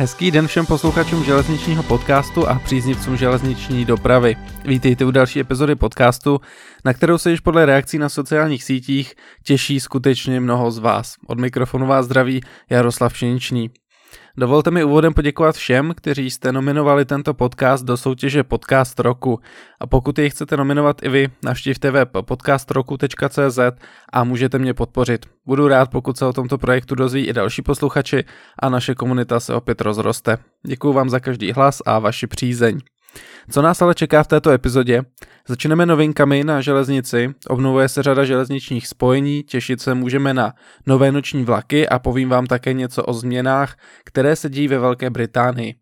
Hezký den všem posluchačům železničního podcastu a příznivcům železniční dopravy. Vítejte u další epizody podcastu, na kterou se již podle reakcí na sociálních sítích těší skutečně mnoho z vás. Od mikrofonu vás zdraví Jaroslav Pšeničný. Dovolte mi úvodem poděkovat všem, kteří jste nominovali tento podcast do soutěže Podcast roku. A pokud jej chcete nominovat i vy, navštivte web podcastroku.cz a můžete mě podpořit. Budu rád, pokud se o tomto projektu dozví i další posluchači a naše komunita se opět rozroste. Děkuji vám za každý hlas a vaši přízeň. Co nás ale čeká v této epizodě? Začneme novinkami na železnici, obnovuje se řada železničních spojení, těšit se můžeme na nové noční vlaky a povím vám také něco o změnách, které se dějí ve Velké Británii.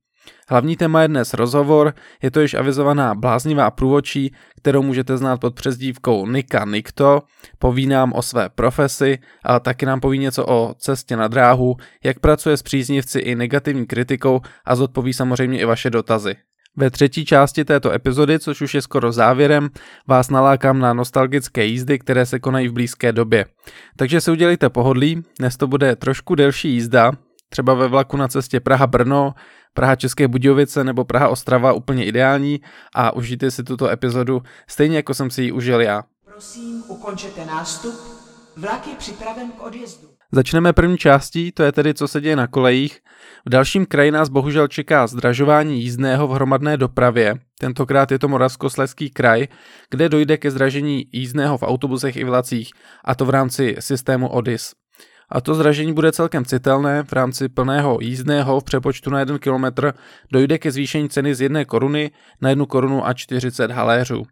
Hlavní téma je dnes rozhovor, je to již avizovaná bláznivá průvočí, kterou můžete znát pod přezdívkou Nika Nikto, poví nám o své profesi a taky nám poví něco o cestě na dráhu, jak pracuje s příznivci i negativní kritikou a zodpoví samozřejmě i vaše dotazy. Ve třetí části této epizody, což už je skoro závěrem, vás nalákám na nostalgické jízdy, které se konají v blízké době. Takže si udělejte pohodlí, dnes to bude trošku delší jízda, třeba ve vlaku na cestě Praha-Brno, Praha-České Budějovice nebo Praha-Ostrava úplně ideální a užijte si tuto epizodu stejně jako jsem si ji užil já. Prosím, ukončete nástup. Vlak je připraven k odjezdu. Začneme první částí, to je tedy co se děje na kolejích. V dalším kraji nás bohužel čeká zdražování jízdného v hromadné dopravě. Tentokrát je to Moravskoslezský kraj, kde dojde ke zdražení jízdného v autobusech i vlacích, a to v rámci systému ODIS. A to zdražení bude celkem citelné. V rámci plného jízdného v přepočtu na 1 km dojde ke zvýšení ceny z 1 koruny na 1 korunu a 40 haléřů.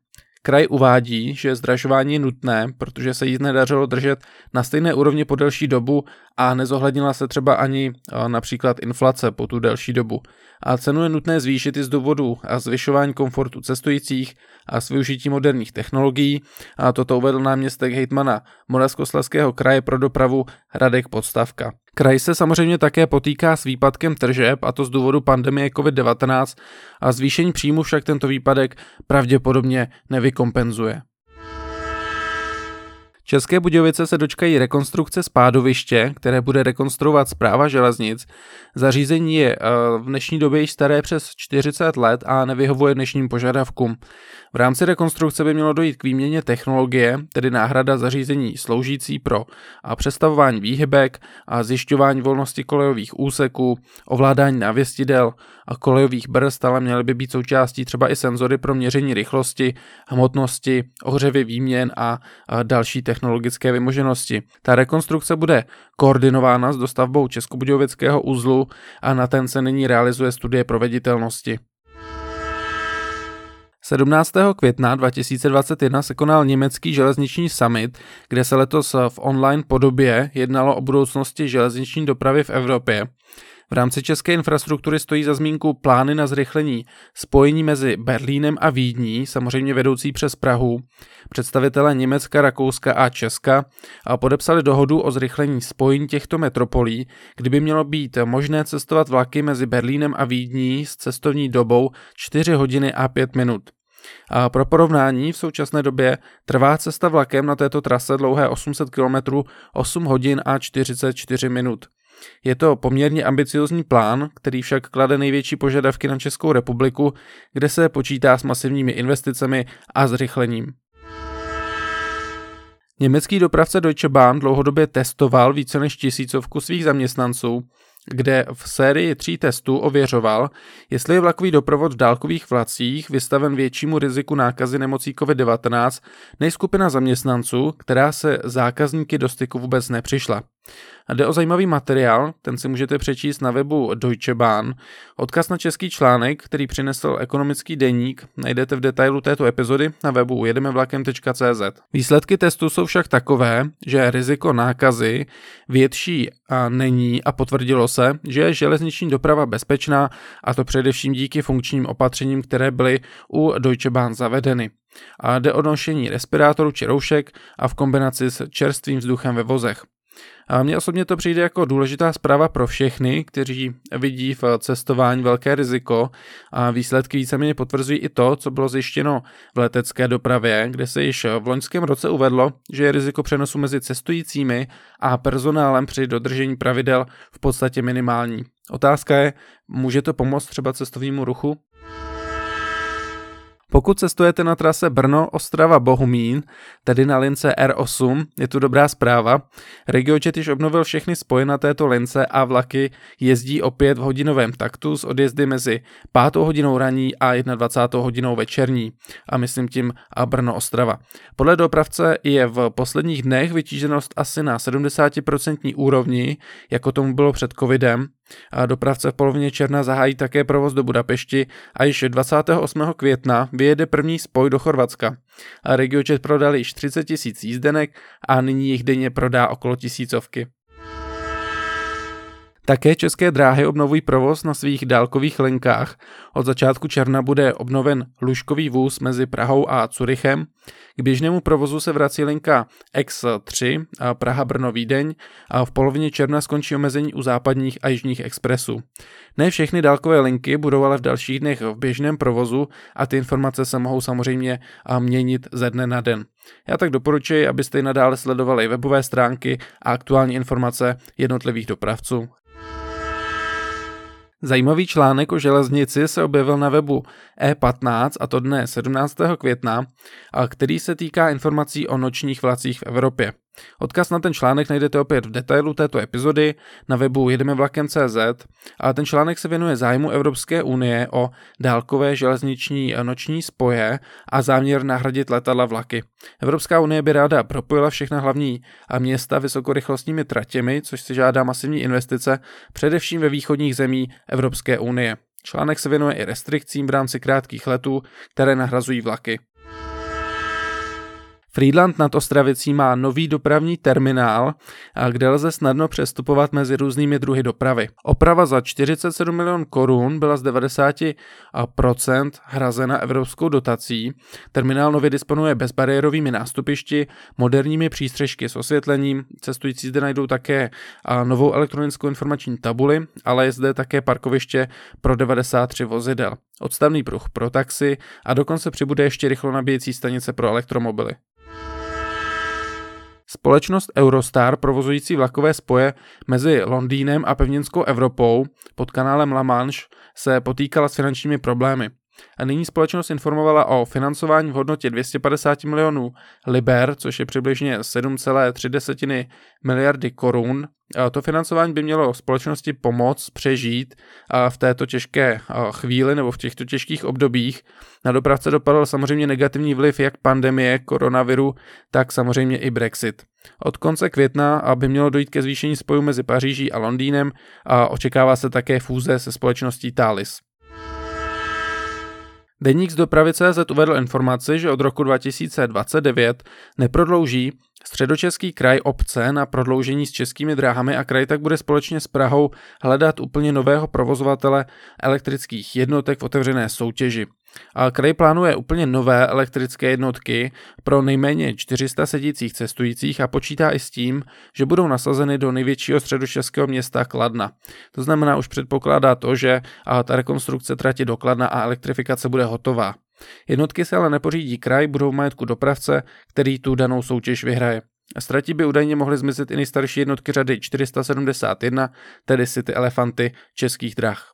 Kraj uvádí, že zdražování je nutné, protože se jízdné dařilo držet na stejné úrovni po delší dobu a nezohlednila se třeba ani například inflace po tu delší dobu. A cenu je nutné zvýšit i z důvodu a zvyšování komfortu cestujících a s využitím moderních technologií. A toto uvedl náměstek hejtmana Moravskoslezského kraje pro dopravu Radek Podstavka. Kraj se samozřejmě také potýká s výpadkem tržeb, a to z důvodu pandemie COVID-19, a zvýšení příjmu však tento výpadek pravděpodobně nevykompenzuje. České Budějovice se dočkají rekonstrukce spádoviště, které bude rekonstruovat zpráva železnic. Zařízení je eh, v dnešní době již staré přes 40 let a nevyhovuje dnešním požadavkům. V rámci rekonstrukce by mělo dojít k výměně technologie, tedy náhrada zařízení sloužící pro a přestavování výhybek a zjišťování volnosti kolejových úseků, ovládání návěstidel a kolejových brzd, ale měly by být součástí třeba i senzory pro měření rychlosti, hmotnosti, ohřevy výměn a další technologické vymoženosti. Ta rekonstrukce bude koordinována s dostavbou Českobudějovického uzlu a na ten se nyní realizuje studie proveditelnosti. 17. května 2021 se konal německý železniční summit, kde se letos v online podobě jednalo o budoucnosti železniční dopravy v Evropě. V rámci české infrastruktury stojí za zmínku plány na zrychlení spojení mezi Berlínem a Vídní, samozřejmě vedoucí přes Prahu. Představitelé Německa, Rakouska a Česka podepsali dohodu o zrychlení spojení těchto metropolí, kdyby mělo být možné cestovat vlaky mezi Berlínem a Vídní s cestovní dobou 4 hodiny a 5 minut. A pro porovnání v současné době trvá cesta vlakem na této trase dlouhé 800 km 8 hodin a 44 minut. Je to poměrně ambiciozní plán, který však klade největší požadavky na Českou republiku, kde se počítá s masivními investicemi a zrychlením. Německý dopravce Deutsche Bahn dlouhodobě testoval více než tisícovku svých zaměstnanců kde v sérii tří testů ověřoval, jestli je vlakový doprovod v dálkových vlacích vystaven většímu riziku nákazy nemocí COVID-19 než skupina zaměstnanců, která se zákazníky do styku vůbec nepřišla. Jde o zajímavý materiál, ten si můžete přečíst na webu Deutsche Bahn. Odkaz na český článek, který přinesl ekonomický deník, najdete v detailu této epizody na webu jedemevlakem.cz. Výsledky testu jsou však takové, že riziko nákazy větší a není a potvrdilo se, že je železniční doprava bezpečná a to především díky funkčním opatřením, které byly u Deutsche Bahn zavedeny. A jde o nošení respirátorů či roušek a v kombinaci s čerstvým vzduchem ve vozech. A mně osobně to přijde jako důležitá zpráva pro všechny, kteří vidí v cestování velké riziko a výsledky víceméně potvrzují i to, co bylo zjištěno v letecké dopravě, kde se již v loňském roce uvedlo, že je riziko přenosu mezi cestujícími a personálem při dodržení pravidel v podstatě minimální. Otázka je, může to pomoct třeba cestovnímu ruchu? Pokud cestujete na trase Brno, Ostrava, Bohumín, tedy na lince R8, je tu dobrá zpráva. RegioJet již obnovil všechny spoje na této lince a vlaky jezdí opět v hodinovém taktu s odjezdy mezi 5. hodinou raní a 21. hodinou večerní. A myslím tím a Brno, Ostrava. Podle dopravce je v posledních dnech vytíženost asi na 70% úrovni, jako tomu bylo před covidem. A dopravce v polovině června zahájí také provoz do Budapešti a již 28. května vyjede první spoj do Chorvatska. A RegioJet prodal již 30 tisíc jízdenek a nyní jich denně prodá okolo tisícovky. Také české dráhy obnovují provoz na svých dálkových linkách. Od začátku června bude obnoven lůžkový vůz mezi Prahou a Curychem. K běžnému provozu se vrací linka X3 Praha-Brno-Vídeň a v polovině června skončí omezení u západních a jižních expresů. Ne všechny dálkové linky budou ale v dalších dnech v běžném provozu a ty informace se mohou samozřejmě měnit ze dne na den. Já tak doporučuji, abyste i nadále sledovali webové stránky a aktuální informace jednotlivých dopravců. Zajímavý článek o železnici se objevil na webu E15 a to dne 17. května, který se týká informací o nočních vlacích v Evropě. Odkaz na ten článek najdete opět v detailu této epizody na webu jedemevlakem.cz a ten článek se věnuje zájmu Evropské unie o dálkové železniční noční spoje a záměr nahradit letadla vlaky. Evropská unie by ráda propojila všechna hlavní města vysokorychlostními tratěmi, což si žádá masivní investice, především ve východních zemí Evropské unie. Článek se věnuje i restrikcím v rámci krátkých letů, které nahrazují vlaky. Friedland nad Ostravicí má nový dopravní terminál, kde lze snadno přestupovat mezi různými druhy dopravy. Oprava za 47 milion korun byla z 90% hrazena evropskou dotací. Terminál nově disponuje bezbariérovými nástupišti, moderními přístřežky s osvětlením. Cestující zde najdou také novou elektronickou informační tabuli, ale je zde také parkoviště pro 93 vozidel. Odstavný pruh pro taxi a dokonce přibude ještě rychlo nabíjecí stanice pro elektromobily. Společnost Eurostar, provozující vlakové spoje mezi Londýnem a pevninskou Evropou pod kanálem La Manche, se potýkala s finančními problémy. A nyní společnost informovala o financování v hodnotě 250 milionů liber, což je přibližně 7,3 miliardy korun. To financování by mělo společnosti pomoct přežít v této těžké chvíli nebo v těchto těžkých obdobích. Na dopravce dopadl samozřejmě negativní vliv jak pandemie koronaviru, tak samozřejmě i Brexit. Od konce května by mělo dojít ke zvýšení spoju mezi Paříží a Londýnem a očekává se také fúze se společností Thales. Deník z dopravy CZ uvedl informaci, že od roku 2029 neprodlouží Středočeský kraj obce na prodloužení s českými dráhami a kraj tak bude společně s Prahou hledat úplně nového provozovatele elektrických jednotek v otevřené soutěži. Kraj plánuje úplně nové elektrické jednotky pro nejméně 400 sedících cestujících a počítá i s tím, že budou nasazeny do největšího středočeského města Kladna. To znamená, už předpokládá to, že ta rekonstrukce trati do Kladna a elektrifikace bude hotová. Jednotky se ale nepořídí kraj, budou v majetku dopravce, který tu danou soutěž vyhraje. Ztratí by údajně mohly zmizet i nejstarší jednotky řady 471, tedy City Elefanty českých drah.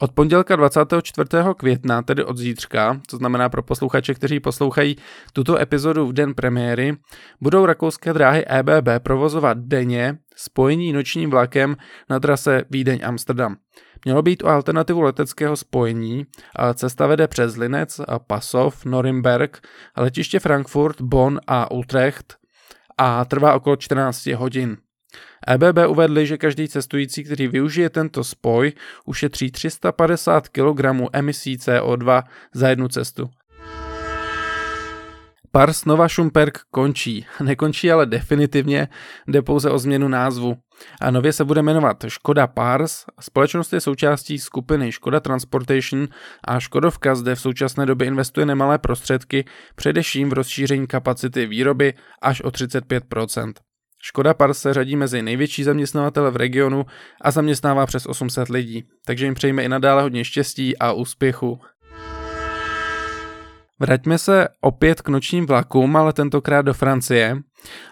Od pondělka 24. května, tedy od zítřka, to znamená pro posluchače, kteří poslouchají tuto epizodu v den premiéry, budou rakouské dráhy EBB provozovat denně spojení nočním vlakem na trase Vídeň-Amsterdam. Mělo být o alternativu leteckého spojení, cesta vede přes Linec, Pasov, Norimberg, letiště Frankfurt, Bonn a Utrecht a trvá okolo 14 hodin. EBB uvedli, že každý cestující, který využije tento spoj, ušetří 350 kg emisí CO2 za jednu cestu. Pars Nova Schumperk končí. Nekončí ale definitivně, jde pouze o změnu názvu. A nově se bude jmenovat Škoda Pars. Společnost je součástí skupiny Škoda Transportation a Škodovka zde v současné době investuje nemalé prostředky, především v rozšíření kapacity výroby až o 35%. Škoda Pars se řadí mezi největší zaměstnavatele v regionu a zaměstnává přes 800 lidí, takže jim přejme i nadále hodně štěstí a úspěchu. Vraťme se opět k nočním vlakům, ale tentokrát do Francie.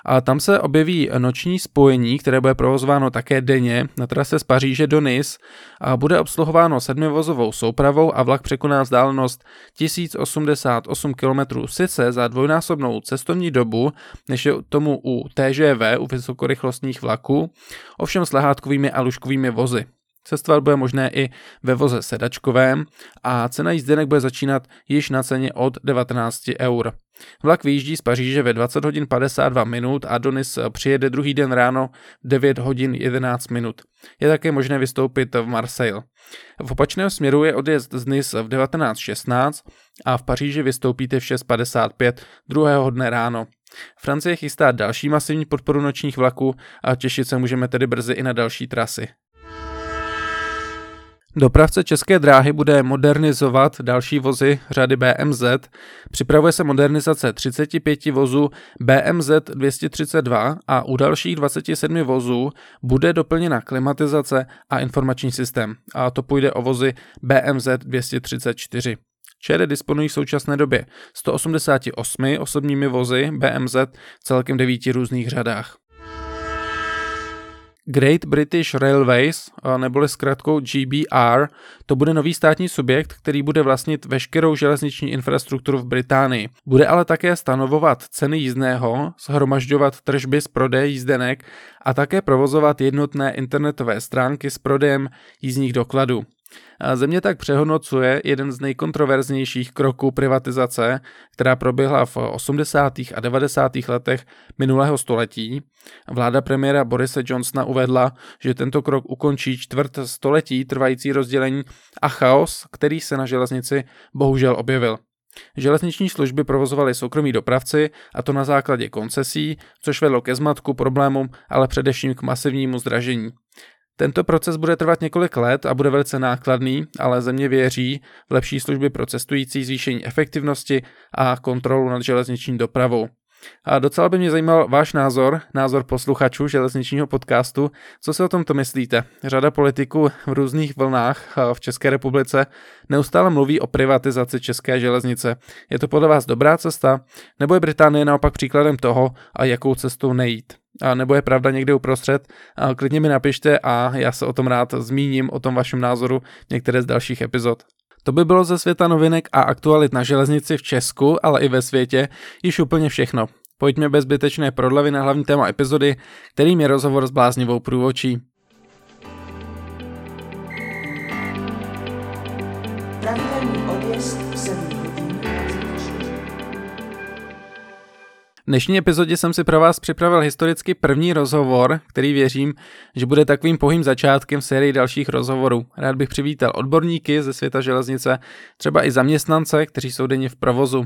A tam se objeví noční spojení, které bude provozováno také denně na trase z Paříže do Nice a bude obsluhováno sedmivozovou soupravou a vlak překoná vzdálenost 1088 km sice za dvojnásobnou cestovní dobu, než je tomu u TGV, u vysokorychlostních vlaků, ovšem s lehátkovými a lužkovými vozy. Cestovat bude možné i ve voze sedačkovém a cena jízdenek bude začínat již na ceně od 19 eur. Vlak vyjíždí z Paříže ve 20 hodin 52 minut a do Nice přijede druhý den ráno 9 hodin 11 minut. Je také možné vystoupit v Marseille. V opačném směru je odjezd z Nice v 19.16 a v Paříži vystoupíte v 6.55 druhého dne ráno. Francie chystá další masivní podporu nočních vlaků a těšit se můžeme tedy brzy i na další trasy. Dopravce České dráhy bude modernizovat další vozy řady BMZ. Připravuje se modernizace 35 vozů BMZ 232 a u dalších 27 vozů bude doplněna klimatizace a informační systém. A to půjde o vozy BMZ 234. ČD disponují v současné době 188 osobními vozy BMZ celkem devíti různých řadách. Great British Railways, neboli zkrátkou GBR, to bude nový státní subjekt, který bude vlastnit veškerou železniční infrastrukturu v Británii. Bude ale také stanovovat ceny jízdného, shromažďovat tržby z prodeje jízdenek a také provozovat jednotné internetové stránky s prodejem jízdních dokladů. Země tak přehodnocuje jeden z nejkontroverznějších kroků privatizace, která proběhla v 80. a 90. letech minulého století. Vláda premiéra Borise Johnsona uvedla, že tento krok ukončí čtvrt století trvající rozdělení a chaos, který se na železnici bohužel objevil. Železniční služby provozovali soukromí dopravci, a to na základě koncesí, což vedlo ke zmatku, problémům, ale především k masivnímu zdražení. Tento proces bude trvat několik let a bude velice nákladný, ale země věří v lepší služby pro cestující, zvýšení efektivnosti a kontrolu nad železniční dopravou. A docela by mě zajímal váš názor, názor posluchačů železničního podcastu. Co si o tomto myslíte? Řada politiků v různých vlnách v České republice neustále mluví o privatizaci české železnice. Je to podle vás dobrá cesta? Nebo je Británie naopak příkladem toho, a jakou cestou nejít? A nebo je pravda někde uprostřed, a klidně mi napište a já se o tom rád zmíním, o tom vašem názoru některé z dalších epizod. To by bylo ze světa novinek a aktualit na železnici v Česku, ale i ve světě, již úplně všechno. Pojďme bez zbytečné prodlevy na hlavní téma epizody, kterým je rozhovor s bláznivou průvočí. V dnešní epizodě jsem si pro vás připravil historicky první rozhovor, který věřím, že bude takovým pohým začátkem sérii dalších rozhovorů. Rád bych přivítal odborníky ze světa železnice, třeba i zaměstnance, kteří jsou denně v provozu.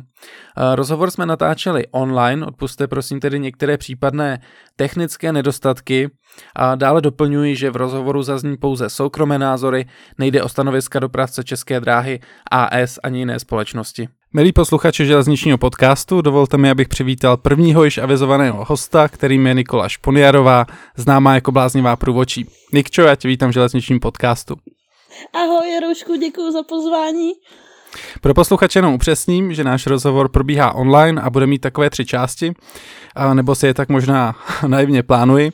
Rozhovor jsme natáčeli online, odpuste prosím tedy některé případné technické nedostatky a dále doplňuji, že v rozhovoru zazní pouze soukromé názory, nejde o stanoviska dopravce České dráhy, AS ani jiné společnosti. Milí posluchači železničního podcastu, dovolte mi, abych přivítal prvního již avizovaného hosta, kterým je Nikola Šponiarová, známá jako bláznivá průvočí. Nikčo, já tě vítám v železničním podcastu. Ahoj, Jaroušku, děkuji za pozvání. Pro posluchače jenom upřesním, že náš rozhovor probíhá online a bude mít takové tři části, nebo si je tak možná naivně plánuji.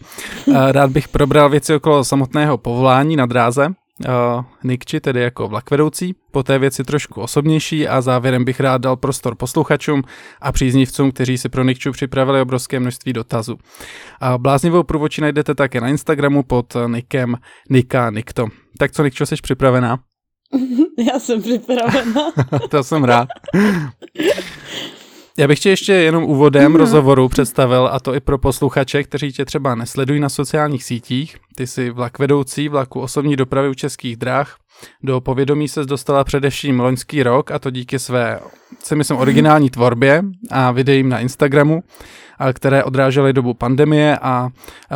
Rád bych probral věci okolo samotného povolání na dráze, uh, Nikči, tedy jako vlakvedoucí, poté věci trošku osobnější a závěrem bych rád dal prostor posluchačům a příznivcům, kteří si pro Nikču připravili obrovské množství dotazů. A bláznivou průvoči najdete také na Instagramu pod nikem Nika Nikto. Tak co, Nikčo, jsi připravená? Já jsem připravená. to jsem rád. Já bych tě ještě jenom úvodem mm. rozhovoru představil, a to i pro posluchače, kteří tě třeba nesledují na sociálních sítích. Ty jsi vlak vedoucí vlaku osobní dopravy u českých dráh. Do povědomí se dostala především loňský rok, a to díky své, si myslím, originální tvorbě a videím na Instagramu které odrážely dobu pandemie a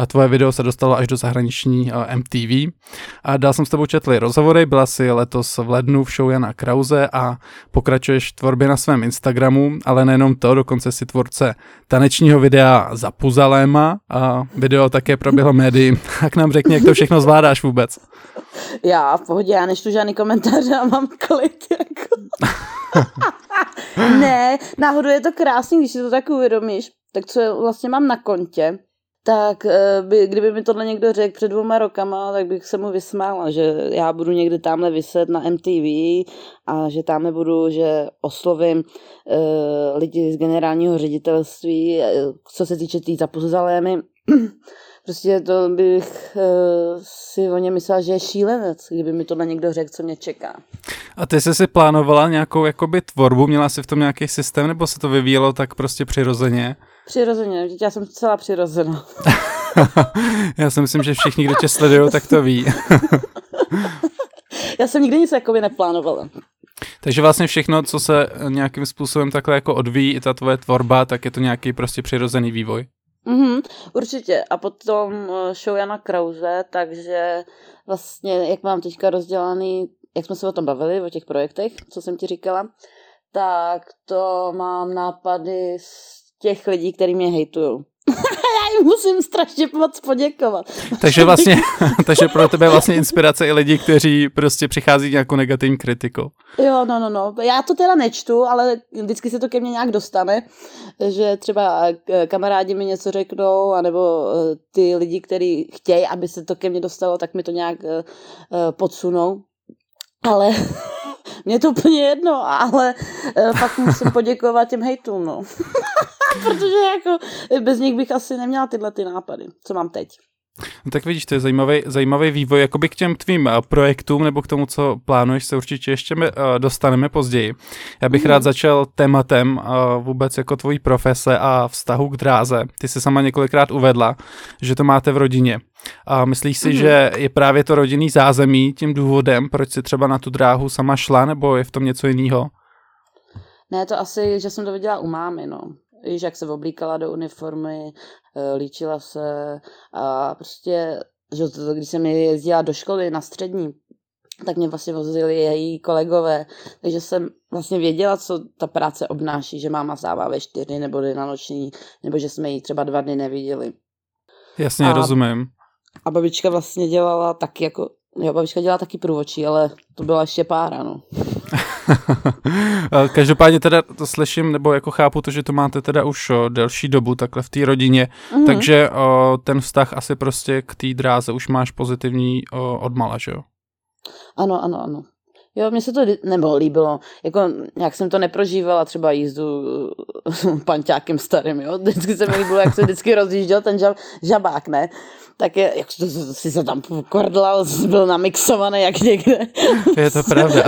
tvoje video se dostalo až do zahraniční MTV. A dál jsem s tebou četli rozhovory, byla si letos v lednu v show Jana Krause a pokračuješ v tvorbě na svém Instagramu, ale nejenom to, dokonce si tvorce tanečního videa za Puzaléma a video také proběhlo médií. Tak nám řekni, jak to všechno zvládáš vůbec. Já v pohodě, já neštu žádný komentáře a mám klid. Jako. ne, náhodou je to krásný, když si to tak uvědomíš. Tak co vlastně mám na kontě, tak eh, by, kdyby mi tohle někdo řekl před dvěma rokama, tak bych se mu vysmála, že já budu někdy tamhle vyset na MTV a že tamhle budu, že oslovím uh, lidi z generálního ředitelství, eh, co se týče tý zapuzalémy. prostě to bych uh, si o něm myslela, že je šílenec, kdyby mi tohle někdo řekl, co mě čeká. A ty jsi si plánovala nějakou jakoby tvorbu, měla jsi v tom nějaký systém, nebo se to vyvíjelo tak prostě přirozeně? Přirozeně, já jsem celá přirozená. já si myslím, že všichni, kdo tě sledují, tak to ví. já jsem nikdy nic jakoby neplánovala. Takže vlastně všechno, co se nějakým způsobem takhle jako odvíjí, i ta tvoje tvorba, tak je to nějaký prostě přirozený vývoj. Mm-hmm, určitě. A potom eh, show Jana Krause, takže vlastně, jak mám teďka rozdělaný, jak jsme se o tom bavili, o těch projektech, co jsem ti říkala, tak to mám nápady z těch lidí, kteří mě hejtují. Já jim musím strašně moc poděkovat. Takže vlastně, takže pro tebe je vlastně inspirace i lidi, kteří prostě přichází nějakou negativní kritikou. Jo, no, no, no. Já to teda nečtu, ale vždycky se to ke mně nějak dostane, že třeba kamarádi mi něco řeknou, anebo eh, ty lidi, kteří chtějí, aby se to ke mně dostalo, tak mi to nějak eh, eh, podsunou. Ale mě to úplně jedno, ale fakt musím poděkovat těm hejtům, no. Protože jako bez nich bych asi neměla tyhle ty nápady, co mám teď. No tak vidíš, to je zajímavý, zajímavý vývoj. Jakoby k těm tvým uh, projektům nebo k tomu, co plánuješ, se určitě ještě uh, dostaneme později. Já bych mm. rád začal tématem uh, vůbec jako tvojí profese a vztahu k dráze. Ty jsi sama několikrát uvedla, že to máte v rodině. A myslíš si, mm. že je právě to rodinný zázemí tím důvodem, proč si třeba na tu dráhu sama šla, nebo je v tom něco jiného? Ne, to asi, že jsem to viděla u mámy, no. Víš, jak se oblíkala do uniformy, eh, líčila se a prostě, že to, když jsem jezdila do školy na střední, tak mě vlastně vozili její kolegové, takže jsem vlastně věděla, co ta práce obnáší, že máma stává ve čtyři nebo na noční, nebo že jsme ji třeba dva dny neviděli. Jasně, a, rozumím. A babička vlastně dělala taky jako, jo, babička dělala taky průvočí, ale to byla ještě pára, no. Každopádně teda to slyším, nebo jako chápu to, že to máte teda už o, delší dobu takhle v té rodině, mm-hmm. takže o, ten vztah asi prostě k té dráze už máš pozitivní o, odmala, že jo? Ano, ano, ano. Jo, mně se to nebo líbilo. Jako, jak jsem to neprožívala, třeba jízdu panťákem starým, jo. Vždycky se mi líbilo, jak se vždycky rozjížděl ten žab, žabák, ne tak je, jak to, si se tam kordlal, byl namixovaný jak někde. Je to pravda.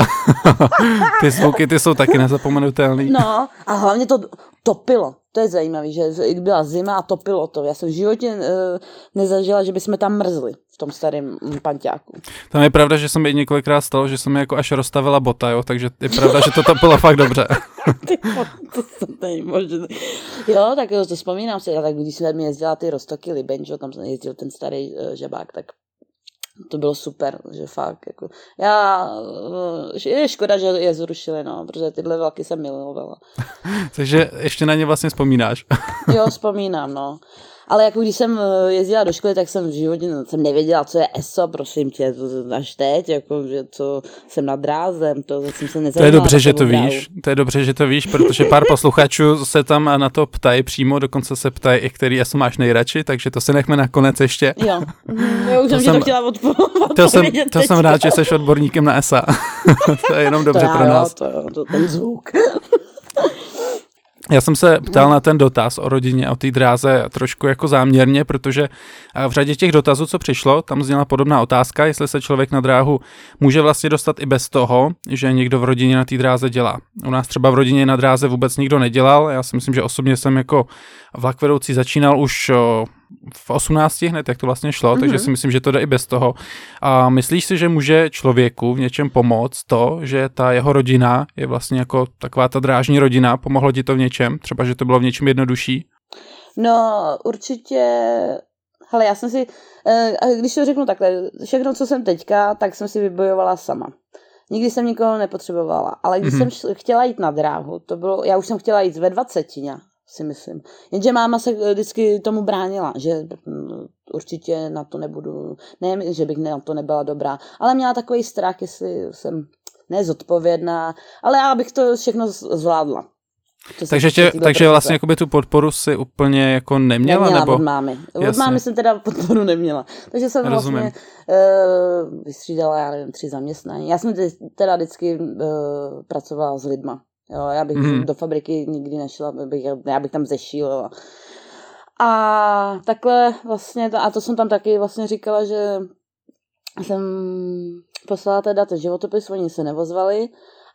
ty zvuky, ty jsou taky nezapomenutelný. No a hlavně to topilo. To je zajímavé, že byla zima a topilo to. Já jsem v životě uh, nezažila, že bychom tam mrzli tom starém panťáku. Tam je pravda, že jsem mi několikrát stalo, že jsem mi jako až rozstavila bota, jo, takže je pravda, že to topilo fakt dobře. Ty, to, to není možné. Jo, tak to vzpomínám si, tak když jsem jezdila ty roztoky Liben, že tam jezdil ten starý uh, žabák, tak to bylo super, že fakt, jako, já, eh, je škoda, že je zrušili, no, protože tyhle vlaky jsem milovala. Takže ještě na ně vlastně vzpomínáš. jo, vzpomínám, no ale jako když jsem eh, jezdila do školy, tak jsem v životě no, jsem nevěděla, co je ESO, prosím tě, to až teď, jako, že co jsem nad rázem, to jsem se To je dobře, že to dráhu. víš, to je dobře, že to víš, protože pár posluchačů se tam na to ptají přímo, dokonce se ptají, i který ESO máš nejradši, takže to si nechme nakonec ještě. Jo, já už to jsem to chtěla odpovědět. To jsem, to jsem rád, že jsi odborníkem na ESA. to je jenom dobře to pro nás. Jo, to, to, ten zvuk. Já jsem se ptal na ten dotaz o rodině a o té dráze trošku jako záměrně, protože eh, v řadě těch dotazů, co přišlo, tam zněla podobná otázka, jestli se člověk na dráhu může vlastně dostat i bez toho, že někdo v rodině na té dráze dělá. U nás třeba v rodině na dráze vůbec nikdo nedělal, já si myslím, že osobně jsem jako vlakvedoucí začínal už v 18 hned, jak to vlastně šlo, mm-hmm. takže mhm. si myslím, že to jde i bez toho. A myslíš si, že může člověku v něčem pomoct to, že ta jeho rodina je vlastně jako taková ta drážní rodina, pomohlo ti to v něčem? Třeba, že to bylo v něčem jednodušší? No, určitě Hele, já jsem si, eh, když to řeknu takhle, všechno, co jsem teďka, tak jsem si vybojovala sama. Nikdy jsem nikoho nepotřebovala, ale když mm-hmm. jsem chtěla jít na dráhu, to bylo, já už jsem chtěla jít ve dvacetině, si myslím. Jenže máma se vždycky tomu bránila, že mm, určitě na to nebudu, ne, že bych na to nebyla dobrá, ale měla takový strach, jestli jsem nezodpovědná, ale já bych to všechno zvládla. Takže, tě, takže vlastně jakoby tu podporu si úplně jako neměla? Neměla nebo? od mámy. Od Jasně. mámy jsem teda podporu neměla. Takže jsem Rozumím. vlastně uh, vystřídala, já nevím, tři zaměstnání. Já jsem teda vždycky uh, pracovala s lidma. Jo, já bych mm. do fabriky nikdy nešla, bych, já bych tam zešílela. A takhle vlastně, a to jsem tam taky vlastně říkala, že jsem poslala teda ten životopis, oni se nevozvali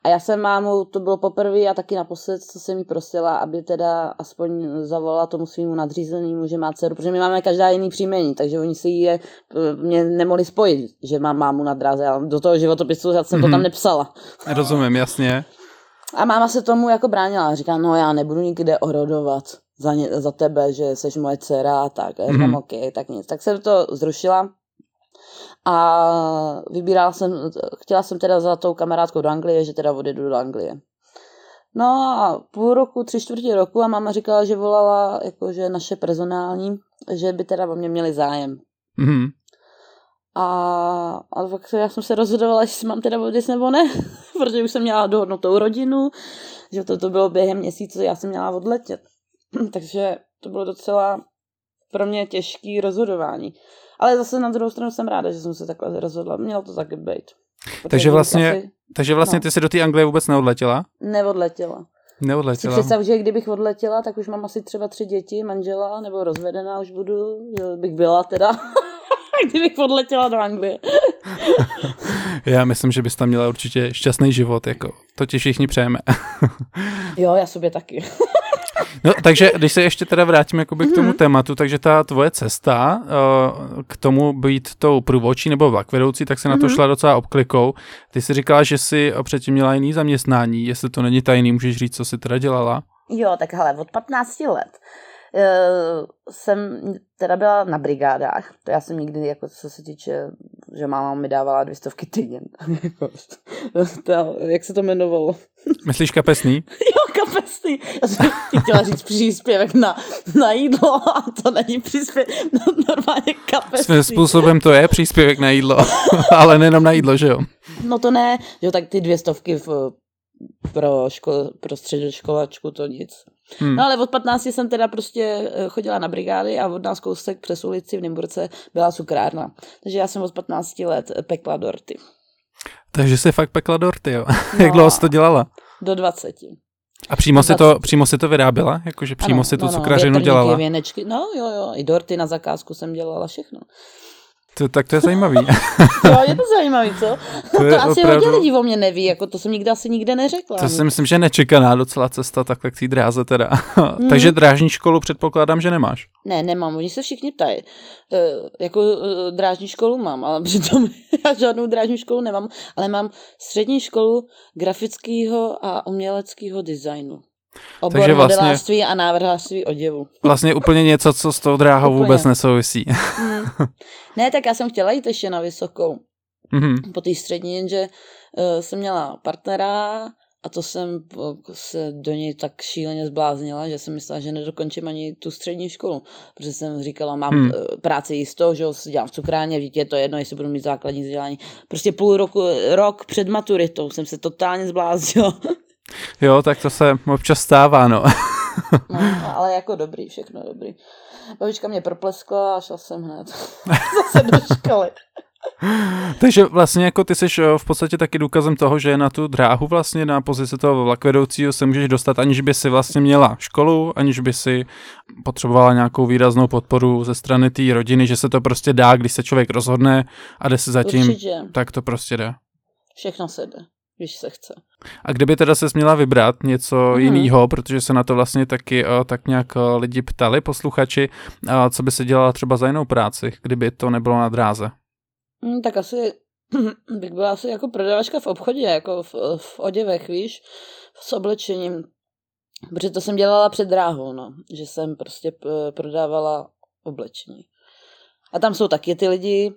a já jsem mámu, to bylo poprvé a taky naposled, co jsem jí prosila, aby teda aspoň zavolala tomu svýmu nadřízenému, že má dceru, protože my máme každá jiný příjmení, takže oni si je, mě nemohli spojit, že mám mámu na dráze, ale do toho životopisu já jsem mm-hmm. to tam mhm. nepsala. Rozumím, jasně. A máma se tomu jako bránila, říká, no já nebudu nikde orodovat za, ně, za tebe, že jsi moje dcera a tak. Já říkám, mm-hmm. OK, tak nic. Tak jsem to zrušila a vybírala jsem, chtěla jsem teda za tou kamarádkou do Anglie, že teda odjedu do Anglie. No a půl roku, tři čtvrtě roku a máma říkala, že volala jakože naše personální, že by teda o mě měli zájem. Mm-hmm. A, a pak já jsem se rozhodovala, jestli mám teda odjet nebo ne, protože už jsem měla dohodnutou rodinu, že to, to bylo během měsíce, já jsem měla odletět. Takže to bylo docela pro mě těžký rozhodování. Ale zase na druhou stranu jsem ráda, že jsem se takhle rozhodla. Mělo to taky být. Takže vlastně, asi, takže vlastně no. ty si do té Anglie vůbec neodletěla? Neodletěla. Neodletěla. Si představ, že kdybych odletěla, tak už mám asi třeba tři děti, manžela, nebo rozvedená už budu, bych byla teda, kdybych odletěla do Anglie. já myslím, že bys tam měla určitě šťastný život, jako to ti všichni přejeme. jo, já sobě taky. No, takže když se ještě teda vrátím jakoby k tomu mm-hmm. tématu, takže ta tvoje cesta uh, k tomu být tou průvodčí nebo vlakvedoucí, tak se na to mm-hmm. šla docela obklikou. Ty jsi říkala, že jsi předtím měla jiný zaměstnání, jestli to není tajný, můžeš říct, co jsi teda dělala? Jo, tak hele, od 15 let uh, jsem teda byla na brigádách. To já jsem nikdy, jako co se týče, že máma mi dávala dvě stovky týden. jak se to jmenovalo? Myslíš kapesný? jo, kapesný. Já jsem chtěla říct příspěvek na, na jídlo a to není příspěvek, no, normálně kapesný. Svým způsobem to je příspěvek na jídlo, ale nejenom na jídlo, že jo? No to ne, jo, tak ty dvě stovky v, pro, škol, pro středoškolačku to nic. Hmm. No ale od 15 jsem teda prostě eh, chodila na brigády a od nás kousek přes ulici v Nymburce byla cukrárna. Takže já jsem od 15 let pekla dorty. Takže jsi fakt pekla dorty, jo? No, Jak dlouho jsi to dělala? Do 20. A přímo si, to, přímo si to vyráběla? Jakože přímo ano, si tu no, no, cukrařinu dělala? Věnečky, no jo, jo, i dorty na zakázku jsem dělala všechno. To, tak to je zajímavý. jo, je to zajímavý, co? To, to asi opravdu... hodně lidí o mě neví, jako to jsem nikdy asi nikde neřekla. To si myslím, že nečekaná docela cesta takhle k té dráze teda. mm. Takže drážní školu předpokládám, že nemáš. Ne, nemám, oni se všichni ptají. E, jako e, drážní školu mám, ale přitom já žádnou drážní školu nemám, ale mám střední školu grafického a uměleckého designu. Obor Takže vlastně, modelářství a návrhářství oděvu. Vlastně úplně něco, co s tou dráhou úplně. vůbec nesouvisí. Mm. Ne, tak já jsem chtěla jít ještě na vysokou. Mm-hmm. Po té střední, jenže uh, jsem měla partnera a to jsem se do něj tak šíleně zbláznila, že jsem myslela, že nedokončím ani tu střední školu. Protože jsem říkala, mám hmm. práci jistou, že si dělám v cukrárně, dítě je to jedno, jestli budu mít základní vzdělání. Prostě půl roku, rok před maturitou jsem se totálně zbláznila. Jo, tak to se občas stává, no. no ale jako dobrý, všechno dobrý. Babička mě propleskla a šla jsem hned zase do školy. Takže vlastně jako ty jsi eh, v podstatě taky důkazem toho, že na tu dráhu vlastně na pozici toho vlakvedoucího se můžeš dostat, aniž by si vlastně měla školu, aniž by si potřebovala nějakou výraznou podporu ze strany té rodiny, že se to prostě dá, když se člověk rozhodne a jde se zatím, Určitě. tak to prostě jde. Všechno se jde když se chce. A kdyby teda se měla vybrat něco mm. jiného, protože se na to vlastně taky uh, tak nějak uh, lidi ptali, posluchači, uh, co by se dělala třeba za jinou práci, kdyby to nebylo na dráze? Mm, tak asi bych byla asi jako prodavačka v obchodě, jako v, v oděvech, víš, s oblečením. Protože to jsem dělala před dráhou, no, že jsem prostě prodávala oblečení. A tam jsou taky ty lidi,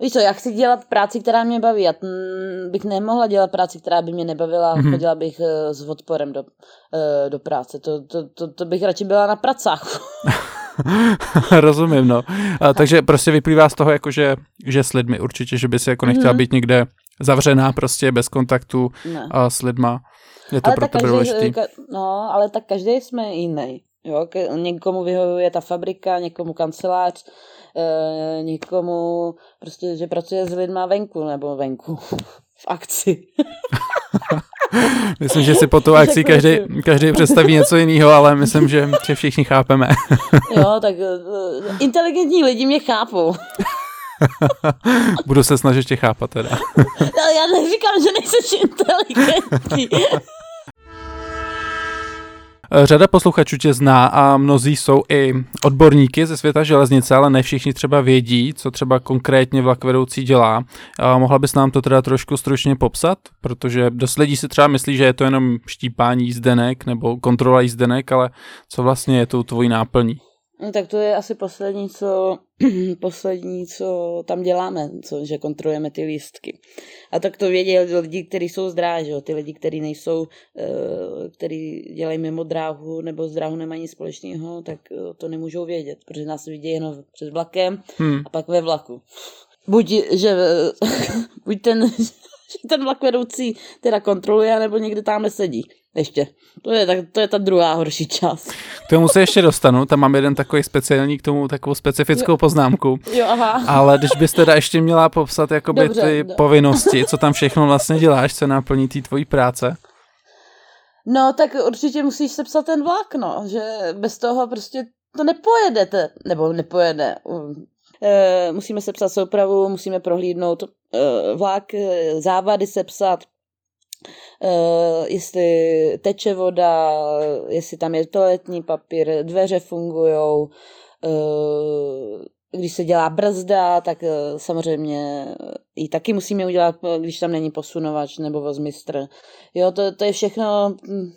Víš co, já chci dělat práci, která mě baví. Já bych nemohla dělat práci, která by mě nebavila. Mm-hmm. Chodila bych uh, s odporem do, uh, do práce. To, to, to, to bych radši byla na pracách. Rozumím, no. A, takže prostě vyplývá z toho, jako že, že s lidmi určitě, že by si jako nechtěla mm-hmm. být někde zavřená prostě bez kontaktu a s lidma. Je to ale pro tebe důležitý. No, ale tak každý jsme jiný. Jo, někomu vyhovuje ta fabrika, někomu kancelář, e, někomu prostě, že pracuje s lidma venku, nebo venku, v akci. myslím, že si po tu akci každý, každý představí něco jiného, ale myslím, že, že všichni chápeme. jo, tak uh, inteligentní lidi mě chápou. Budu se snažit tě chápat teda. já neříkám, že nejsi inteligentní. Řada posluchačů tě zná a mnozí jsou i odborníky ze světa železnice, ale ne všichni třeba vědí, co třeba konkrétně vlakvedoucí dělá. A mohla bys nám to teda trošku stručně popsat? Protože dost lidí si třeba myslí, že je to jenom štípání jízdenek nebo kontrola jízdenek, ale co vlastně je tou tvojí náplní? No, tak to je asi poslední, co, poslední, co tam děláme, co, že kontrolujeme ty lístky. A tak to vědí lidi, kteří jsou zdráži, ty lidi, kteří nejsou, eh, kteří dělají mimo dráhu nebo z dráhu nemají nic společného, tak eh, to nemůžou vědět, protože nás vidí jenom před vlakem hmm. a pak ve vlaku. Buď, že, buď ten, ten vlak vedoucí teda kontroluje, nebo někde tam sedí ještě. To je, tak, to je ta druhá horší část. K tomu se ještě dostanu, tam mám jeden takový speciální k tomu takovou specifickou poznámku. Jo, aha. Ale když bys teda ještě měla popsat jakoby Dobře, ty do. povinnosti, co tam všechno vlastně děláš, co naplní té tvojí práce? No, tak určitě musíš sepsat ten vlak, no, že bez toho prostě to nepojedete, nebo nepojede. E, musíme sepsat soupravu, musíme prohlídnout e, vlak, e, závady sepsat, Uh, jestli teče voda, jestli tam je toaletní papír, dveře fungují, když se dělá brzda, tak uh, samozřejmě i taky musíme udělat, když tam není posunovač nebo vozmistr. Jo, to, to je všechno, hm,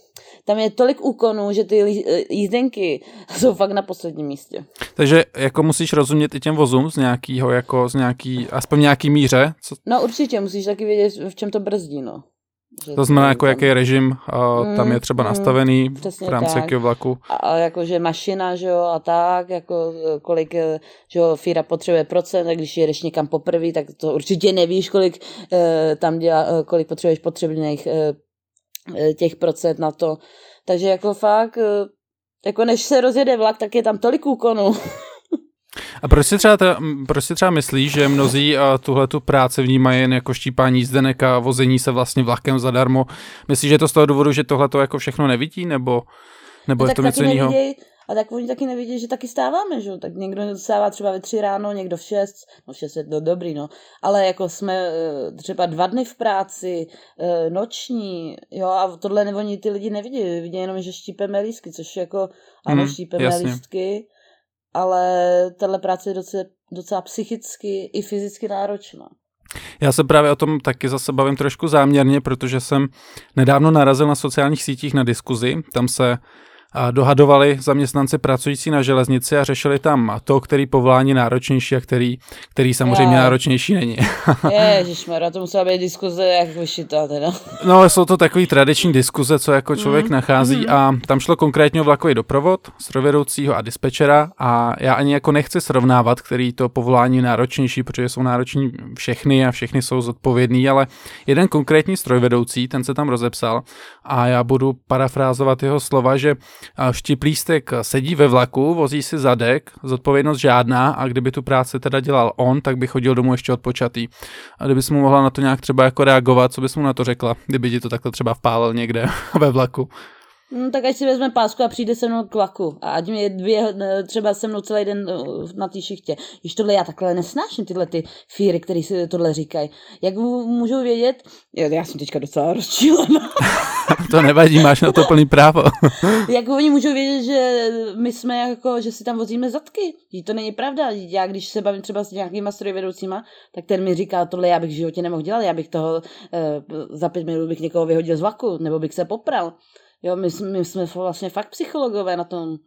tam je tolik úkonů, že ty jízdenky jsou fakt na posledním místě. Takže jako musíš rozumět i těm vozům z nějakého, jako z nějaký, aspoň nějaký míře? Co... No určitě, musíš taky vědět, v čem to brzdí, no. To znamená, jako jaký režim uh, tam je třeba mm, nastavený v rámci jakého vlaku. A, a jakože mašina, že jo, a tak, jako kolik, že jo, Fíra potřebuje procent, a když jedeš někam poprvé, tak to určitě nevíš, kolik uh, tam dělá, uh, kolik potřebuješ potřebných uh, těch procent na to. Takže jako fakt, jako než se rozjede vlak, tak je tam tolik úkonů. A proč si třeba, ta, proč si třeba myslíš, že mnozí tuhle tu práci vnímají jen jako štípání jízdenek a vození se vlastně vlakem zadarmo? Myslíš, že je to z toho důvodu, že tohle to jako všechno nevidí, nebo, nebo no je to něco jiného? A tak oni taky nevidí, že taky stáváme, že Tak někdo stává třeba ve tři ráno, někdo v šest, no v šest je to dobrý, no. Ale jako jsme eh, třeba dva dny v práci, eh, noční, jo, a tohle oni ty lidi nevidí, vidí jenom, že štípeme lístky, což jako, ano, mm, štípeme jasně. lístky, ale tahle práce je docela, docela psychicky i fyzicky náročná. Já se právě o tom taky zase bavím trošku záměrně, protože jsem nedávno narazil na sociálních sítích na diskuzi. Tam se dohadovali zaměstnanci pracující na železnici a řešili tam to, který povolání náročnější a který, který samozřejmě yeah. náročnější není. Ježišmarja, to musela být diskuze jak vyšitá teda. No, jsou to takový tradiční diskuze, co jako člověk mm. nachází mm. a tam šlo konkrétně o vlakový doprovod, strojvedoucího a dispečera a já ani jako nechci srovnávat, který to povolání náročnější, protože jsou nároční všechny a všechny jsou zodpovědný, ale jeden konkrétní strojvedoucí, ten se tam rozepsal a já budu parafrázovat jeho slova, že Štiplístek sedí ve vlaku, vozí si zadek, zodpovědnost žádná a kdyby tu práci teda dělal on, tak by chodil domů ještě odpočatý. A kdybys mu mohla na to nějak třeba jako reagovat, co bys mu na to řekla, kdyby ti to takhle třeba vpálil někde ve vlaku? No, tak ať si vezme pásku a přijde se mnou k vlaku. A ať mě dvě, třeba se mnou celý den eh, na té šichtě. Když tohle já takhle nesnáším, tyhle ty fíry, které si tohle říkají. Jak můžou vědět? Já, já jsem teďka docela rozčílená. to nevadí, máš na to plný právo. jak oni můžou vědět, že my jsme jako, že si tam vozíme zadky? To není pravda. Já když se bavím třeba s nějakýma strojvedoucíma, tak ten mi říká, tohle já bych v životě nemohl dělat, já bych toho eh, za pět minut bych někoho vyhodil z vlaku, nebo bych se popral. Jo, my, my jsme vlastně fakt psychologové na tom.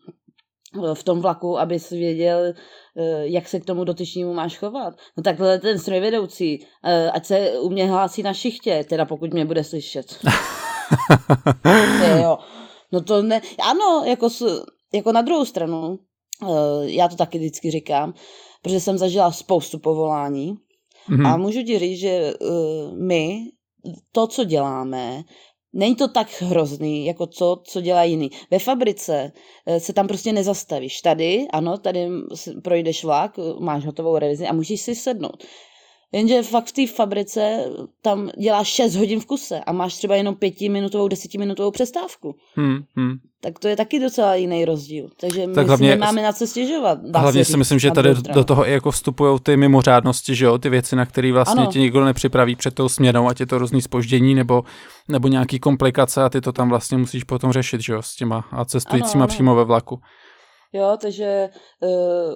v tom vlaku, abys věděl, eh, jak se k tomu dotyčnímu máš chovat. No takhle ten strojvedoucí, eh, ať se u mě hlásí na šichtě, teda pokud mě bude slyšet. jo. No to ne, ano, jako, jako na druhou stranu, eh, já to taky vždycky říkám, protože jsem zažila spoustu povolání mm-hmm. a můžu ti říct, že my to, co děláme, Není to tak hrozný, jako co, co dělá jiný. Ve fabrice eh, se tam prostě nezastavíš. Tady, ano, tady projdeš vlak, máš hotovou revizi a můžeš si sednout. Jenže fakt v té fabrice tam děláš 6 hodin v kuse a máš třeba jenom pětiminutovou, desetiminutovou přestávku. Hmm, hmm. Tak to je taky docela jiný rozdíl. Takže my tak hlavně, si nemáme na co stěžovat. Hlavně si myslím, že tady do toho i jako vstupují ty mimořádnosti, že jo? ty věci, na které vlastně ano. ti nikdo nepřipraví před tou směnou, ať je to různý spoždění nebo, nebo nějaký komplikace a ty to tam vlastně musíš potom řešit, že jo, s těma a cestujícíma ano, ano. přímo ve vlaku. Jo, takže uh,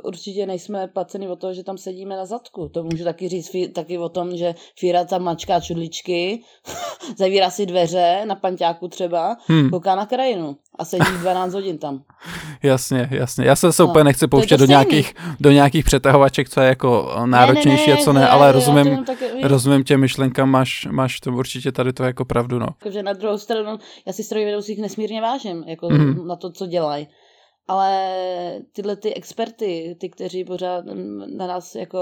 určitě nejsme placeni o to, že tam sedíme na zadku. To můžu taky říct fí, taky o tom, že Fíra tam mačká čudličky, zavírá si dveře na panťáku třeba, hmm. kouká na krajinu a sedí 12 hodin tam. Jasně, jasně. Já se, se no, úplně nechci pouštět do nějakých, do nějakých přetahovaček, co je jako náročnější ne, ne, ne, a co ne, ne ale rozumím, tak, rozumím těm myšlenkám, máš, máš to určitě tady to jako pravdu, no. Takže na druhou stranu, já si strojvedoucích nesmírně vážím, jako hmm. na to, co dělají ale tyhle ty experty, ty, kteří pořád na nás jako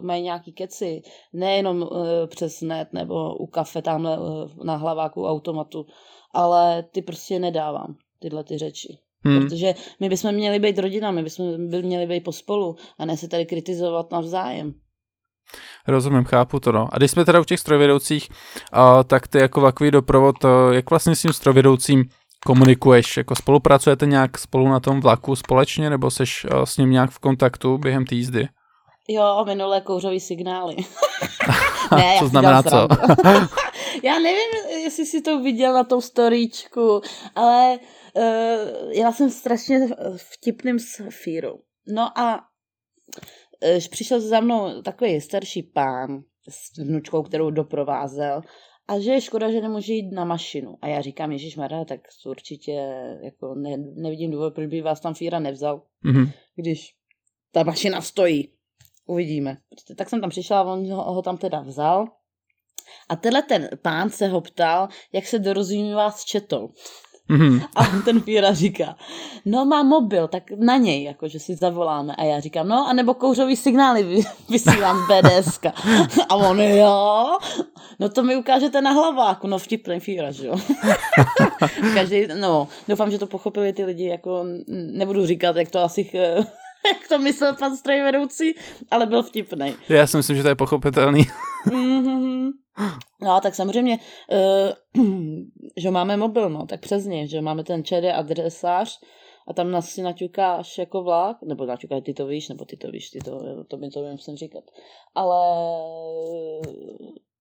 mají nějaký keci, nejenom uh, přes net nebo u kafe tamhle uh, na hlaváku automatu, ale ty prostě nedávám, tyhle ty řeči. Hmm. Protože my bychom měli být rodina, my bychom by měli být pospolu a ne se tady kritizovat navzájem. Rozumím, chápu to, no. A když jsme teda u těch strojvedoucích, uh, tak ty jako takový doprovod, uh, jak vlastně s tím strojvedoucím komunikuješ? Jako spolupracujete nějak spolu na tom vlaku společně, nebo seš uh, s ním nějak v kontaktu během té jízdy? Jo, minulé kouřový signály. ne, co znamená co? já nevím, jestli si to viděl na tom storíčku, ale uh, já jsem strašně vtipným s Fírou. No a uh, přišel za mnou takový starší pán s vnučkou, kterou doprovázel a že je škoda, že nemůže jít na mašinu. A já říkám, Ježíš Mara, tak určitě jako ne, nevidím důvod, proč by vás tam Fíra nevzal, mm-hmm. když ta mašina stojí. Uvidíme. Prostě, tak jsem tam přišla a on ho, ho tam teda vzal. A tenhle ten pán se ho ptal, jak se dorozumívá s četou. Mm-hmm. A ten Píra říká, no má mobil, tak na něj, jako, že si zavoláme. A já říkám, no, anebo kouřový signály vysílám z BDS. A on, jo, no to mi ukážete na hlaváku, no vtipný Píra, že jo. Každý, no, doufám, že to pochopili ty lidi, jako nebudu říkat, jak to asi jak to myslel pan strojvedoucí, ale byl vtipný. Já si myslím, že to je pochopitelný. mm-hmm. No, tak samozřejmě, uh, že máme mobil, no, tak přes něj, že máme ten ČD adresář a tam nás si naťukáš jako vlak, nebo naťukáš, ty to víš, nebo ty to víš, ty to, to mi to musím říkat. Ale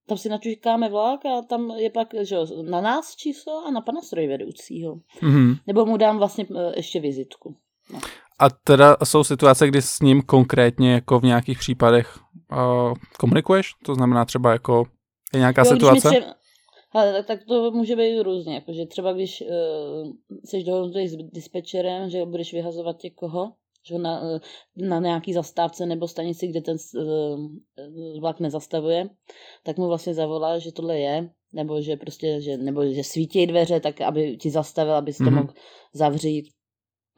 tam si naťukáme vlak a tam je pak že na nás číslo a na pana strojvedoucího. Mm-hmm. Nebo mu dám vlastně eh, ještě vizitku. No. A teda jsou situace, kdy s ním konkrétně jako v nějakých případech uh, komunikuješ? To znamená třeba jako je nějaká jo, situace? Třeba, ale, tak to může být různě, jakože třeba když uh, jsi dohodnutý s dispečerem, že budeš vyhazovat někoho, že na, uh, na nějaký zastávce nebo stanici, kde ten uh, vlak nezastavuje, tak mu vlastně zavolá, že tohle je, nebo že prostě, že, nebo že svítí dveře, tak aby ti zastavil, aby to mm-hmm. mohl zavřít.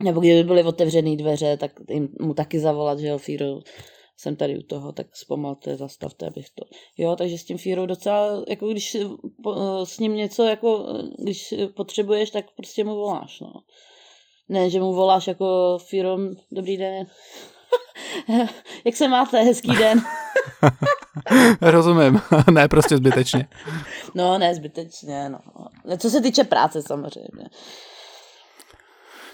Nebo kdyby byly otevřené dveře, tak jim mu taky zavolat, že jo, Fíro, jsem tady u toho, tak zpomalte, zastavte, abych to... Jo, takže s tím Fírou docela, jako když s ním něco, jako když potřebuješ, tak prostě mu voláš, no. Ne, že mu voláš jako Fíro, dobrý den, jak se máte, hezký den. Rozumím, ne, prostě zbytečně. No, ne, zbytečně, no. Co se týče práce samozřejmě.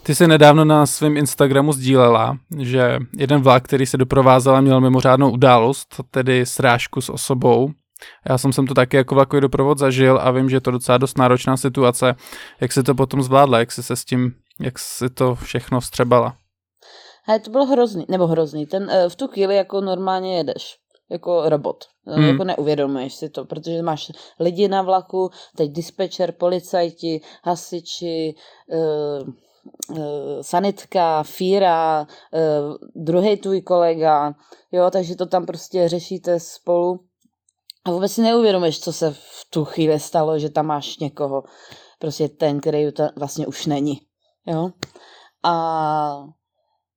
Ty jsi nedávno na svém Instagramu sdílela, že jeden vlak, který se doprovázel, měl mimořádnou událost, tedy srážku s osobou. Já jsem sem to taky jako vlakový doprovod zažil a vím, že je to docela dost náročná situace. Jak se to potom zvládla, jak jsi se s tím, jak si to všechno vstřebala? He, to bylo hrozný, nebo hrozný. Ten, eh, v tu chvíli jako normálně jedeš jako robot. Eh, hmm. Jako neuvědomuješ si to, protože máš lidi na vlaku, teď dispečer, policajti, hasiči, uh, sanitka, fíra, uh, druhý tvůj kolega, jo, takže to tam prostě řešíte spolu a vůbec si neuvědomíš, co se v tu chvíli stalo, že tam máš někoho, prostě ten, který vlastně už není, jo. A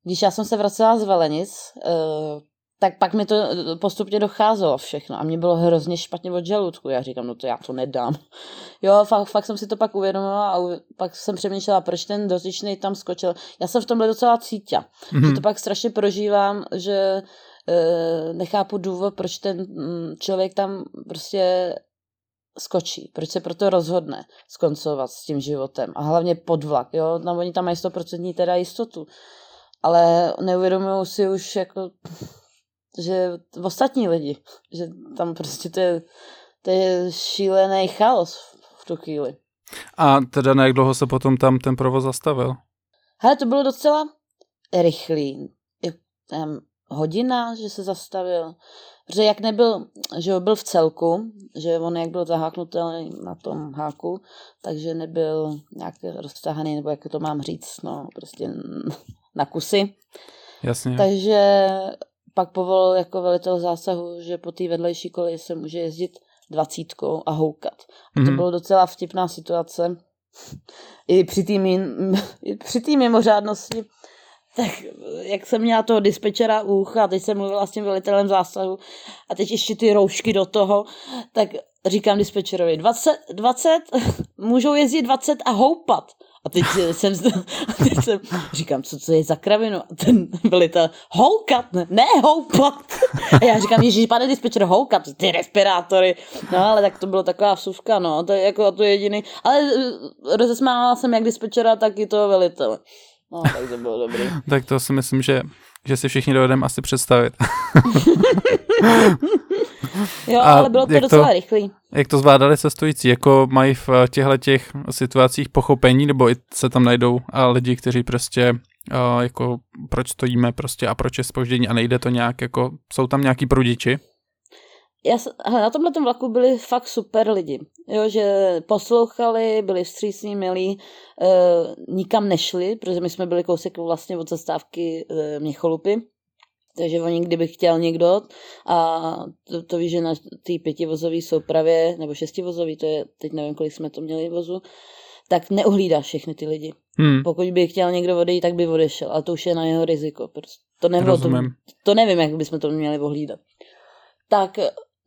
když já jsem se vracela z Velenic, uh, tak pak mi to eh, postupně docházelo všechno a mě bylo hrozně špatně od žaludku. Já říkám, no to já to nedám. Jo, fakt, fakt jsem si to pak uvědomila a pak jsem přemýšlela, proč ten dotyčný tam skočil. Já jsem v tomhle docela cítila. Mm-hmm. Že to pak strašně prožívám, že e, nechápu důvod, proč ten mm, člověk tam prostě skočí, proč se proto rozhodne skoncovat s tím životem a hlavně podvlak, jo, no, oni tam mají 100% teda jistotu, ale neuvědomují si už jako že ostatní lidi, že tam prostě to je, to je šílený chaos v tu chvíli. A teda na jak dlouho se potom tam ten provoz zastavil? Hele, to bylo docela rychlý. Tam hodina, že se zastavil. Protože jak nebyl, že byl v celku, že on jak byl zaháknutý na tom háku, takže nebyl nějak roztahaný, nebo jak to mám říct, no prostě na kusy. Jasně. Takže pak povolil jako velitel zásahu, že po té vedlejší koleji se může jezdit dvacítkou a houkat. A to mm-hmm. bylo docela vtipná situace. I při té mimořádnosti, tak jak jsem měla toho dispečera ucha teď jsem mluvila s tím velitelem zásahu a teď ještě ty roušky do toho, tak říkám dispečerovi 20, 20 můžou jezdit 20 a houpat. A teď jsem, a teď jsem říkám, co to je za kravinu? A ten velitel, houkat, ne, houpat. A já říkám, ježiš, pane dispečer, houkat, ty respirátory. No ale tak to bylo taková vsuvka, no, to je jako to jediný. Ale eh, rozesmávala jsem jak dispečera, tak i toho velitele. No, tak to bylo dobrý. tak to si myslím, že, že si všichni dovedeme asi představit. jo, a ale bylo to docela to, rychlý. Jak to zvládali cestující? Jako mají v těchto těch situacích pochopení, nebo se tam najdou lidi, kteří prostě uh, jako proč stojíme prostě a proč je spoždění a nejde to nějak, jako jsou tam nějaký prudiči? Já, na tomhle vlaku byli fakt super lidi, jo, že poslouchali, byli vstřícní, milí, e, nikam nešli, protože my jsme byli kousek vlastně od zastávky e, Měcholupy, takže oni, kdyby chtěl někdo, a to, to víš, že na té pětivozové soupravě, nebo šestivozový, to je, teď nevím, kolik jsme to měli vozu, tak neuhlídá všechny ty lidi. Hmm. Pokud by chtěl někdo odejít, tak by odešel, ale to už je na jeho riziko. Prostě to, nebylo, to, to nevím, jak bychom to měli ohlídat. Tak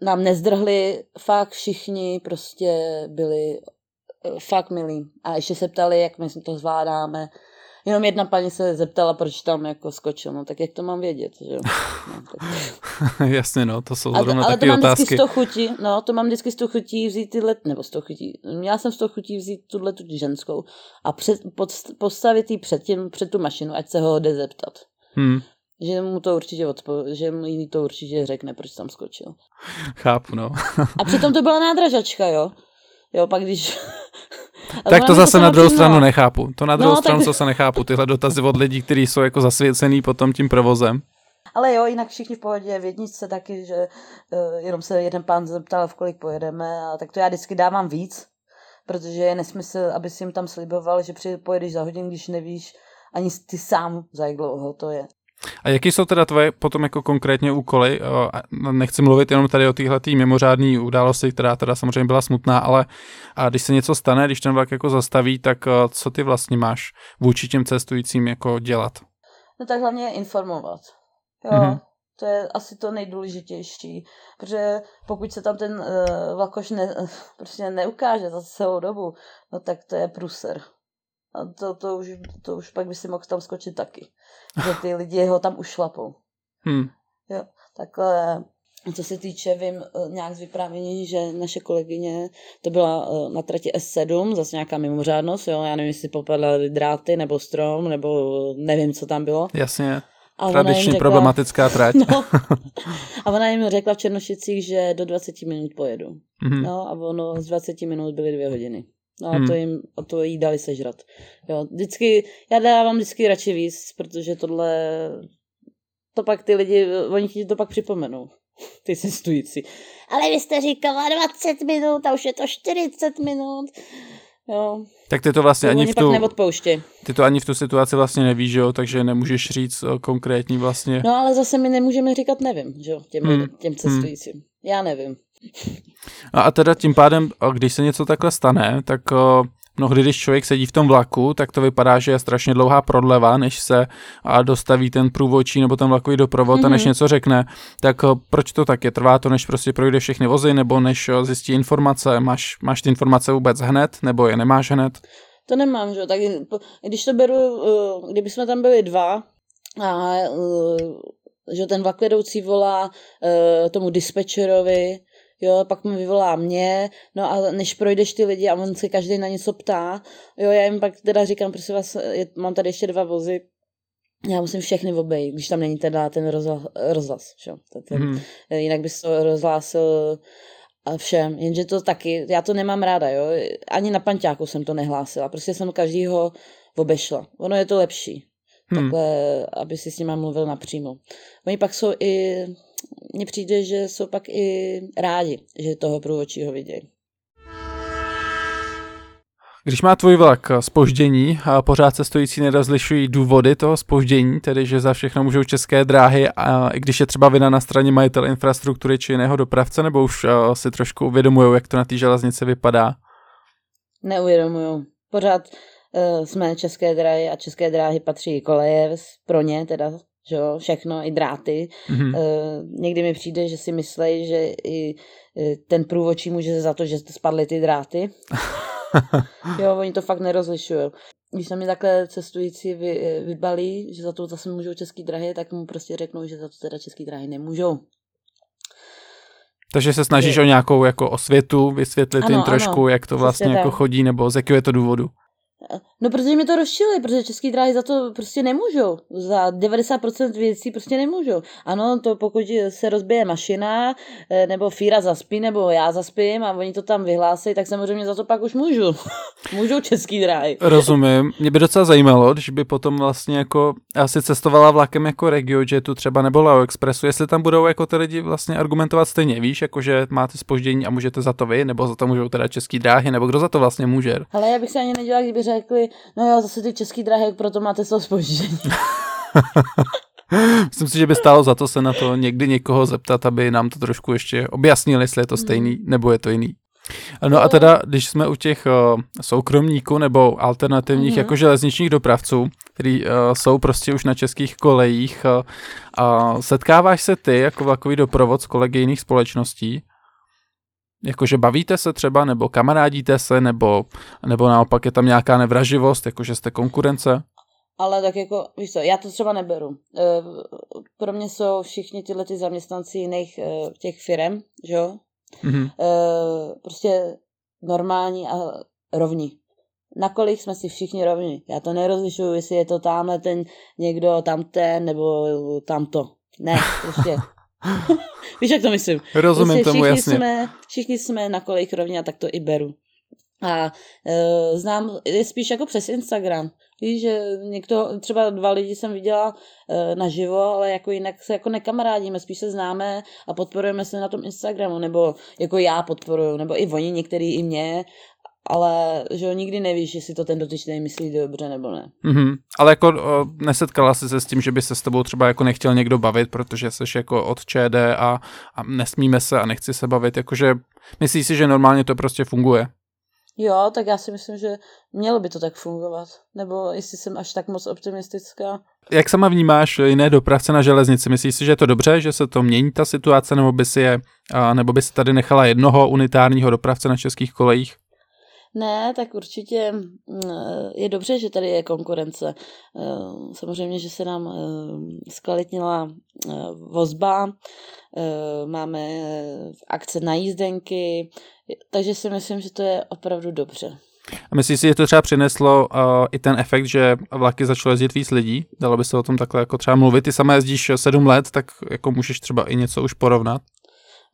nám nezdrhli, fakt všichni prostě byli eh, fakt milí. A ještě se ptali, jak my to zvládáme, Jenom jedna paní se zeptala, proč tam jako skočil, no tak jak to mám vědět, že jo? No, tak... Jasně, no, to jsou zrovna ale, ale to mám otázky. vždycky z toho chutí, no, to mám vždycky z toho chutí vzít tyhle, nebo z toho chutí, měla jsem z toho chutí vzít tuhle tu ženskou a před, pod, postavit ji před, tím, před tu mašinu, ať se ho jde zeptat. Hmm. Že mu to určitě odpo, že mu to určitě řekne, proč tam skočil. Chápu, no. a přitom to byla nádražačka, jo. Jo, pak když tak to zase na druhou stranu nechápu. To na druhou no, stranu tak... zase nechápu. Tyhle dotazy od lidí, kteří jsou jako zasvěcený potom tím provozem. Ale jo, jinak všichni v pohodě, v jedničce taky, že uh, jenom se jeden pán zeptal, v kolik pojedeme, a tak to já vždycky dávám víc, protože je nesmysl, aby si jim tam sliboval, že pojedeš za hodinu, když nevíš ani ty sám, za jak dlouho to je. A jaký jsou teda tvoje potom jako konkrétně úkoly? Nechci mluvit jenom tady o téhle mimořádné události, která teda samozřejmě byla smutná, ale a když se něco stane, když ten vlak jako zastaví, tak co ty vlastně máš vůči těm cestujícím jako dělat? No tak hlavně informovat. Jo, mm-hmm. to je asi to nejdůležitější, protože pokud se tam ten uh, vlakoš ne, prostě neukáže za celou dobu, no tak to je pruser. A to, to, už, to už pak by si mohl tam skočit taky. Že ty lidi ho tam ušlapou. Hmm. Jo, takhle co se týče, vím eh, nějak z vyprávění, že naše kolegyně, to byla eh, na trati S7, zase nějaká mimořádnost, jo, já nevím, jestli popadly dráty, nebo strom, nebo nevím, co tam bylo. Jasně, a tradičně řekla, problematická trať. No, a ona jim řekla v Černošicích, že do 20 minut pojedu. Mm-hmm. No a ono z 20 minut byly dvě hodiny. No a hmm. to jim a to jí dali sežrat. Jo, vždycky, já dávám vždycky radši víc, protože tohle, to pak ty lidi, oni ti to pak připomenou, ty cestující. Ale vy jste říkala 20 minut a už je to 40 minut. Jo. Tak ty to vlastně To ani v pak tu, ty to ani v tu situaci vlastně nevíš, jo, takže nemůžeš říct eh, konkrétní vlastně. No ale zase my nemůžeme říkat nevím, že jo, těm, Hmm. hmm. těm cestujícím. Já nevím. A, a teda tím pádem, když se něco takhle stane, tak mnohdy, když člověk sedí v tom vlaku, tak to vypadá, že je strašně dlouhá prodleva, než se a dostaví ten průvodčí nebo ten vlakový doprovod mm-hmm. a než Mhm. něco řekne. Tak proč to tak je? Trvá to, než prostě projde všechny vozy, nebo než zjistí informace? Máš, máš ty informace vůbec hned, nebo je nemáš hned? To nemám, že jo, tak když to beru, kdyby jsme tam byli dva a že ten vlakvedoucí volá uh, tomu dispečerovi, jo, pak mi vyvolá mě, no a než projdeš ty lidi a on se každý na něco ptá, jo, já jim pak teda říkám, prosím vás, je, mám tady ještě dva vozy, já musím všechny obejít, když tam není teda ten rozhlas, rozhlas že ten, Mhm. jinak bys to rozhlásil a všem, jenže to taky, já to nemám ráda, jo, ani na panťáku jsem to nehlásila, prostě jsem každýho obešla, ono je to lepší, Hmm. takhle, aby si s nima mluvil napřímo. Oni pak jsou i, mně přijde, že jsou pak i rádi, že toho průvodčího vidějí. Když má tvůj vlak spoždění a pořád cestující nerozlišují důvody toho spoždění, tedy že za všechno můžou české dráhy, a i když je třeba vina na straně majitele infrastruktury či jiného dopravce, nebo už uh, si trošku uvědomují, jak to na té železnici vypadá. Neuvědomuju. Pořád uh, jsme české dráhy a české dráhy patří koleje pro ně, teda, že jo, všechno, i dráty. Mhm. Uh, někdy mi přijde, že si myslí, že i uh, ten průvodčí může za to, že spadly ty dráty. jo, oni to fakt nerozlišují. Když se mi takhle cestující vy, vybalí, že za to zase můžou český drahy, tak mu prostě řeknou, že za to teda český drahy nemůžou. Takže se snažíš Je- o nějakou jako osvětu, vysvětlit Ano, jim ano, trošku, jak to vlastně jako tak. chodí, nebo z jakého je to důvodu. No, protože mi to rozšili, protože český dráhy za to prostě nemůžou. Za 90% věcí prostě nemůžou. Ano, to pokud se rozbije mašina, eh, nebo Fíra zaspí, nebo já zaspím a oni to tam vyhlásí, tak samozřejmě za to pak už můžu. můžou český dráhy. Rozumím. Mě by docela zajímalo, když by potom vlastně jako asi cestovala vlakem jako RegioJetu třeba nebo Leo Expressu, jestli tam budou jako ty lidi vlastně argumentovat stejně, víš, jako že máte spoždění a můžete za to vy, nebo za to můžou teda český dráhy, nebo kdo za to vlastně může. Ale já bych se ani nedělala, kdyby řekli, no jo, zase ty český dráhy, proto máte to spoždění. Myslím si, že by stálo za to se na to někdy někoho zeptat, aby nám to trošku ještě objasnil, jestli je to stejný, nebo je to jiný. No a teda, když jsme u těch uh, soukromníků nebo alternativních Mhm. jako železničních dopravců, který uh, jsou prostě už na českých kolejích, uh, uh, setkáváš se ty jako vlakový doprovod s kolegy jiných společností? Jakože bavíte se třeba, nebo kamarádíte se, nebo, nebo naopak je tam nějaká nevraživost, jakože jste konkurence? Ale tak jako, víš co, já to třeba neberu. Eh, Pro mě jsou všichni tyhle ty zaměstnanci jiných eh, těch firm, že jo, Mhm. eh, prostě normální a rovní. Nakolik jsme si všichni rovni. Já to nerozlišuju, jestli je to tamhle ten někdo, tamten, nebo tamto. Ne, prostě. Víš, jak to myslím? Rozumím prostě tomu, všichni jasně. Jsme, všichni jsme na kolik rovni a tak to i beru. A e, znám, je spíš jako přes Instagram. Víš, že někdo, třeba dva lidi jsem viděla e, naživo, ale jako jinak se jako nekamarádíme, spíš se známe a podporujeme se na tom Instagramu, nebo jako já podporuju, nebo i oni, některý i mě, ale že jo, nikdy nevíš, jestli to ten dotyčný myslí dobře nebo ne. Mhm. Ale jako o, nesetkala jsi se s tím, že by se s tebou třeba jako nechtěl někdo bavit, protože jsi jako od ČD a, a nesmíme se a nechci se bavit, jakože myslíš si, že normálně to prostě funguje? Jo, tak já si myslím, že mělo by to tak fungovat. Nebo jestli jsem až tak moc optimistická. Jak sama vnímáš jiné dopravce na železnici? Myslíš si, že je to dobře, že se to mění ta situace, nebo by si je, a, nebo by si tady nechala jednoho unitárního dopravce na českých kolejích? Ne, tak určitě mm, je dobře, že tady je konkurence. Eh, Samozřejmě, že se nám eh, zkvalitnila eh, vozba, eh, máme eh, akce na jízdenky, takže si myslím, že to je opravdu dobře. A myslíš si, že to třeba přineslo uh, i ten efekt, že vlaky začaly jezdit víc lidí? Dalo by se o tom takhle jako třeba mluvit? Ty sama jezdíš sedm let, tak jako můžeš třeba i něco už porovnat?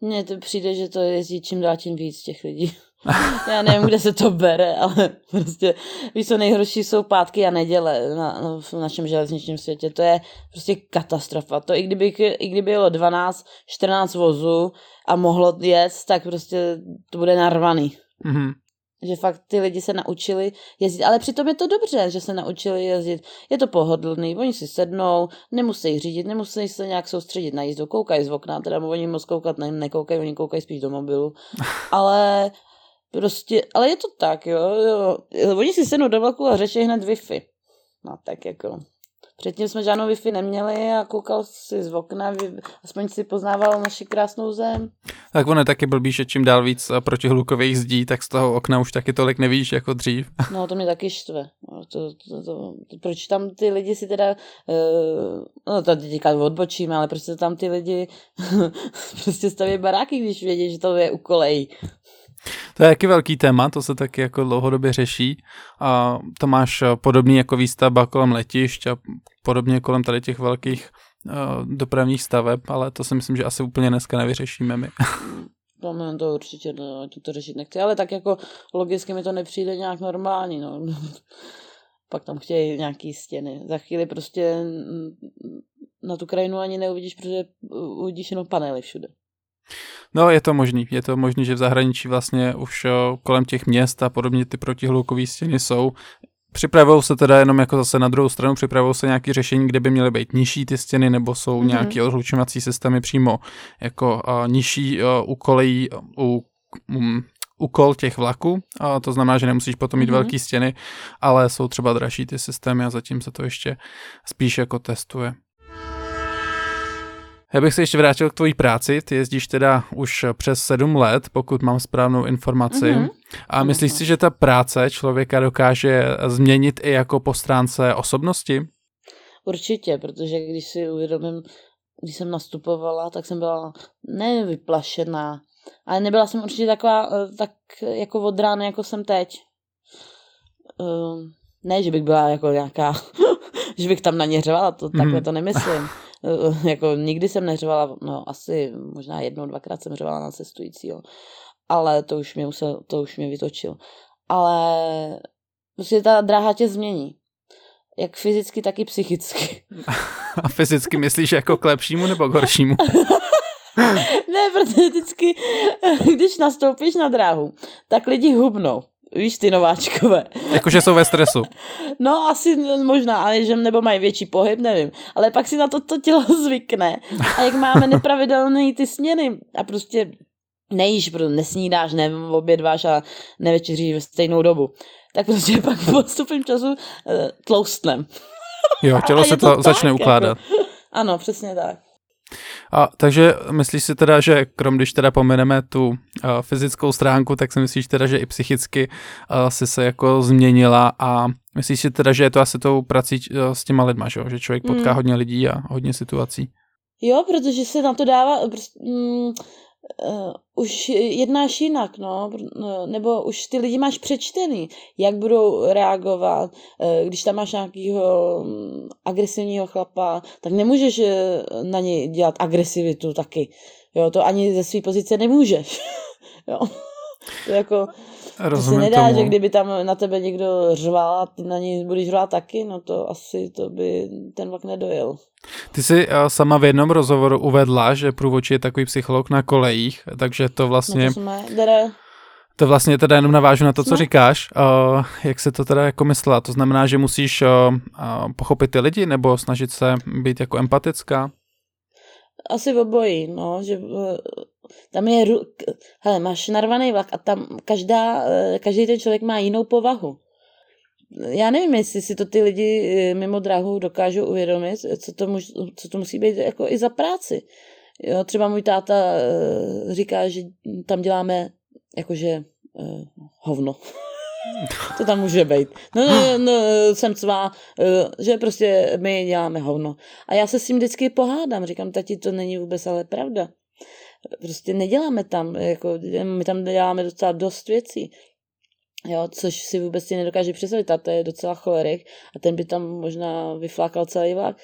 Mně to přijde, že to jezdí čím dál tím víc těch lidí. Já nevím, kde se to bere, ale prostě, víš co, nejhorší jsou pátky a neděle na, na, v našem železničním světě. To je prostě katastrofa. To i kdyby, i kdyby bylo 12, 14 vozů a mohlo jet, tak prostě to bude narvaný. Mhm. že fakt ty lidi se naučili jezdit, ale přitom je to dobře, že se naučili jezdit. Je to pohodlný, oni si sednou, nemusí řídit, nemusí se nějak soustředit na jízdu, koukají z okna, teda oni moc koukat ne, nekoukají, oni koukají spíš do mobilu. Ale prostě, ale je to tak, jo, jo. Oni si sednou do vlaku a řeší hned Wi-Fi. No tak jako, Předtím jsme žádnou Wi-Fi neměli a koukal si z okna, aspoň si poznával naši krásnou zem. Tak ono je taky blbý, že čím dál víc eh, protihlukových zdí, tak z toho okna už taky tolik nevíš jako dřív. No to mě taky štve. No, to, to, to, to, proč tam ty lidi si teda, uh, no to teďka odbočíme, ale proč tam ty lidi prostě staví baráky, když vědí, že to je u kolejí. To je taky velký téma, to se taky jako dlouhodobě řeší. A to máš eh, podobný jako výstavba kolem letišť a podobně kolem tady těch velkých uh, dopravních staveb, ale to si myslím, že asi úplně dneska nevyřešíme my. No, to určitě no, to, to řešit nechci, ale tak jako logicky mi to nepřijde nějak normální, no. Pak tam chtějí nějaký stěny. Za chvíli prostě na tu krajinu ani neuvidíš, protože uvidíš jenom panely všude. No, je to možný. Je to možný, že v zahraničí vlastně už kolem těch měst a podobně ty protihlukové stěny jsou. Připravují se teda jenom jako zase na druhou stranu, připravují se nějaké řešení, kde by měly být nižší ty stěny, nebo jsou mm-hmm. nějaké odhlučovací systémy přímo jako uh, nižší uh, u kolejí, u um, úkol těch vlaků, a to znamená, že nemusíš potom mít mm-hmm. velké stěny, ale jsou třeba dražší ty systémy a zatím se to ještě spíš jako testuje. Já bych se ještě vrátil k tvojí práci. Ty jezdíš teda už přes sedm let, pokud mám správnou informaci. Mm-hmm. A myslíš si, že ta práce člověka dokáže změnit i jako po stránce osobnosti? Určitě, protože když si uvědomím, když jsem nastupovala, tak jsem byla nevyplašená, ale nebyla jsem určitě taková eh, tak jako od rána, jako jsem teď. Ehm, ne, že bych byla jako nějaká, že bych tam na ně řvala, to, takhle mm. to nemyslím. Eh, jako nikdy jsem neřvala, no asi možná jednou, dvakrát jsem řvala na cestujícího, ale to už mě musel, to už mě vytočil. Ale prostě ta dráha tě změní. Jak fyzicky, tak i psychicky. A fyzicky myslíš jako k lepšímu nebo k horšímu? ne, protože vždycky, když nastoupíš na dráhu, tak lidi hubnou. Víš, ty nováčkové. Jakože jsou ve stresu. No, asi možná, ale že nebo mají větší pohyb, nevím. Ale pak si na to to tělo zvykne. A jak máme nepravidelné ty směny a prostě nejíš, protože nesnídáš, neobědváš a nevečeříš ve stejnou dobu, tak prostě pak postupem času uh, tloustnem. Jo, tělo se to, to začne tak, ukládat. Jako. Ano, přesně tak. A, takže myslíš si teda, že krom když teda pomeneme tu uh, fyzickou stránku, tak si myslíš teda, že i psychicky uh, si se jako změnila a myslíš si teda, že je to asi tou prací uh, s těma lidma, že, že člověk potká mm. hodně lidí a hodně situací? Jo, protože se na to dává, prostě, mm, uh, už jednáš jinak, no, nebo už ty lidi máš přečtený, jak budou reagovat, uh, když tam máš nějakého um, agresivního chlapa, tak nemůžeš eh, na něj dělat agresivitu taky, jo, to ani ze své pozice nemůžeš, jo, to jako, Rozumím to se nedá, tomu. že kdyby tam na tebe někdo řval a ty na něj budeš řvát taky, no to asi to by ten vlak nedojel. Ty jsi uh, sama v jednom rozhovoru uvedla, že průvočí je takový psycholog na kolejích, takže to vlastně... No to jsme. To vlastně teda jenom navážu na to, co říkáš. Uh, jak se to teda jako myslela? To znamená, že musíš uh, uh, pochopit ty lidi nebo snažit se být jako empatická? Asi obojí, no, že tam je, hele, máš narvaný vlak a tam každá, každý ten člověk má jinou povahu já nevím, jestli si to ty lidi eh, mimo dráhu dokážou uvědomit, co to, muž, co to musí být jako i za práci. Jo, třeba můj táta uh, říká, že tam děláme jakože hovno. to tam může být. No, no, no jsem uh, že prostě my děláme hovno. A já se s tím vždycky pohádám, říkám, tati, to není vůbec ale pravda. Prostě neděláme tam, jako, my tam děláme docela dost věcí. Jo, což si vůbec si nedokáže představit, a to je docela cholerik a ten by tam možná vyflákal celý vlak.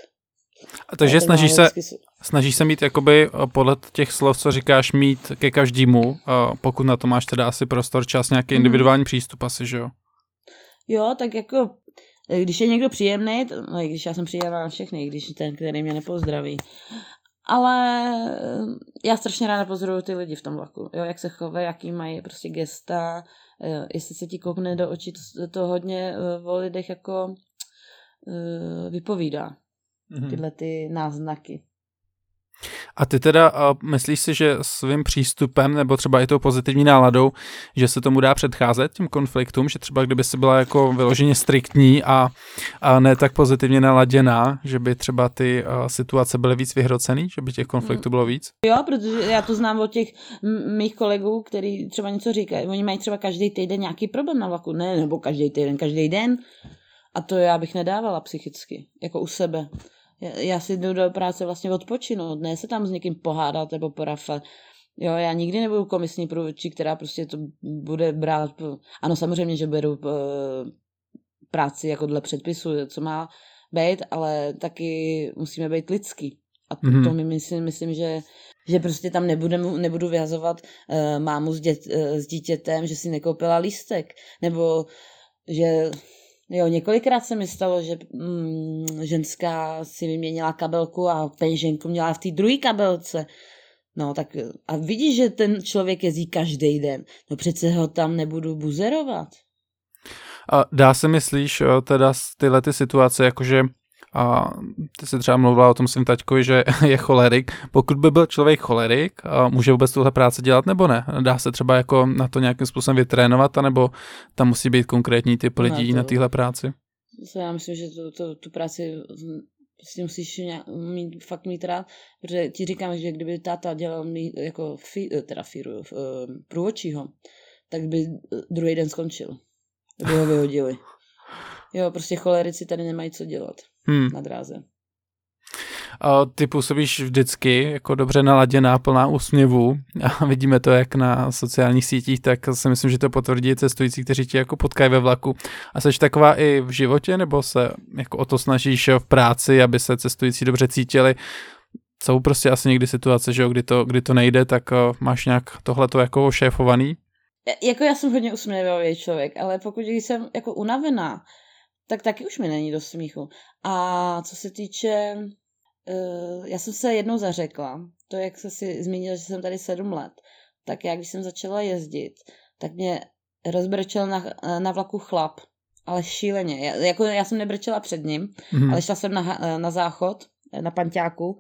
A takže snažíš se, vždycky... snažíš se mít jakoby eh, podle těch slov, co říkáš, mít ke každému, pokud na to máš teda asi prostor, čas, nějaký mm. individuální přístup asi, že jo? Jo, tak jako, když je někdo příjemný, no, když já jsem příjemná na všechny, když ten, který mě nepozdraví, ale eh, já strašně ráda pozoruju ty lidi v tom vlaku, jo, jak se chovají, jaký mají prostě gesta, eh, jestli se ti koukne do očí, to, to hodně eh, o lidech jako vypovídá. Mm-hmm. Tyhle ty náznaky. A ty teda uh, myslíš si, že svým přístupem nebo třeba i tou pozitivní náladou, že se tomu dá předcházet těm konfliktům, že třeba kdyby si byla jako vyloženě striktní a, a ne tak pozitivně naladěná, že by třeba ty uh, situace byly víc vyhrocený, že by těch konfliktů bylo víc? Jo, protože já to znám od těch mých kolegů, který třeba něco říkají. Oni mají třeba každý týden nějaký problém na vlaku. Ne, nebo každý týden, každý den. A to já bych nedávala psychicky, jako u sebe já si jdu do práce vlastně odpočinout, ne se tam s někým pohádat nebo porafat. Jo, já nikdy nebudu komisní průvodčí, která prostě to bude brát, ano samozřejmě, že beru eh, práci jako dle předpisu, co má být, ale taky musíme být lidský. A to, mm-hmm. to mi myslím, myslím že, že prostě tam nebudu, nebudu vyhazovat uh, mámu s, dět, uh, s dítětem, že si nekoupila lístek, nebo že Jo, několikrát se mi stalo, že mm, ženská si vyměnila kabelku a peněženku měla v té druhé kabelce. No tak a vidíš, že ten člověk jezdí každý den. No přece ho tam nebudu buzerovat. A dá se myslíš teda tyhle ty situace, jakože a ty jsi třeba mluvila o tom svým taťkovi, že je cholerik. Pokud by byl člověk cholerik, může vůbec tuhle práci dělat nebo ne? Dá se třeba jako na to nějakým způsobem vytrénovat, anebo tam musí být konkrétní typ lidí na téhle práci? Já myslím, že to, to, tu práci prostě musíš nějak, mít, fakt mít rád, protože ti říkám, že kdyby táta dělal mít jako fi, teda fíru, eh, průvodčího, tak by druhý den skončil. By ho vyhodili. Jo, prostě cholerici tady nemají co dělat hmm. na dráze. A ty působíš vždycky jako dobře naladěná, plná úsměvů a vidíme to jak na sociálních sítích, tak si myslím, že to potvrdí cestující, kteří tě jako potkají ve vlaku. A jsi taková i v životě, nebo se jako o to snažíš v práci, aby se cestující dobře cítili? Jsou prostě asi někdy situace, že jo, kdy to, kdy to nejde, tak uh, máš nějak tohleto jako šéfovaný? Jako já jsem hodně usměvavý člověk, ale pokud jsem jako unavená, tak taky už mi není do smíchu. A co se týče, uh, já jsem se jednou zařekla, to jak se si zmínil, že jsem tady sedm let, tak já když jsem začala jezdit, tak mě rozbrčel na, na vlaku chlap, ale šíleně. Já, jako já jsem nebrčela před ním, mm-hmm. ale šla jsem na, na záchod, na panťáku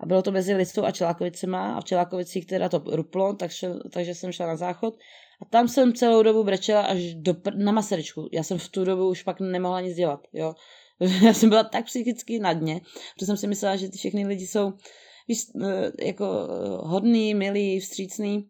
a bylo to mezi Listou a Čelákovicema a v Čelákovicích teda to ruplo, takže, takže jsem šla na záchod a tam jsem celou dobu brečela až do, na maseričku. Já jsem v tu dobu už pak nemohla nic dělat, jo. Já jsem byla tak psychicky na dně, že jsem si myslela, že ty všechny lidi jsou víš, eh, jako eh, hodný, milý, vstřícný.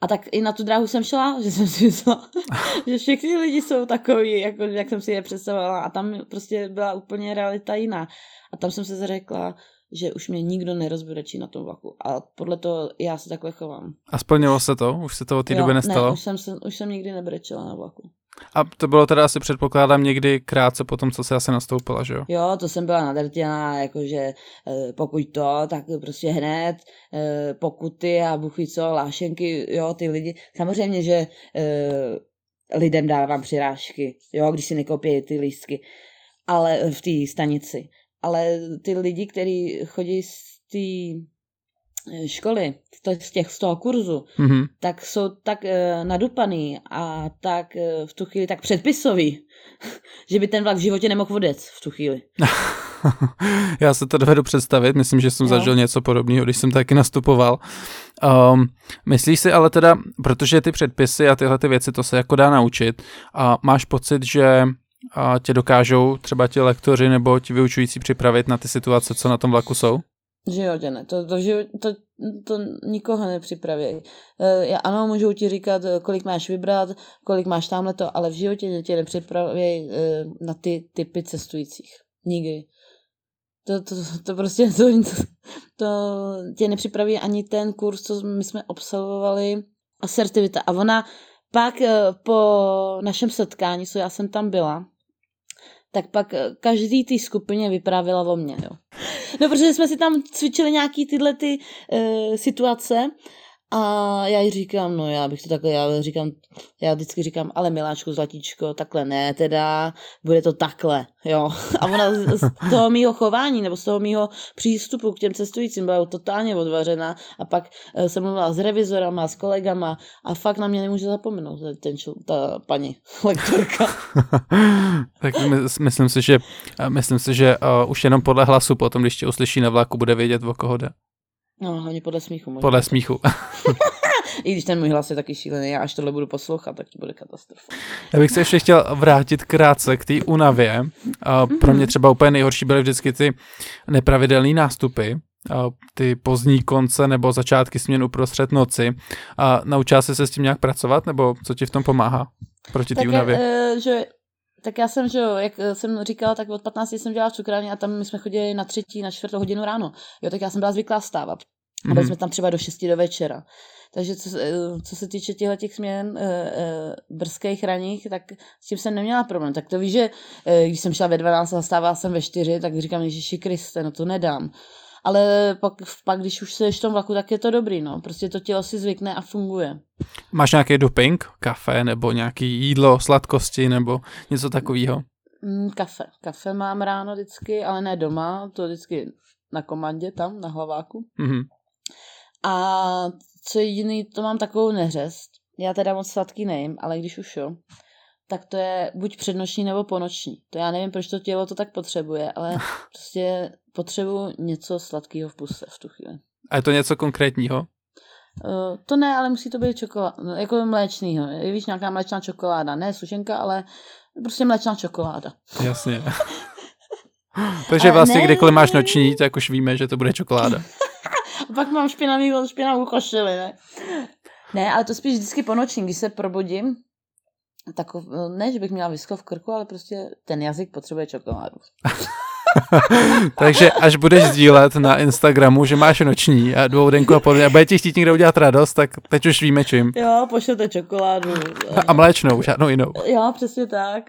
A tak i na tu dráhu jsem šla, že jsem si myslela, že všichni lidi jsou takový, jako, jak jsem si je představovala. A tam prostě byla úplně realita jiná. A tam jsem se zařekla, že už mě nikdo nerozbrečí na tom vlaku. A podle toho já se takhle chovám. A splnilo se to? Už se to od té doby nestalo? Ne, už jsem, se, už jsem nikdy nebrečela na vlaku. A to bylo teda asi předpokládám někdy krátce po tom, co se asi nastoupila, že jo? Jo, to jsem byla nadrtěná, jakože eh, pokud to, tak prostě hned eh, pokuty a buchy co, lášenky, jo, ty lidi. Samozřejmě, že eh, lidem dávám přirážky, jo, když si nekoupí ty lístky, ale v té stanici ale ty lidi, kteří chodí z té eh, školy, z, těch, z toho kurzu, mm-hmm. tak jsou tak e, nadupaný a tak e, v tu chvíli tak předpisový, že by ten vlak v životě nemohl odjet v tu chvíli. Já se to dovedu představit, myslím, že jsem jo. zažil něco podobného, když jsem taky nastupoval. Um, myslíš si ale teda, protože ty předpisy a tyhle ty věci, to se jako dá naučit a máš pocit, že a tě dokážou třeba ti lektoři nebo ti vyučující připravit na ty situace, co na tom vlaku jsou? V životě ne, to, to, to, to nikoho nepřipraví. E, já, ano, můžu ti říkat, e, kolik máš vybrat, kolik máš tamhle to, ale v životě tě nepřipraví e, na ty typy cestujících. Nikdy. To, to, to prostě to, to tě nepřipraví ani ten kurz, co my jsme absolvovali, asertivita. A ona pak po našem setkání, co já jsem tam byla, tak pak eh, každý té skupině vyprávěla o mně, jo. No, protože jsme si tam cvičili nějaký tyhle ty uh, situace A já jí říkám, no já bych to takhle, já říkám, já vždycky říkám, ale miláčku, zlatíčko, takhle ne, teda, bude to takhle, jo. A ona z, z toho mýho chování, nebo z toho mýho přístupu k těm cestujícím byla totálně odvařená a pak eh, jsem mluvila s revizorama, s kolegama a fakt na mě nemůže zapomenout ten, čl, ta paní lektorka. tak my, myslím si, že, myslím si, že uh, už jenom podle hlasu potom, když tě uslyší na vlaku, bude vědět, o koho jde. No, hlavně podle smíchu. Možná. Podle smíchu. I když ten můj hlas je taky šílený, já až tohle budu poslouchat, tak to bude katastrofa. Já bych se ještě chtěl vrátit krátce k té únavě. Pro mě třeba úplně nejhorší byly vždycky ty nepravidelné nástupy, ty pozdní konce nebo začátky směn uprostřed noci. A naučila jsi se s tím nějak pracovat, nebo co ti v tom pomáhá proti té únavě? Je, že tak já jsem, že jo, jak jsem říkala, tak od 15 jsem dělala v cukrárně a tam my jsme chodili na třetí, na čtvrtou hodinu ráno. Jo, tak já jsem byla zvyklá stávat. A byli mm-hmm. jsme tam třeba do 6 do večera. Takže co, co se týče těchto těch směn e, e, brzkých raních, tak s tím jsem neměla problém. Tak to víš, že e, když jsem šla ve 12 a stávala jsem ve 4, tak říkám, Ježiši Kriste, no to nedám. Ale pak, pak když už jsi v tom vlaku, tak je to dobrý, no. Prostě to tělo si zvykne a funguje. Máš nějaký doping? Kafe nebo nějaký jídlo, sladkosti nebo něco takového? Mm, kafe. Kafe mám ráno vždycky, ale ne doma, to vždycky na komandě tam, na hlaváku. Mm-hmm. A co jediný, to mám takovou neřest. Já teda moc sladký nejím, ale když už jo, tak to je buď přednoční nebo ponoční. To já nevím, proč to tělo to tak potřebuje, ale prostě potřebuji něco sladkého v puse v tu chvíli. A je to něco konkrétního? Uh, to ne, ale musí to být čokoláda, no, jako mléčnýho. Víš, nějaká mléčná čokoláda, ne sušenka, ale prostě mléčná čokoláda. Jasně. Takže ale vlastně, ne, kdykoliv máš noční, tak už víme, že to bude čokoláda. pak mám špinavý, špinavou košili, ne? Ne, ale to spíš vždycky po noční, když se probudím, tak ne, že bych měla visko v krku, ale prostě ten jazyk potřebuje čokoládu. Takže až budeš sdílet na Instagramu, že máš noční a dvoudenku a podobně a bude ti chtít někdo udělat radost, tak teď už víme čím. Jo, pošlete čokoládu. A mléčnou, žádnou jinou. Jo, přesně tak.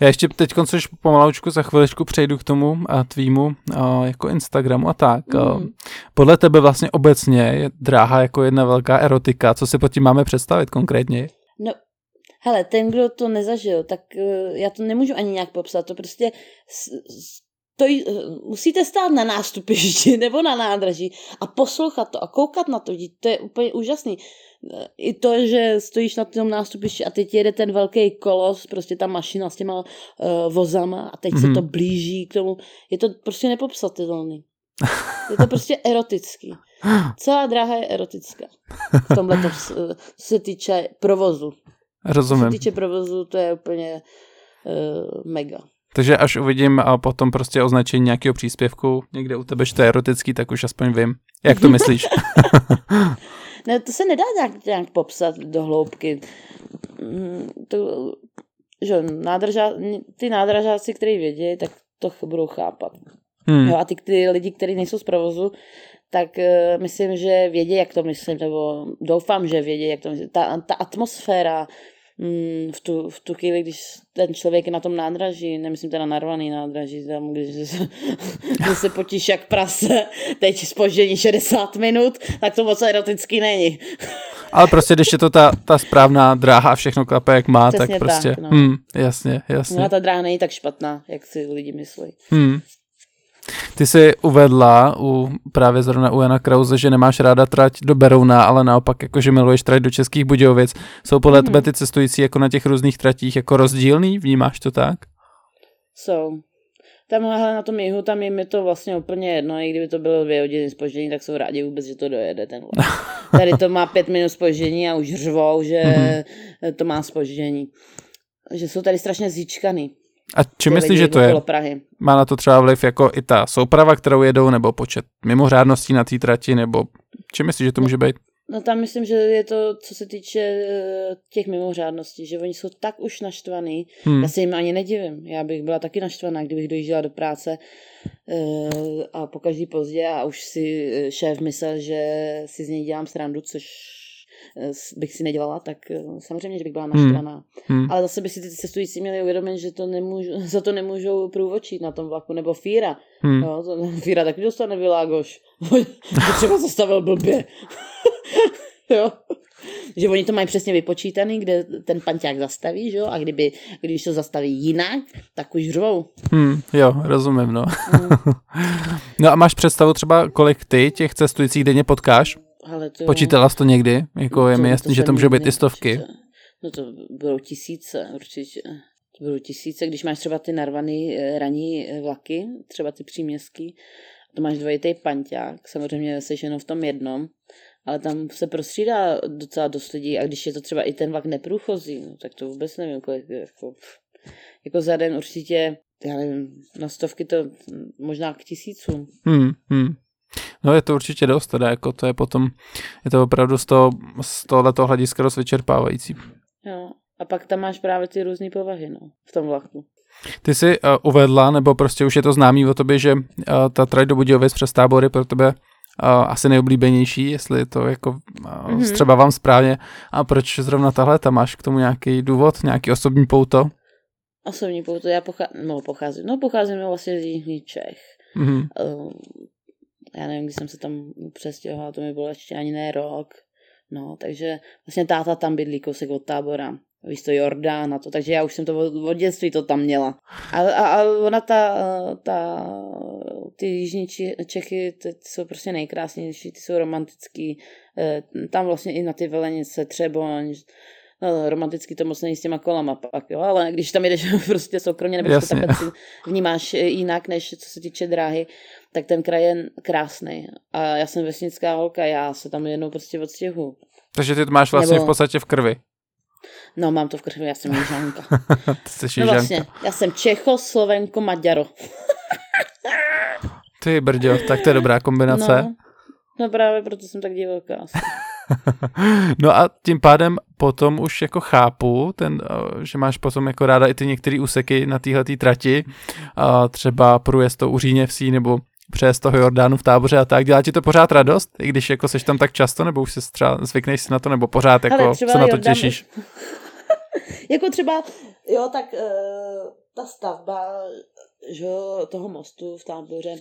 Já ještě teď což pomaloučku za chviličku přejdu k tomu a tvýmu a, jako Instagramu a tak. Mm. Podle tebe vlastně obecně je dráha jako jedna velká erotika. Co si pod tím máme představit konkrétně? No, hele, ten, kdo to nezažil, tak uh, já to nemůžu ani nějak popsat. To prostě to, musíte stát na nástupišti nebo na nádraží a poslouchat to a koukat na to. To je úplně úžasný i to, že stojíš na tom nástupišti a teď jede ten velký kolos, prostě ta mašina s těma uh, vozama a teď mm-hmm. se mhm. to blíží k tomu. Je to prostě nepopsatelný. Je to prostě erotický. Celá dráha je erotická. V tomhle to, co se týče provozu. Rozumím. Co se týče provozu, to je úplně uh, mega. Takže až uvidím a potom prostě označení nějakého příspěvku někde u tebe, že to je erotický, tak už aspoň vím. Jak to myslíš? Ne, to se nedá nějak, nějak popsat do hloubky. Mm, to, že nádrža, ty nádražáci, kteří vědí, tak to budou chápat. Hmm. Jo, a ty, ty lidi, kteří nejsou z provozu, tak uh, myslím, že vědí, jak to myslím, nebo doufám, že vědí, jak to myslím. Ta, ta atmosféra, mm, v, tu, v tu chvíli, když ten člověk je na tom nádraží, nemyslím teda narvaný nádraží, tam, když se, když se potíš jak prase, teď spoždění 60 minut, tak to moc erotický není. Ale prostě, když je to ta, ta správná dráha a všechno klape, jak má, Přesně tak prostě, tak, no. hmm, jasně, jasně. No a ta dráha není tak špatná, jak si lidi myslí. Hmm. Ty jsi uvedla u právě zrovna u Jana Krause, že nemáš ráda trať do Berouna, ale naopak jako, že miluješ trať do Českých Budějovic. Jsou podle mm. tebe ty cestující jako na těch různých tratích jako rozdílný? Vnímáš to tak? Jsou. Tam na tom jihu, tam jim je to vlastně úplně jedno, i kdyby to bylo dvě hodiny spoždění, tak jsou rádi vůbec, že to dojede ten vlak. Tady to má pět minut spoždění a už řvou, že mm-hmm. to má spoždění. Že jsou tady strašně zíčkaný. A či myslíš, že to je? Prahy. Má na to třeba vliv jako i ta souprava, kterou jedou, nebo počet mimořádností na té trati, nebo či myslíš, že to může být? No tam myslím, že je to, co se týče eh, těch mimořádností, že oni jsou tak už naštvaný, hmm. já se jim ani nedivím. Já bych byla taky naštvaná, kdybych dojížděla do práce uh, a po každý pozdě a už si eh, šéf myslel, že si z něj dělám srandu, což eh, bych si nedělala, tak eh, samozřejmě, že bych byla naštvaná. Hmm. Hmm. Ale zase by si ty cestující měli uvědomit, že to nemůžu, za to nemůžou průvočit na tom vlaku, nebo Fíra. Hmm. Jo, to, Fíra taky dostane Világoš. to třeba zastavil blbě. jo. Že oni to mají přesně vypočítaný, kde ten panťák zastaví, že jo? A kdyby, když to zastaví jinak, tak už řvou. Hmm, jo, rozumím, no. Hmm. no a máš představu třeba, kolik ty těch cestujících denně potkáš? Ale to... Počítala jsi to někdy? Jako je to, mi jasný, to že to může být i stovky. No to budou tisíce určitě. To budou tisíce, když máš třeba ty narvaný eh, ranní eh, vlaky, třeba ty příměstský, to máš dvojitý panťák, samozřejmě jsi jenom v tom jednom, ale tam se prostřídá docela dost lidí a když je to třeba i ten vlak neprůchozí, no, tak to vůbec nevím, kolik jako, jako za den určitě, já nevím, na stovky to možná k tisícům. Hmm, hmm. No je to určitě dost, teda jako to je potom, je to opravdu z, toho, z tohoto hlediska dost vyčerpávající. Jo, a pak tam máš právě ty různé povahy, no, v tom vlaku. Ty jsi uh, uvedla, nebo prostě už je to známý o tobě, že uh, ta trať do Budějovic přes tábory pro tebe asi nejoblíbenější, jestli to jako mm-hmm. třeba vám správně. A proč zrovna tahle, tam máš k tomu nějaký důvod, nějaký osobní pouto? Osobní pouto, já pocházím, no, pocházím, no pocházím vlastně z Jižní Čech. Mm-hmm. Uh, já nevím, když jsem se tam přestěhovala, to mi bylo ještě ani ne rok. No, takže vlastně táta tam bydlí kousek od tábora víš to, Jordán a to, takže já už jsem to od, od dětství to tam měla. A, a, a ona ta, ta, ty jižní Čechy, ty jsou prostě nejkrásnější, ty jsou romantický, e, tam vlastně i na ty velenice, Třeboň, no, romanticky to moc není s těma kolama pak, jo, ale když tam jdeš prostě soukromě, nebo tak si vnímáš jinak, než co se týče dráhy, tak ten kraj je krásný. A já jsem vesnická holka, já se tam jednou prostě odstěhu. Takže ty to máš vlastně nebo... v podstatě v krvi. No, mám to v krvi, já jsem jižanka. Ty jsi no vlastně, já jsem Čecho, Slovenko, Maďaro. Ty brďo, tak to je dobrá kombinace. No, no právě proto jsem tak divoká. no a tím pádem potom už jako chápu, ten, eh, že máš potom jako ráda i ty některé úseky na téhle trati, a třeba průjezd to u Říněvsí nebo přes toho Jordánu v táboře a tak. Dělá ti to pořád radost, i když jako seš tam tak často, nebo už se třeba zvykneš si na to, nebo pořád jako se na to Jordán... těšíš? jako třeba, jo, tak uh, ta stavba že, toho mostu v táboře,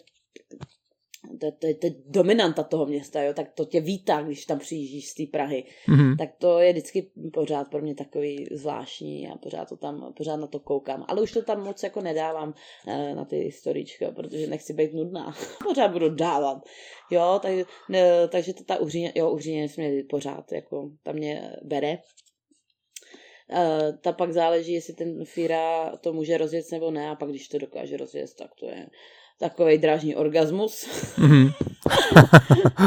to, to, to je dominanta toho města, jo, tak to tě vítá, když tam přijíždíš z té Prahy. Mm-hmm. Tak to je vždycky pořád pro mě takový zvláštní a pořád to tam, pořád na to koukám. Ale už to tam moc jako nedávám eh, na ty historička, protože nechci být nudná. pořád budu dávat. Jo, tak, ne, takže to ta uhříně, jo, uhříně mě pořád, jako tam mě bere. Uh, ta pak záleží, jestli ten Fira to může rozjet nebo ne, a pak když to dokáže rozjet, tak to je takový drážní orgasmus. Mm-hmm.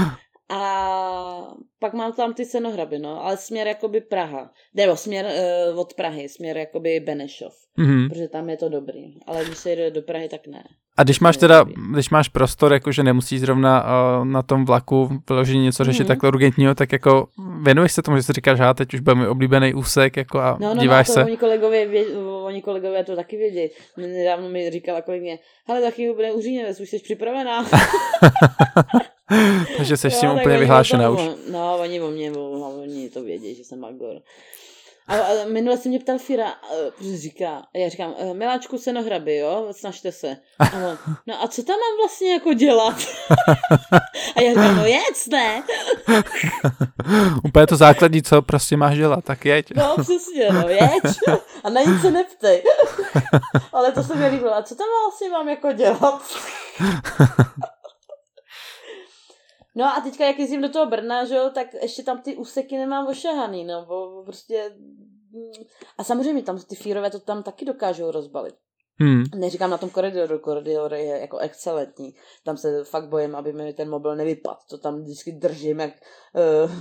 a pak mám tam ty cenohraby, no, ale směr jakoby Praha. Nebo směr uh, od Prahy, směr jakoby Benešov. Mm-hmm. Protože tam je to dobrý. Ale když se jde do Prahy, tak ne. A když máš teda, když máš prostor, jakože nemusíš zrovna uh, na tom vlaku vyloženě něco řešit mm-hmm. takhle urgentního, tak jako věnuješ se tomu, že si říkáš, že teď už bude mi oblíbený úsek jako a no, no, díváš no, to se. Oni kolegové, vě, oni kolegové to taky vědí. Nedávno mi říkala kolegyně, ale taky bude uříněvec, už jsi připravená. Takže jsi s tím úplně vyhlášená už. No, oni o mě, oni to vědí, že jsem Magor. A, a minule se mě ptal Fira, protože říká, já říkám, e, miláčku senohraby, jo, snažte se. A on, no a co tam mám vlastně jako dělat? a já říkám, no jec, ne? Úplně to základní, co prostě máš dělat, tak jeď. no přesně, no jeď. A na nic se neptej. Ale to se mi líbilo, a co tam vlastně mám jako dělat? No a teďka, jak jezdím do toho Brna, že jo, tak ještě tam ty úseky nemám ošahaný, no, bo prostě... Mm, a samozřejmě tam ty fírové to tam taky dokážou rozbalit. Hmm. Neříkám na tom koridoru, koridor je jako excelentní. Tam se fakt bojím, aby mi ten mobil nevypadl. To tam vždycky držím jak uh,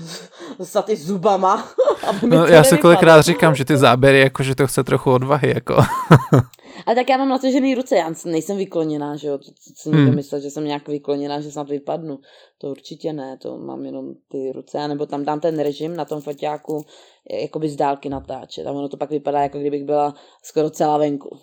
za ty zubama. aby mi no, já se kolikrát říkám, že ty záběry, jako, že to chce trochu odvahy. Jako. Ale tak já mám natažený ruce, já nejsem vykloněná, že jo. To, co někdo hmm. myslel, že jsem nějak vykloněná, že snad vypadnu. To určitě ne, to mám jenom ty ruce, nebo tam dám ten režim na tom foťáku, jakoby z dálky natáčet. A ono to pak vypadá, jako kdybych byla skoro celá venku.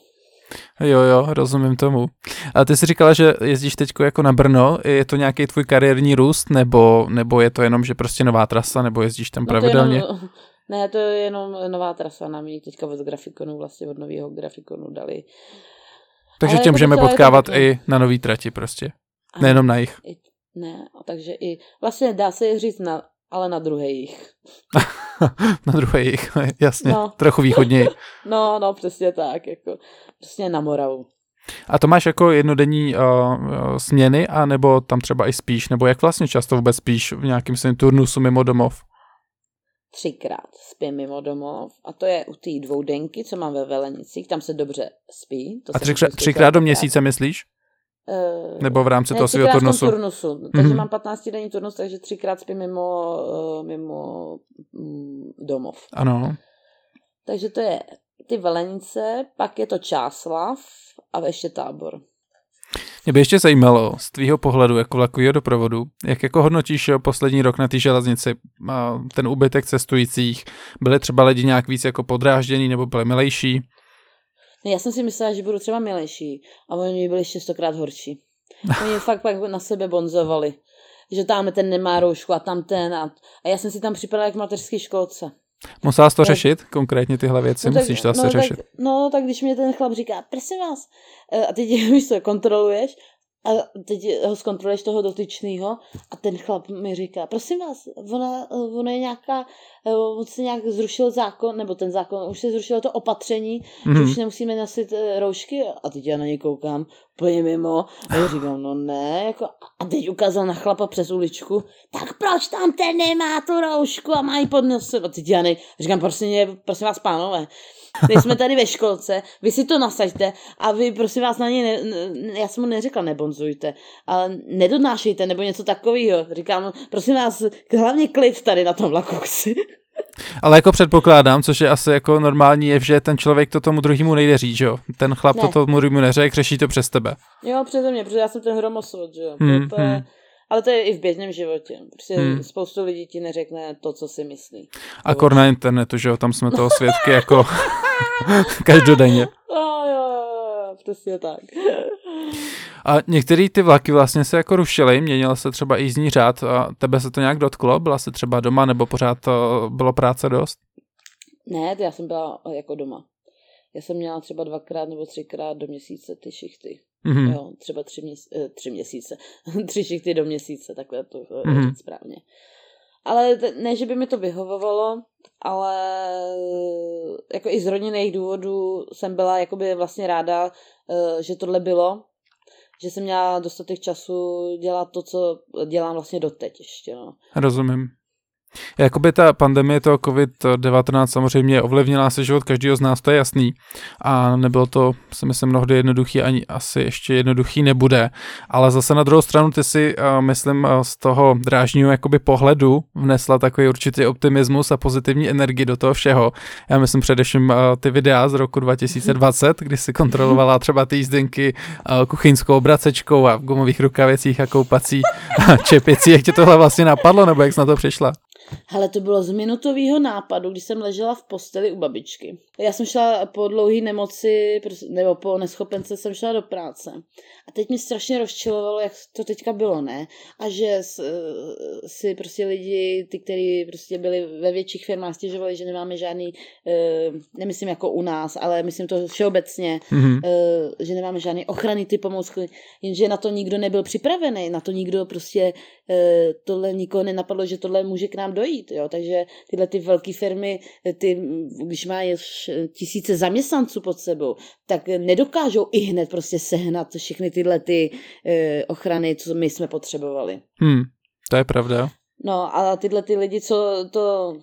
Jo, jo, rozumím tomu. A ty jsi říkala, že jezdíš teď jako na Brno, je to nějaký tvůj kariérní růst, nebo, nebo je to jenom, že prostě nová trasa, nebo jezdíš tam No to pravidelně? Jenom, ne, to je jenom nová trasa na mě, teďka od grafikonu, vlastně od nového grafikonu dali. Takže ale tě jako můžeme to potkávat i na nový trati prostě. Ano, Nejenom na jich. i, ne, takže i, vlastně dá se říct na, ale na druhých. na druhé jich, jasně. No. Trochu východněji. No, no, přesně tak, jako, přesně na Moravu. A to máš jako jednodenní uh, směny, a nebo tam třeba i spíš, nebo jak vlastně často vůbec spíš v nějakém svém turnusu mimo domov? Třikrát spím mimo domov a to je u té dvoudenky, co mám ve Velenicích, tam se dobře spí. To A jsem třikrát, třikrát do měsíce myslíš? Eh, Nebo v rámci ne, toho svého turnusu? turnusu. Takže Mhm. mám 15 denní turnus, takže třikrát spím mimo, eh, mimo mm, domov. Ano. Takže to je ty Velenice, pak je to Čáslav a ještě tábor. Mě by ještě zajímalo z tvýho pohledu jako vlakového doprovodu, jak jako hodnotíš poslední rok na té železnici, ten úbytek cestujících, byly třeba lidi nějak víc jako podrážděný nebo byly milejší? Ne, já jsem si myslela, že budu třeba milejší a oni byli ještě stokrát horší. Oni fakt pak na sebe bonzovali. Že tam ten nemá roušku a tam ten a, a já jsem si tam připadala jak v mateřské školce. Musela jsi to Tak. řešit, konkrétně tyhle věci, musíš to asi no, řešit. Tak, no, tak když mě ten chlap říká, prosím vás, eh, a teď víš co, kontroluješ, a teď ho zkontroluješ toho dotyčného a ten chlap mi říká, prosím vás, ona, ona je nějaká, eh, on se nějak zrušil zákon, nebo ten zákon, už se zrušilo to opatření, mm-hmm. že Mhm. už nemusíme nosit eh, roušky a teď já na něj koukám úplně mimo a já říkám, no ne, jako, a teď ukázal na chlapa přes uličku, tak proč tam ten nemá tu roušku a má ji pod nosem? A teď já nej, říkám, prosím, prosím vás, pánové, my jsme tady ve školce, vy si to nasaďte a vy, prosím vás, na něj, ne, ne, já jsem mu neřekla, nebonzujte, ale nedonášejte, nebo něco takového. Říkám, prosím vás, hlavně klid tady na tom vlaku. Ale jako předpokládám, což je asi jako normální, je, že ten člověk to tomu druhému nejde říct, že jo? Ten chlap Ne. to tomu druhému neřekl, řeší to přes tebe. jo, přeze mě, protože já jsem ten hromosvod, že jo. Hmm, to, to je, hmm. Ale to je i v běžném životě. Prostě Hmm. spoustu lidí ti neřekne to, co si myslí. A kor na internetu, že jo? Tam jsme toho svědky jako každodenně. Jo, jo, jo, přesně tak. A některé ty vlaky vlastně se jako rušily, měnil se třeba i jízdní řád a tebe se to nějak dotklo? Byla jsi třeba doma nebo pořád to bylo práce dost? Ne, já jsem byla jako doma. Já jsem měla třeba dvakrát nebo třikrát do měsíce ty šichty. Mhm. Jo, třeba tři, měs- eh, tři měsíce. tři šichty do měsíce, takhle to mm-hmm. Mhm. říct správně. Ale t- ne, že by mi to vyhovovalo, ale eh, jako i z rodinných důvodů jsem byla jakoby vlastně ráda, eh, že tohle bylo, že jsem měla dostatek času dělat to, co dělám vlastně doteď ještě, no. Rozumím. Jakoby ta pandemie toho COVID-19 samozřejmě ovlivnila se život každého z nás, to je jasný. A nebylo to, si myslím, mnohdy jednoduchý, ani asi ještě jednoduchý nebude. Ale zase na druhou stranu ty si, uh, myslím, uh, z toho drážního jakoby pohledu vnesla takový určitý optimismus a pozitivní energii do toho všeho. Já myslím především uh, ty videa z roku 2020, kdy si kontrolovala třeba ty jízdenky kuchyňskou obracečkou a v gumových rukavicích a koupací čepicí. Jak tě tohle vlastně napadlo, nebo jak jsi na to přišla? Hele, to bylo z minutového nápadu, když jsem ležela v posteli u babičky. Já jsem šla po dlouhé nemoci, pros- nebo po neschopence jsem šla do práce. A teď mě strašně rozčilovalo, jak to teďka bylo, ne? A že eh, si prostě lidi, ty, kteří prostě byli ve větších firmách, stěžovali, že nemáme žádný, eh, nemyslím jako u nás, ale myslím to všeobecně, Mhm. eh, že nemáme žádný ochranný ty pomůcky, jenže na to nikdo nebyl připravený, na to nikdo prostě, tohle nikoho nenapadlo, že tohle může k nám dojít, jo, takže tyhle ty velké firmy, eh, ty, mm, když mají š- tisíce zaměstnanců pod sebou, tak eh, nedokážou i hned prostě sehnat všechny tyhle ty eh, ochrany, co my jsme potřebovali. Hmm, to je pravda. No a tyhle ty lidi, co to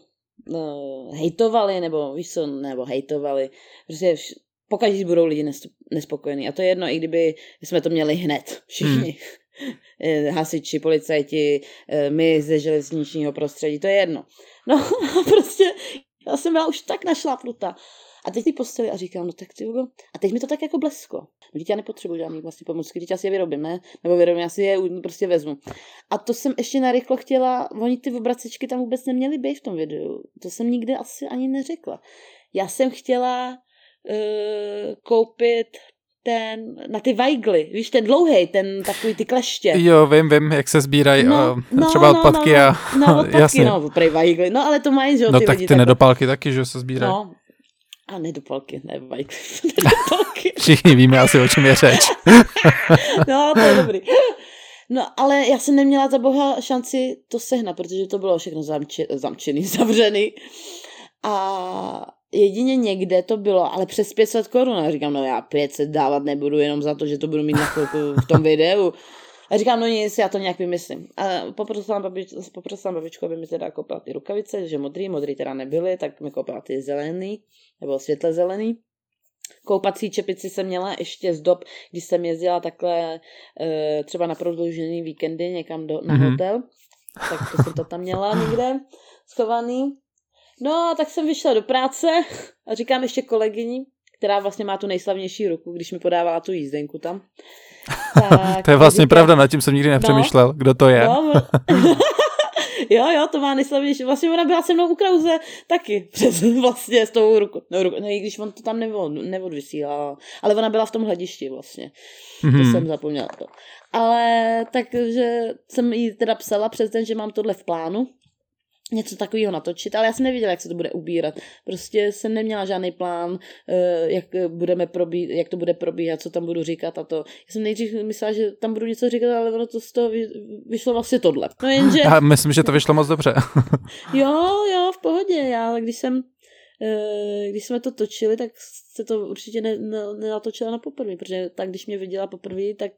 hejtovali, nebo víš co, nebo hejtovali, prostě pokaždý budou lidi nes- nespokojení. A to je jedno, i kdyby jsme to měli hned, všichni. Hmm. Hasiči, policajti, eh, my ze železničního prostředí, to je jedno. No a prostě já jsem byla už tak našlápnutá. A teď ty posteli a říkám, no tak ty Hugo. A teď mi to tak jako blesko. No, teď já nepotřebuji žádný vlastní pomůcky, teď já si je vyrobím, ne? Nebo vyrobím, já si je prostě vezmu. A to jsem ještě narychlo chtěla, oni ty obracečky tam vůbec neměly být v tom videu. To jsem nikdy asi ani neřekla. Já jsem chtěla uh, koupit ten, na ty vajgly, víš, ten dlouhý, ten takový ty kleště. Jo, vím, vím, jak se sbírají no, no, třeba no, odpadky no, a no, odpadky, jasně. no, prej vajgly, no ale to mají, že jo, No ty tak lidi ty nedopálky taky, že se sbírají. No, a nedopalky, ne vajgly, nedopalky. Všichni víme asi, o čem je řeč. no, to je dobrý. No, ale já jsem neměla za boha šanci to sehnat, protože to bylo všechno zamče, zamčený, zavřený. A jedině někde to bylo, ale přes 500 korun. A říkám, no já 500 dávat nebudu jenom za to, že to budu mít na chvilku v tom videu. A říkám, no nic, já to nějak vymyslím. A poprosila babič, poprosila babičku, aby mi teda koupila ty rukavice, že modrý, modrý teda nebyly, tak mi koupila ty zelený, nebo světle zelený. Koupací čepici jsem měla ještě z dob, když jsem jezdila takhle e, třeba na prodloužený víkendy někam do, na mm-hmm. hotel. Tak to jsem to tam měla někde schovaný. No a tak jsem vyšla do práce a říkám ještě kolegyni, která vlastně má tu nejslavnější ruku, když mi podávala tu jízdenku tam. Tak, to je vlastně říkám, pravda, nad tím jsem nikdy nepřemýšlel, no, kdo to je. No, jo, jo, to má nejslavnější. Vlastně ona byla se mnou u Krause taky, přes vlastně s tou rukou. No, ruku, no i když on to tam neodvysílal, ale ona byla v tom hledišti vlastně. Mm-hmm. To mhm. jsem zapomněla to. Ale takže jsem jí teda psala přes den, že mám tohle v plánu, něco takového natočit, ale já jsem nevěděla, jak se to bude ubírat. Prostě jsem neměla žádný plán, eh, jak, budeme probí, jak to bude probíhat, co tam budu říkat a to. Já jsem nejdřív myslela, že tam budu něco říkat, ale ono to z toho vyšlo vlastně tohle. No jenže... Já myslím, že to vyšlo moc dobře. jo, jo, v pohodě. Já, když jsem eh, když jsme to točili, tak se to určitě nenatočila na poprvé, protože tak, když mě viděla poprvé, tak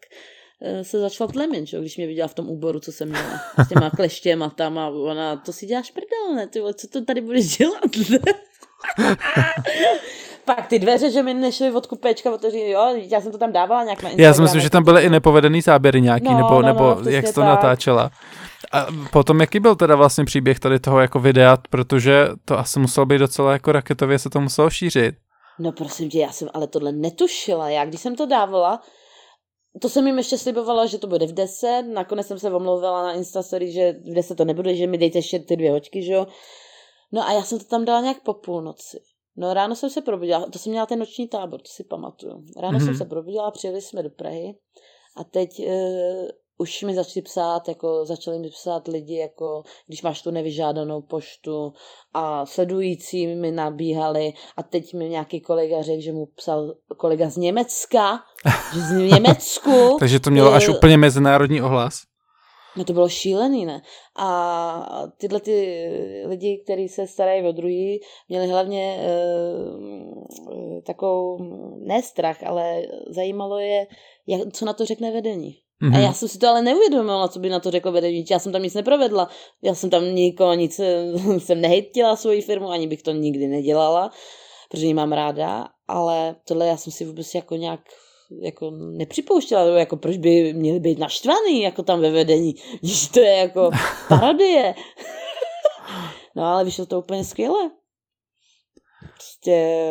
se začala tlemět, že? když mě viděla v tom úboru, co jsem měla. S těma kleštěma tam a ona, to si děláš prdel, ne? Ty, co to tady budeš dělat? Pak ty dveře, že mi nešly od kupečka, protože jo, já jsem to tam dávala nějak na Instagram. Já si myslím, že tam byly i nepovedený záběry nějaký, no, nebo, no, nebo no, jak jsi to tak. natáčela. A potom jaký byl teda vlastně příběh tady toho jako videa, protože to asi muselo být docela jako raketově se to muselo šířit. No prosím tě, já jsem ale tohle netušila. Já když jsem to dávala, to jsem jim ještě slibovala, že to bude v 10, nakonec jsem se omlouvila na Instastory, že v 10 to nebude, že mi dejte ještě ty dvě hoďky, že jo. No a já jsem to tam dala nějak po půlnoci. No ráno jsem se probudila, to jsem měla ten noční tábor, to si pamatuju. Ráno mm-hmm. jsem se probudila, přijeli jsme do Prahy a teď uh, už mi začali psát, jako začali mi psát lidi, jako když máš tu nevyžádanou poštu a sledující mi nabíhali a teď mi nějaký kolega řekl, že mu psal kolega z Německa, že z Německu. Takže to mělo až úplně mezinárodní ohlas. No to bylo šílený, ne? A tyhle ty lidi, kteří se starají o druhý, měli hlavně e, takovou, ne strach, ale zajímalo je, jak, co na to řekne vedení. Mm-hmm. A mhm. já jsem si to ale neuvědomila, co by na to řekl vedení. Já jsem tam nic neprovedla. Já jsem tam nikoho nic, jsem nehejtila svoji firmu, ani bych to nikdy nedělala, protože ji mám ráda, ale tohle já jsem si vůbec jako nějak jako nepřipouštěla, jako proč by měli být naštvaný, jako tam ve vedení, když to je jako parodie. no ale vyšlo to úplně skvěle. Prostě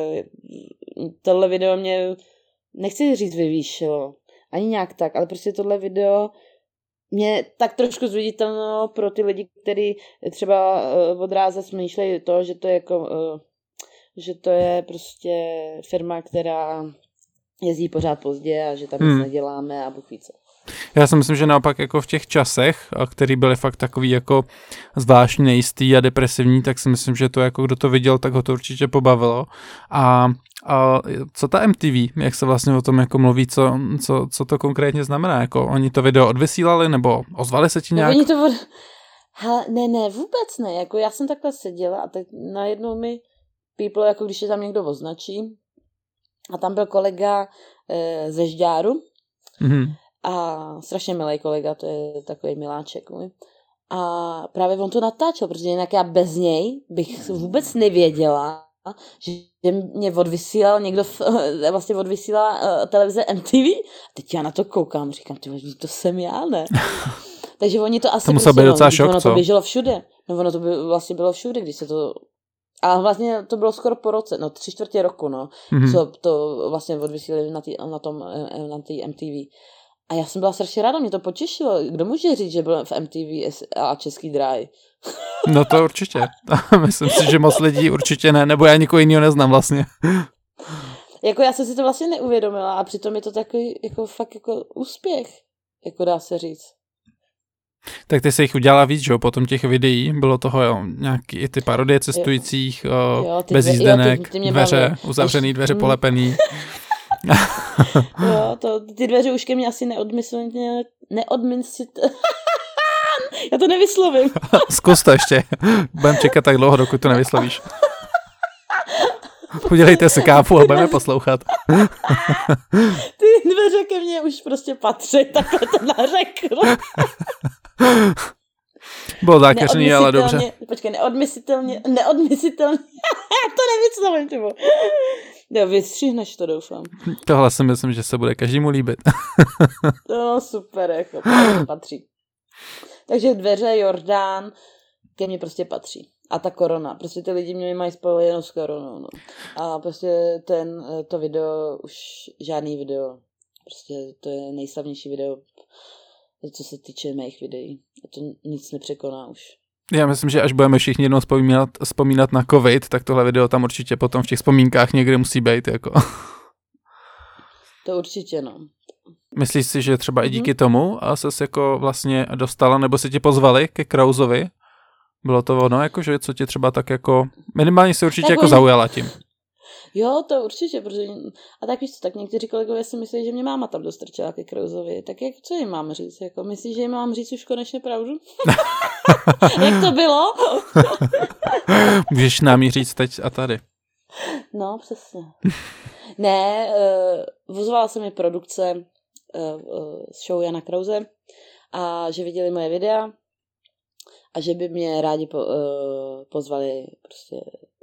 tohle video mě, nechci říct vyvýšilo, ani nějak tak, ale prostě tohle video mě tak trošku zviditelno pro ty lidi, kteří třeba uh, od ráze smýšlejí to, že to je jako, uh, že to je prostě firma, která jezdí pořád pozdě a že tam nic hmm. neděláme a Bůh ví co. Já si myslím, že naopak jako v těch časech, který byly fakt takový jako zvláštní, nejistý a depresivní, tak si myslím, že to jako kdo to viděl, tak ho to určitě pobavilo. A, a co ta MTV, jak se vlastně o tom jako mluví, co, co, co to konkrétně znamená? Jako oni to video odvysílali nebo ozvali se ti nějak? No, oni to od... Hele, ne, ne, vůbec ne. Jako já jsem takhle seděla a tak najednou mi píplo, jako když je tam někdo označí. A tam byl kolega e, ze Žďáru. Mm-hmm a strašně milý kolega, to je takový miláček můj. A právě on to natáčel, protože jinak já bez něj bych vůbec nevěděla, že mě odvysílal někdo, vlastně odvysílala uh, televize MTV. A teď já na to koukám, říkám, ty to jsem já, ne? Takže oni to asi... To musel být prostě, docela šok, ono co? to běželo všude. No ono to by, vlastně bylo všude, když se to... A vlastně to bylo skoro po roce, no tři čtvrtě roku, no, mm-hmm. co to vlastně odvysílali na, tý, na tom, eh, na té MTV. A já jsem byla strašně ráda, mě to potěšilo. Kdo může říct, že byl v MTV a Český dráj? No to určitě. Myslím si, že moc lidí určitě ne, nebo já nikoho jiného neznám vlastně. Jako já jsem si to vlastně neuvědomila a přitom je to takový jako fakt jako úspěch, jako dá se říct. Tak ty se jich udělala víc, že jo? Potom těch videí bylo toho jo, nějaký i ty parodie cestujících, jo, jo, ty bez jízdenek, jo, ty, ty dveře, baví. uzavřený dveře polepený. jo, to, ty dveře už ke mně asi neodmyslně, neodmyslitelné. Já to nevyslovím. Zkus to ještě. Budem čekat tak dlouho, dokud to nevyslovíš. Udělejte si kápu a budeme poslouchat. Ty dveře ke mně už prostě patří, takhle to nařekl. Bylo zákeřný, ale dobře. Počkej, neodmyslitelně, neodmyslitelně, to nevyslovím, tybo. Jo, vystřihneš to, doufám. Tohle si myslím, že se bude každému líbit. no, super, jako, patří. Takže dveře, Jordán, ke mně prostě patří. A ta korona. Prostě ty lidi mě mají spojeno s koronou. No. A prostě ten, to video, už žádný video. Prostě to je nejslavnější video, co se týče mých videí. A to nic nepřekoná už. Já myslím, že až budeme všichni jednou vzpomínat, vzpomínat na covid, tak tohle video tam určitě potom v těch vzpomínkách někde musí být. Jako. To určitě, no. Myslíš si, že třeba i díky mhm. tomu a ses jako vlastně dostala, nebo se tě pozvali ke Krauzovi? Bylo to ono, jako, že co tě třeba tak jako, minimálně se určitě tak jako oni... zaujala tím. Jo, to určitě, protože, a tak víš co, tak někteří kolegové si myslí, že mě máma tam dostrčila ke Krauzovi, tak jak, co jim mám říct, jako, myslíš, že jim mám říct už konečně pravdu? jak to bylo? Můžeš nám ji říct teď a tady. No, přesně. ne, uh, vozvala se mi produkce uh, show Jana Krause a že viděli moje videa a že by mě rádi po, uh, pozvali prostě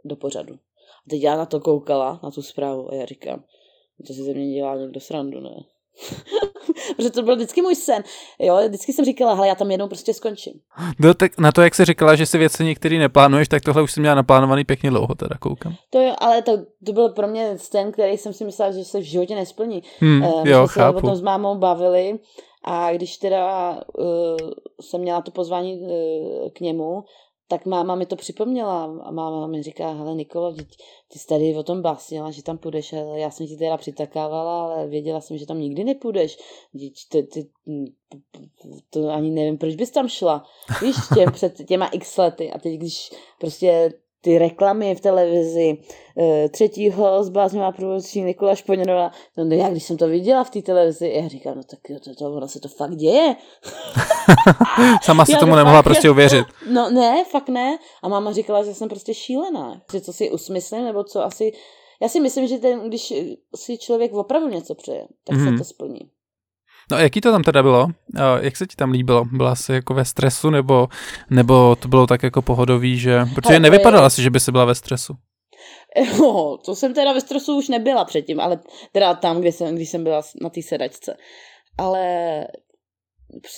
do pořadu. A teď já na to koukala, na tu zprávu a já říkám, to si ze mě dělá někdo srandu, ne? Protože to byl vždycky můj sen. Jo, vždycky jsem říkala, hele, já tam jednou prostě skončím. No, tak na to, jak jsi říkala, že si věci některý neplánuješ, tak tohle už jsem měla naplánovaný pěkně dlouho, teda koukám. To jo, ale to, to byl pro mě sen, který jsem si myslela, že se v životě nesplní. Hmm, uh, jo, jsme chápu. se o tom s mámou bavili a když teda uh, jsem měla to pozvání uh, k němu, tak máma mi to připomněla a máma mi říká, hele Nikolo, ty, ty jsi tady o tom básnila, že tam půjdeš, já jsem ti teda přitakávala, ale věděla jsem, že tam nikdy nepůjdeš. Ty, ty, to ani nevím, proč bys tam šla. Víš, těm, před těma x lety a teď, když prostě ty reklamy v televizi, eh, třetího zbláznivá průvodčí Nikola Šponěrová, no já když jsem to viděla v té televizi, já říkám, no tak jo, to, to, ono se to fakt děje. Sama si já tomu nemohla fakt, prostě uvěřit. No ne, fakt ne. A máma říkala, že jsem prostě šílená. Že co si usmyslím, nebo co asi... Já si myslím, že ten, když si člověk opravdu něco přeje, tak mm-hmm. se mhm. to splní. No jaký to tam teda bylo? Jak se ti tam líbilo? Byla jsi jako ve stresu nebo, nebo to bylo tak jako pohodový, že... Protože nevypadala si, že by se byla ve stresu. No, to jsem teda ve stresu už nebyla předtím, ale teda tam, kde jsem, když jsem byla na té sedačce. Ale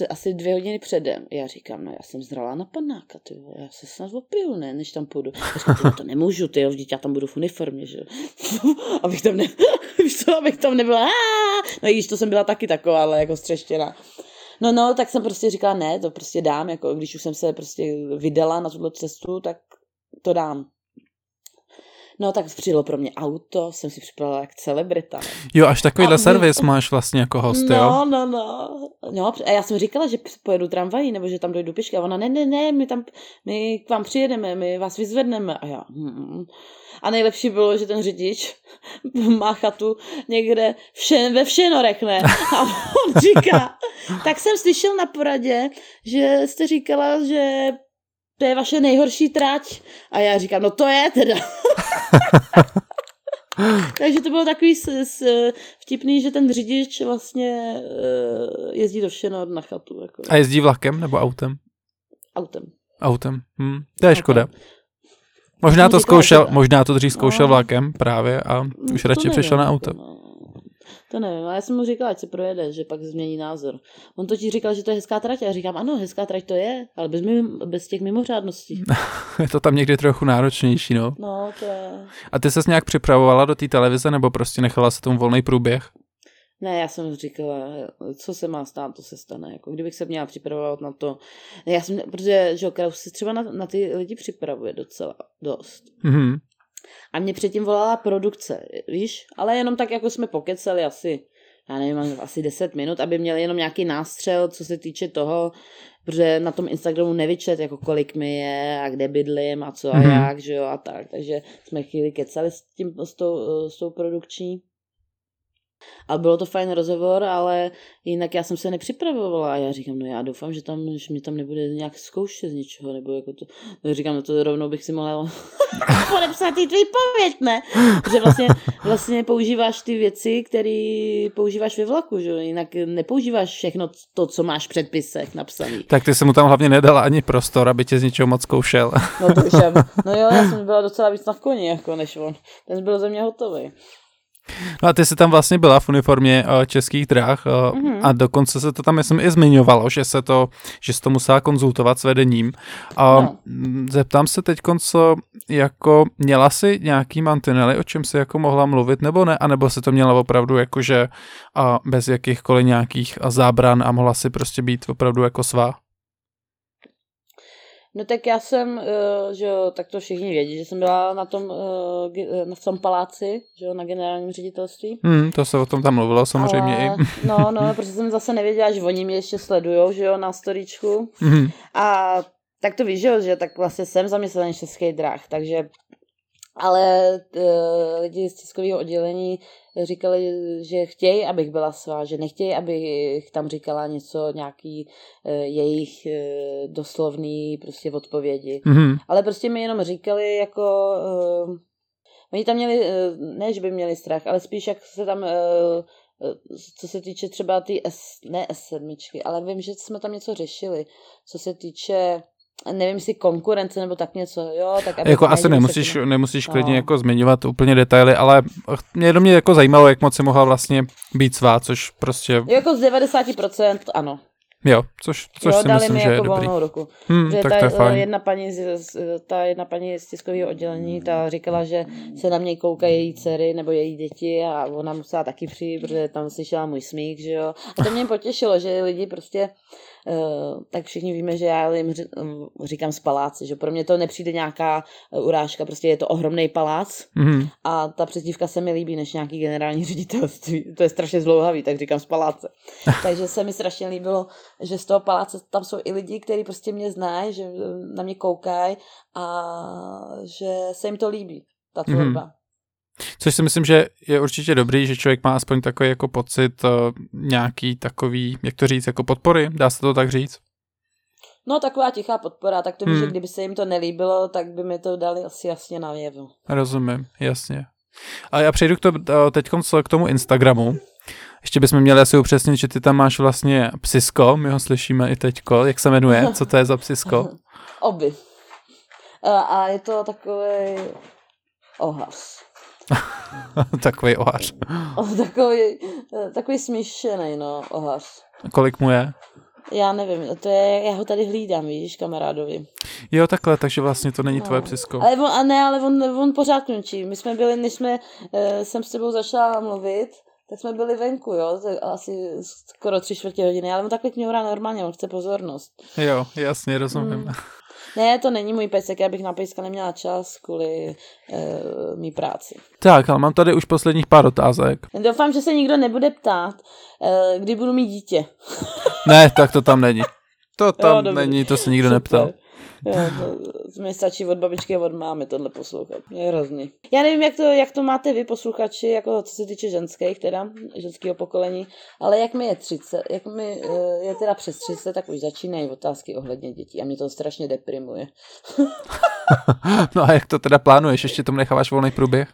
asi dvě hodiny předem. Já říkám, no já jsem zrala na panáka, ty já se snad opiju, ne, než tam půjdu. Já říkám, to nemůžu, ty jo, vždyť já tam budu v uniformě, že abych tam, ne, co, abych tam nebyla, no když to jsem byla taky taková, ale jako střeštěná. No, no, tak jsem prostě říkala, ne, to prostě dám, jako když už jsem se prostě vydala na tuto cestu, tak to dám. No tak přijelo pro mě auto, jsem si připravila jak celebrita. Jo, až takovýhle a servis my... máš vlastně jako host, no, jo? No, no, no. A já jsem říkala, že pojedu tramvají, nebo že tam dojdu pěšky. A ona, ne, ne, ne, my tam, my k vám přijedeme, my vás vyzvedneme. A já, hmm. A nejlepší bylo, že ten řidič má chatu někde vše, ve Všenorech, ne? A on říká, tak jsem slyšel na poradě, že jste říkala, že to je vaše nejhorší trať. A já říkám, no to je teda. Takže to bylo takový s, s, vtipný, že ten řidič vlastně uh, jezdí do Všenor na chatu. Jako. A jezdí vlakem nebo autem? Autem. Autem, hm, to je škoda. Možná to zkoušel, možná to dřív zkoušel no. vlakem právě a už to radši přešel na auto. No. To nevím, ale já jsem mu říkal, ať se projede, že pak změní názor. On totiž říkal, že to je hezká trať a já říkám, ano, hezká trať to je, ale bez, mimo, bez těch mimořádností. je to tam někdy trochu náročnější, no. No, to je. A ty ses nějak připravovala do té televize nebo prostě nechala se tomu volný průběh? Ne, já jsem říkala, co se má stát, to se stane. Jako kdybych se měla připravovat na to. Já jsem, protože že Kraus se třeba na, na ty lidi připravuje docela dost. Mm-hmm. A mě předtím volala produkce, víš? Ale jenom tak, jako jsme pokecali asi, já nevím, asi 10 minut, aby měli jenom nějaký nástřel, co se týče toho, protože na tom Instagramu nevyčet, jako kolik mi je a kde bydlím a co a mm-hmm. jak, že jo, a tak. Takže jsme chvíli kecali s, tím, s, tou, s tou produkční. A bylo to fajn rozhovor, ale jinak já jsem se nepřipravovala a já říkám, no já doufám, že tam, že mi tam nebude nějak zkoušet z ničeho, nebo jako to, no říkám, no to rovnou bych si mohla podepsat ty výpověď, ne? Že vlastně, vlastně používáš ty věci, které používáš ve vlaku, že jinak nepoužíváš všechno to, co máš v předpisech napsaný. Tak ty se mu tam hlavně nedala ani prostor, aby tě z ničeho moc zkoušel. no to už já, no jo, já jsem byla docela víc na koni, jako než on. Ten byl ze mě hotový. No a ty jsi tam vlastně byla v uniformě uh, českých dráh uh, mm-hmm. a dokonce se to tam, myslím, i zmiňovalo, že se to, že jsi to musela konzultovat s vedením. A no. zeptám se teď, co jako měla si nějaký mantinely, o čem si jako mohla mluvit, nebo ne, anebo se to měla opravdu jakože uh, bez jakýchkoliv nějakých zábran a mohla si prostě být opravdu jako svá? No tak já jsem, uh, že jo, tak to všichni vědí, že jsem byla na tom, uh, na tom paláci, že jo, na generálním ředitelství. Hmm, to se o tom tam mluvilo samozřejmě Ale, i. no, no, protože jsem zase nevěděla, že oni mě ještě sledujou, že jo, na storičku. Hmm. A tak to víš, že jo, že tak vlastně jsem zaměstnaný český dráh, takže ale uh, lidi z tiskového oddělení říkali, že chtějí, abych byla svá, že nechtějí, abych tam říkala něco, nějaký uh, jejich uh, doslovný prostě odpovědi. Mm-hmm. Ale prostě mi jenom říkali jako... Uh, oni tam měli, uh, ne, že by měli strach, ale spíš jak se tam... Uh, co se týče třeba ty S, ne S7, ale vím, že jsme tam něco řešili, co se týče nevím, jestli konkurence nebo tak něco, jo, tak aby Jako asi nemusíš, se nemusíš no. klidně jako zmiňovat úplně detaily, ale mě do mě jako zajímalo, jak moc si mohla vlastně být svá, což prostě... Jako z 90% ano. Jo, což, což jo, si dali myslím, mi že jako je dobrý. volnou ruku. Hmm, tak ta, to je fajn. Jedna paní z, ta jedna paní z tiskového oddělení, ta říkala, že se na mě koukají její dcery nebo její děti a ona musela taky přijít, protože tam slyšela můj smích, že jo. A to mě potěšilo, že lidi prostě tak všichni víme, že já jim říkám z paláce, že pro mě to nepřijde nějaká eh, urážka, prostě je to ohromný palác mm-hmm. a ta přezdívka se mi líbí než nějaký generální ředitelství. To je strašně zlouhavý, tak říkám z paláce. Takže se mi strašně líbilo, že z toho paláce tam jsou i lidi, kteří prostě mě znají, že na mě koukají a že se jim to líbí, ta tvorba. Mm-hmm. Což si myslím, že je určitě dobrý, že člověk má aspoň takový jako pocit uh, nějaký takový, jak to říct, jako podpory, dá se to tak říct? No taková tichá podpora, tak to hmm. že kdyby se jim to nelíbilo, tak by mi to dali asi jasně na věvu. Rozumím, jasně. A já přejdu k to, eh, teď k tomu Instagramu. Ještě bychom měli asi upřesnit, že ty tam máš vlastně psisko, my ho slyšíme i teďko. Jak se jmenuje? Co to je za psisko? Oby. Eh, a je to takový ohlas. takový ohář. O, takový, takový smíšený, no, ohář. Kolik mu je? Já nevím, to je, já ho tady hlídám, vidíš, kamarádovi. Jo, takhle, takže vlastně to není no. tvoje psisko. Ale on, a ne, ale on, on pořád končí. My jsme byli, než jsme, uh, jsem s tebou začala mluvit, tak jsme byli venku, jo, asi skoro tři čtvrtě hodiny, ale on takhle kňourá normálně, on chce pozornost. Jo, jasně, rozumím. Hmm. Ne, to není můj pejsek, já bych na pejska neměla čas kvůli uh, mý práci. Tak, ale mám tady už posledních pár otázek. Doufám, že se nikdo nebude ptát, uh, kdy budu mít dítě. ne, tak to tam není. To tam jo, není, to se nikdo Super. neptal. Jo, to mi stačí od babičky a od mámy tohle poslouchat. Je hrozný. Já nevím, jak to, jak to máte vy posluchači, jako co se týče ženských, teda, ženského pokolení, ale jak mi je 30, jak mi eh, je teda přes 30, tak už začínají otázky ohledně dětí a mě to strašně deprimuje. no a jak to teda plánuješ? Ještě tomu necháváš volný průběh?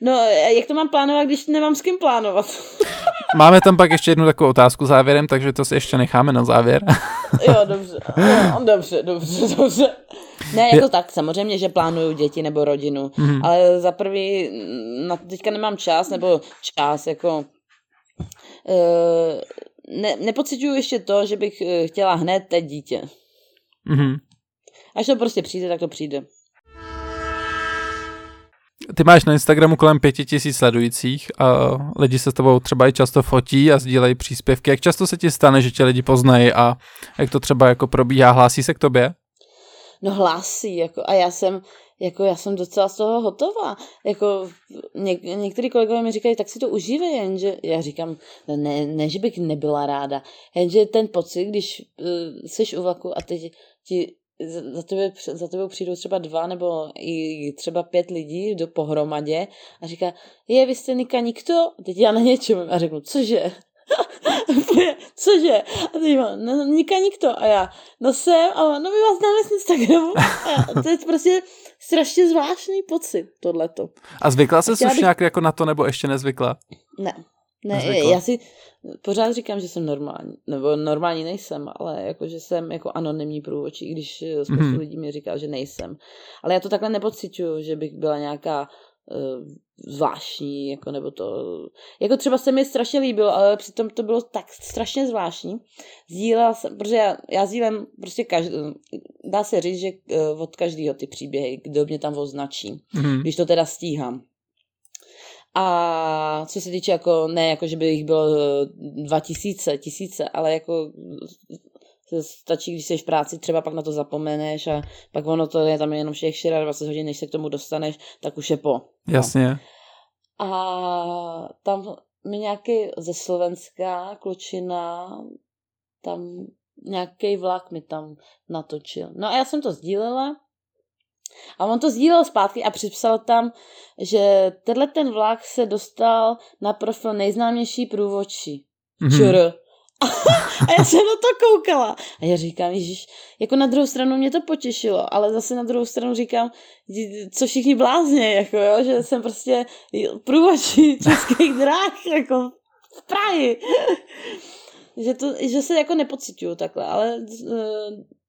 No, jak to mám plánovat, když nemám s kým plánovat? Máme tam pak ještě jednu takovou otázku závěrem, takže to si ještě necháme na závěr. jo, dobře. Jo, dobře, dobře, dobře. Ne, jako je... tak, samozřejmě, že plánuju děti nebo rodinu, mm-hmm. ale za prvý, na, teďka nemám čas, nebo čas, jako... Uh, ne, nepocituju ještě to, že bych uh, chtěla hned teď dítě. Mm-hmm. Až to prostě přijde, tak to přijde. Ty máš na Instagramu kolem pěti tisíc sledujících a lidi se s tebou třeba i často fotí a sdílejí příspěvky. Jak často se ti stane, že tě lidi poznají a jak to třeba jako probíhá, hlásí se k tobě? no hlásí, jako, a já jsem, jako já jsem docela z toho hotová. Jako něk, některý kolegové mi říkají, tak si to užívej, jenže já říkám, ne, ne, že bych nebyla ráda, jenže ten pocit, když uh, jsi u vlaku a teď ti za tebe, za tebe přijdou třeba dva nebo i třeba pět lidí do pohromadě a říká, je, vy jste Nika nikto? A teď já na něčem a řeknu, cože? cože? A teď má, no, Nika nikto. A já, no jsem, a no my vás známe z Instagramu. A já, to je prostě strašně zvláštní pocit, tohleto. A zvykla jsi už bych... nějak jako na to, nebo ještě nezvykla? Ne. Ne, nezvykla. já si pořád říkám, že jsem normální, nebo normální nejsem, ale jako, že jsem jako anonymní průvočí, když spoustu mm-hmm. lidí mi říká, že nejsem. Ale já to takhle nepocituju, že bych byla nějaká uh, zvláštní, jako nebo to, jako třeba se mi strašně líbilo, ale přitom to bylo tak strašně zvláštní. Sdílela jsem, protože já, já sdílem prostě každý, dá se říct, že uh, od každého ty příběhy, kdo mě tam označí, mm-hmm. když to teda stíhám. A co se týče jako, ne jako, že by jich bylo eh, dva tisíce, tisíce, ale jako stačí, když jsi v práci, třeba pak na to zapomeneš a pak ono to je tam jenom všech 24 hodin, než se k tomu dostaneš, tak už je po. Jasně. No. A tam mi nějaký ze Slovenska klučina, tam nějaký vlak mi tam natočil. No a já jsem to sdílela a on to sdílel zpátky a připsal tam, že tenhle ten vlak se dostal na profil nejznámější průvodčí. Mm-hmm. Čur. a já jsem na to koukala. A já říkám, Ježíš, jako na druhou stranu mě to potěšilo, ale zase na druhou stranu říkám, co všichni blázně, jako jo, že jsem prostě průvodčí českých dráh, jako v Prahy. že, to, že se jako nepocituju takhle, ale uh,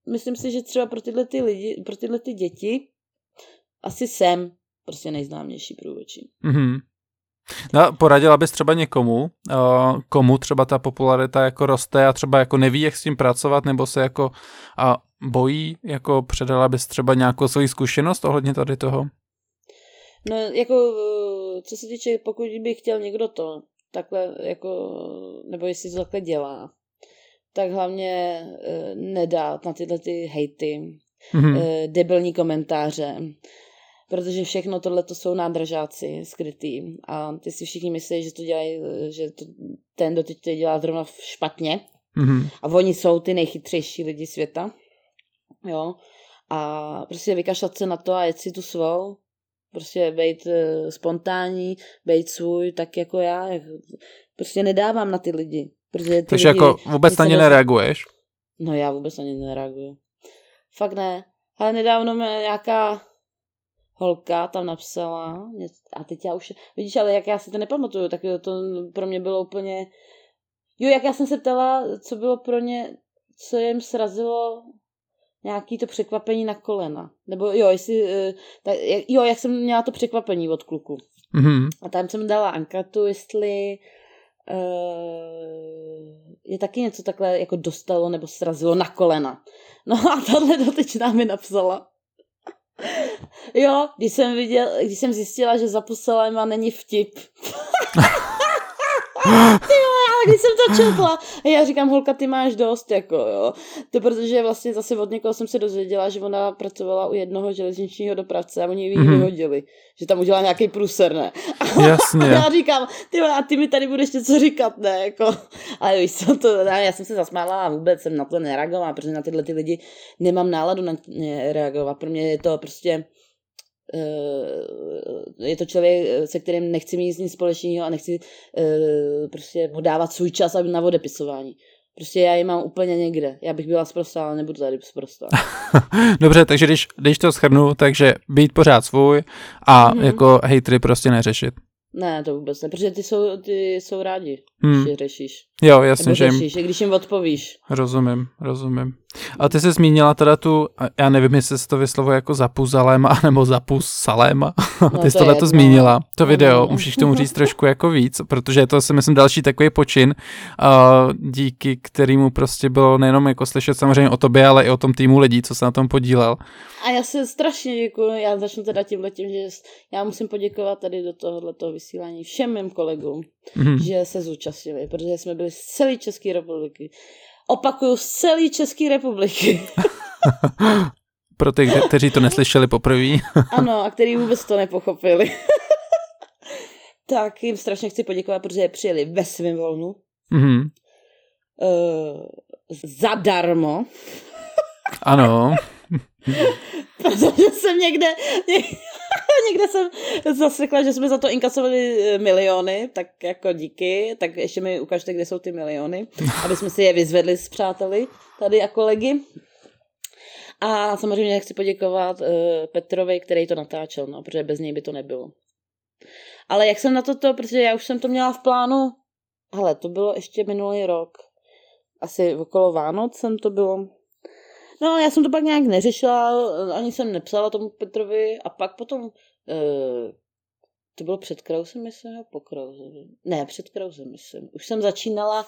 myslím si, že třeba pro tyhle ty lidi, pro tyhle ty děti asi jsem prostě nejznámější průvodčí. Mm-hmm. No, poradila bys třeba někomu, uh, komu třeba ta popularita jako roste a třeba jako neví, jak s tím pracovat, nebo se jako uh, bojí, jako předala bys třeba nějakou svoji zkušenost ohledně tady toho? No, jako, co se týče, pokud by chtěl někdo to, takhle, jako, nebo jestli to takhle dělá, tak hlavně uh, nedát na tyhle ty hejty, mm-hmm. uh, debilní komentáře, protože všechno tohle to jsou nádržáci skrytý a ty si všichni myslí, že to dělají, že to, ten dotyč to dělá zrovna špatně mm-hmm. a oni jsou ty nejchytřejší lidi světa, jo, a prostě vykašlat se na to a jet si tu svou, prostě být uh, spontánní, být svůj, tak jako já, prostě nedávám na ty lidi. Protože ty Takže lidi, jako vůbec na ně nereaguješ? No já vůbec na ně nereaguju. Fakt ne. Ale nedávno mě nějaká holka tam napsala, a teď já už, vidíš, ale jak já si to nepamatuju, tak to pro mě bylo úplně, jo, jak já jsem se ptala, co bylo pro ně, co jim srazilo nějaký to překvapení na kolena. Nebo jo, jestli, eh, tak, jo, jak jsem měla to překvapení od kluku. Mm-hmm. A tam jsem dala anketu, jestli uh, je taky něco takhle jako dostalo nebo srazilo na kolena. No a tahle dotyčná mi napsala. Jo, když jsem, viděl, když jsem zjistila, že za puselema není vtip. Ty když jsem to četla, a já říkám, holka, ty máš dost, jako jo. To protože vlastně zase od někoho jsem se dozvěděla, že ona pracovala u jednoho železničního dopravce a oni ji mm-hmm. vyhodili. Že tam udělala nějaký průser, ne? Jasně. A já říkám, ty a ty mi tady budeš něco říkat, ne? Jako, ale víš co, to, já jsem se zasmála a vůbec jsem na to nereagovala, protože na tyhle ty lidi nemám náladu na ně reagovat. Pro mě je to prostě je to člověk, se kterým nechci mít nic společného a nechci uh, prostě mu dávat svůj čas na odepisování. Prostě já je mám úplně někde. Já bych byla zprostá, ale nebudu tady zprostá. Dobře, takže když, když to schrnu, takže být pořád svůj a mm-hmm. jako hejtry prostě neřešit. Ne, to vůbec ne, protože ty jsou, ty jsou rádi, hmm. když je řešíš. Jo, jasně, že jim... když jim odpovíš. Rozumím, rozumím. A ty jsi zmínila teda tu, já nevím, jestli se to vyslovuje jako zapuzaléma, nebo zapusaléma. No, ty jsi tohle to zmínila, to video, no. můžeš k tomu říct trošku jako víc, protože je to si myslím další takový počin, uh, díky kterému prostě bylo nejenom jako slyšet samozřejmě o tobě, ale i o tom týmu lidí, co se na tom podílel. A já se strašně děkuji, já začnu teda tím letím, že já musím poděkovat tady do tohoto vysílání všem mým kolegům, mm-hmm. že se zúčastnili, protože jsme byli z celé České republiky. Opakuju, z celé České republiky. Pro ty, kteří to neslyšeli poprvé. ano, a který vůbec to nepochopili. tak jim strašně chci poděkovat, protože přijeli ve svém volnu. Mm-hmm. Uh, zadarmo. ano. protože jsem někde, někde jsem zasekla, že jsme za to inkasovali eh, miliony, tak jako díky, tak ještě mi ukažte, kde jsou ty miliony, aby jsme si je vyzvedli s přáteli tady a kolegy. A samozřejmě chci poděkovat uh, Petrovi, který to natáčel, no, protože bez něj by to nebylo. Ale jak jsem na toto, protože já už jsem to měla v plánu, hele, to bylo ještě minulý rok, asi okolo Vánoc jsem to bylo, No, já jsem to pak nějak neřešila, ani jsem nepsala tomu Petrovi a pak potom, uh, to bylo před Krausem, myslím, nebo po Krausovi? Ne, před Krausem, myslím. Už jsem začínala,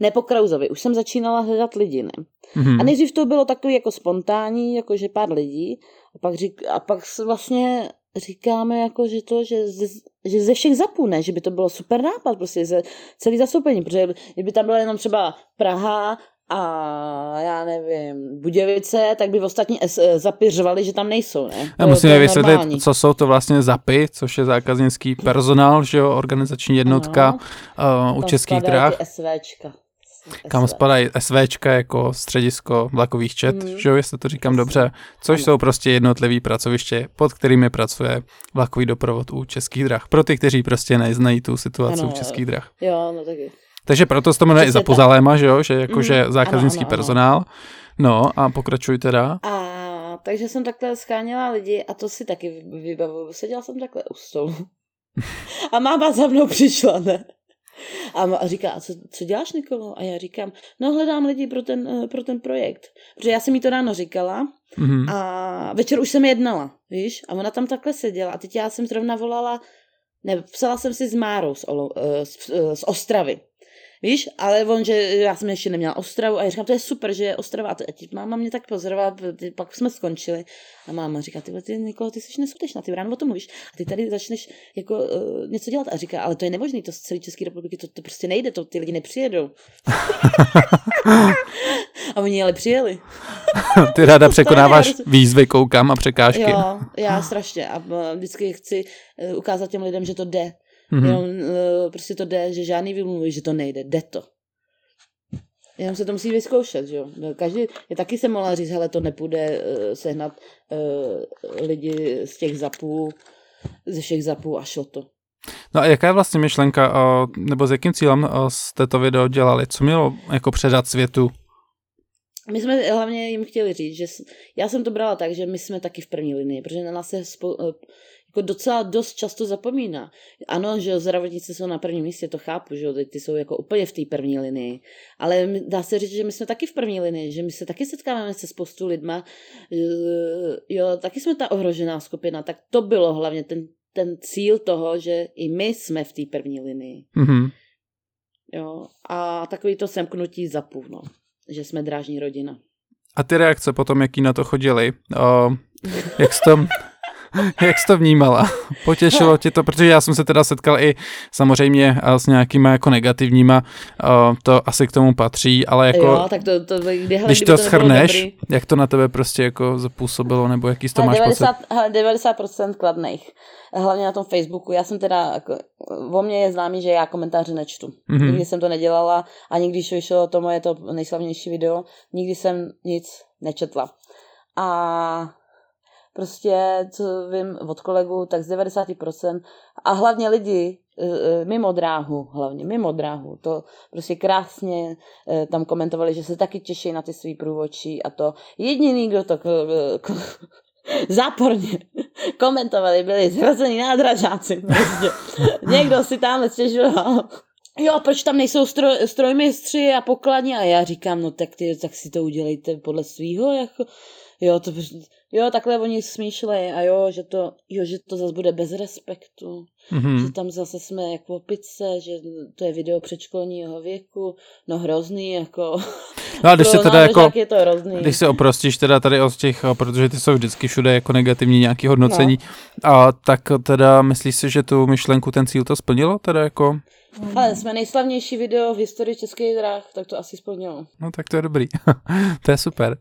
ne po Krausovi, už jsem začínala hledat lidi, ne? Mm-hmm. A nejdřív to bylo takový jako spontánní, jako že pár lidí, a pak, řík, a pak vlastně říkáme, jako, že to, že ze, že ze všech zapů, ne, že by to bylo super nápad, prostě ze celý zastoupení, protože kdyby tam byla jenom třeba Praha a já nevím, Budějovice, tak by ostatní eh, zapy řvali, že tam nejsou, ne? A musíme vysvětlit, normální. co jsou to vlastně zapy, což je zákaznický personál, že jo, organizační jednotka uh, u českých drah. SVčka. Kam spadají SVčka jako středisko vlakových čet, mm. že jo, jestli to říkám dobře, což ano. jsou prostě jednotlivý pracoviště, pod kterými pracuje vlakový doprovod u českých drah. Pro ty, kteří prostě neznají tu situaci ano, u českých drah. Jo, no taky. Takže proto se to jmenuje i za pozaléma, že jo, že jakože mm, zákaznický ano, ano, personál. Ano. No a pokračuj teda. A takže jsem takhle scháněla lidi a to si taky vybavuju. Seděla jsem takhle u stolu. a máma za mnou přišla, ne? A říká, a co, co děláš, Nikolo? A já říkám, no hledám lidi pro ten, eh, pro ten projekt. Protože já jsem jí to ráno říkala mm-hmm. a večer už jsem jednala, víš? A ona tam takhle seděla a teď já jsem zrovna volala, ne, psala jsem si s Márou z, Olo, eh, z, eh, z Ostravy. Víš, ale on, že já jsem ještě neměla Ostravu a já říkám, to je super, že je Ostrava. A teď máma mě tak pozorovala, pak jsme skončili a máma říká, ty, ty Nikolo, ty jsi neskutečná, ty ráno o tom mluvíš a ty tady začneš jako uh, něco dělat a říká, ale to je nemožné, to z celé České republiky, to, to prostě nejde, to ty lidi nepřijedou. a oni ale přijeli. ty ráda překonáváš výzvy, koukám a překážky. Jo, já strašně a vždycky chci uh, ukázat těm lidem, že to jde Mm-hmm. Jenom uh, prostě to jde, že žádný výmluvy, že to nejde, jde to. Jenom se to musí vyzkoušet, že jo. Každý, je taky se mohla říct, hele, to nepůjde uh, sehnat uh, lidi z těch zapů, ze všech zapů a šlo to. No a jaká je vlastně myšlenka, uh, nebo s jakým cílem uh, jste to video dělali? Co mělo jako předat světu? My jsme hlavně jim chtěli říct, že já jsem to brala tak, že my jsme taky v první linii, protože na nás se spou- jako docela dost často zapomíná. Ano, že zdravotníci jsou na prvním místě, to chápu, že ty jsou jako úplně v té první linii, ale dá se říct, že my jsme taky v první linii, že my se taky setkáváme se spoustu lidma, jo, taky jsme ta ohrožená skupina, tak to bylo hlavně ten, ten cíl toho, že i my jsme v té první linii. Mm-hmm. Jo, a takový to semknutí za půl, no, že jsme drážní rodina. A ty reakce potom, jaký na to chodili? O, jak jsi to, Jak jsi to vnímala? Potěšilo tě to, protože já jsem se teda setkal i samozřejmě eh, s nějakýma jako negativníma, eh, to asi k tomu patří, ale jako, jo, tak to, to, kdy, hele, když to, to schrneš, jak to na tebe prostě jako zapůsobilo, nebo jaký z toho máš 90, pocit? Hele, 90% kladných, hlavně na tom Facebooku. Já jsem teda, jako, o mně je známý, že já komentáře nečtu. Mm-hmm. Nikdy jsem to nedělala, ani když vyšlo to moje to nejslavnější video, nikdy jsem nic nečetla. A prostě, co vím od kolegů, tak z 90% a hlavně lidi e, e, mimo dráhu, hlavně mimo dráhu, to prostě krásně e, tam komentovali, že se taky těší na ty svý průvočí a to jediný, kdo to záporně komentovali, byli zhrození nádražáci. Prostě. Někdo si tam stěžoval. Jo, proč tam nejsou stroj, strojmistři a pokladně? A já říkám, no tak, ty, tak si to udělejte podle svýho, jako, jo, to jo, takhle oni smýšlejí a jo, že to, jo, že to zase bude bez respektu, mm-hmm. že tam zase jsme jako opice, že to je video předškolního věku, no hrozný, jako. No a když se teda jako, je to hrozný. když se oprostíš teda tady od těch, protože ty jsou vždycky všude jako negativní nějaký hodnocení, no. a tak teda myslíš si, že tu myšlenku, ten cíl to splnilo teda jako? Ale jsme nejslavnější video v historii českých drah, tak to asi splnilo. No tak to je dobrý, to je super.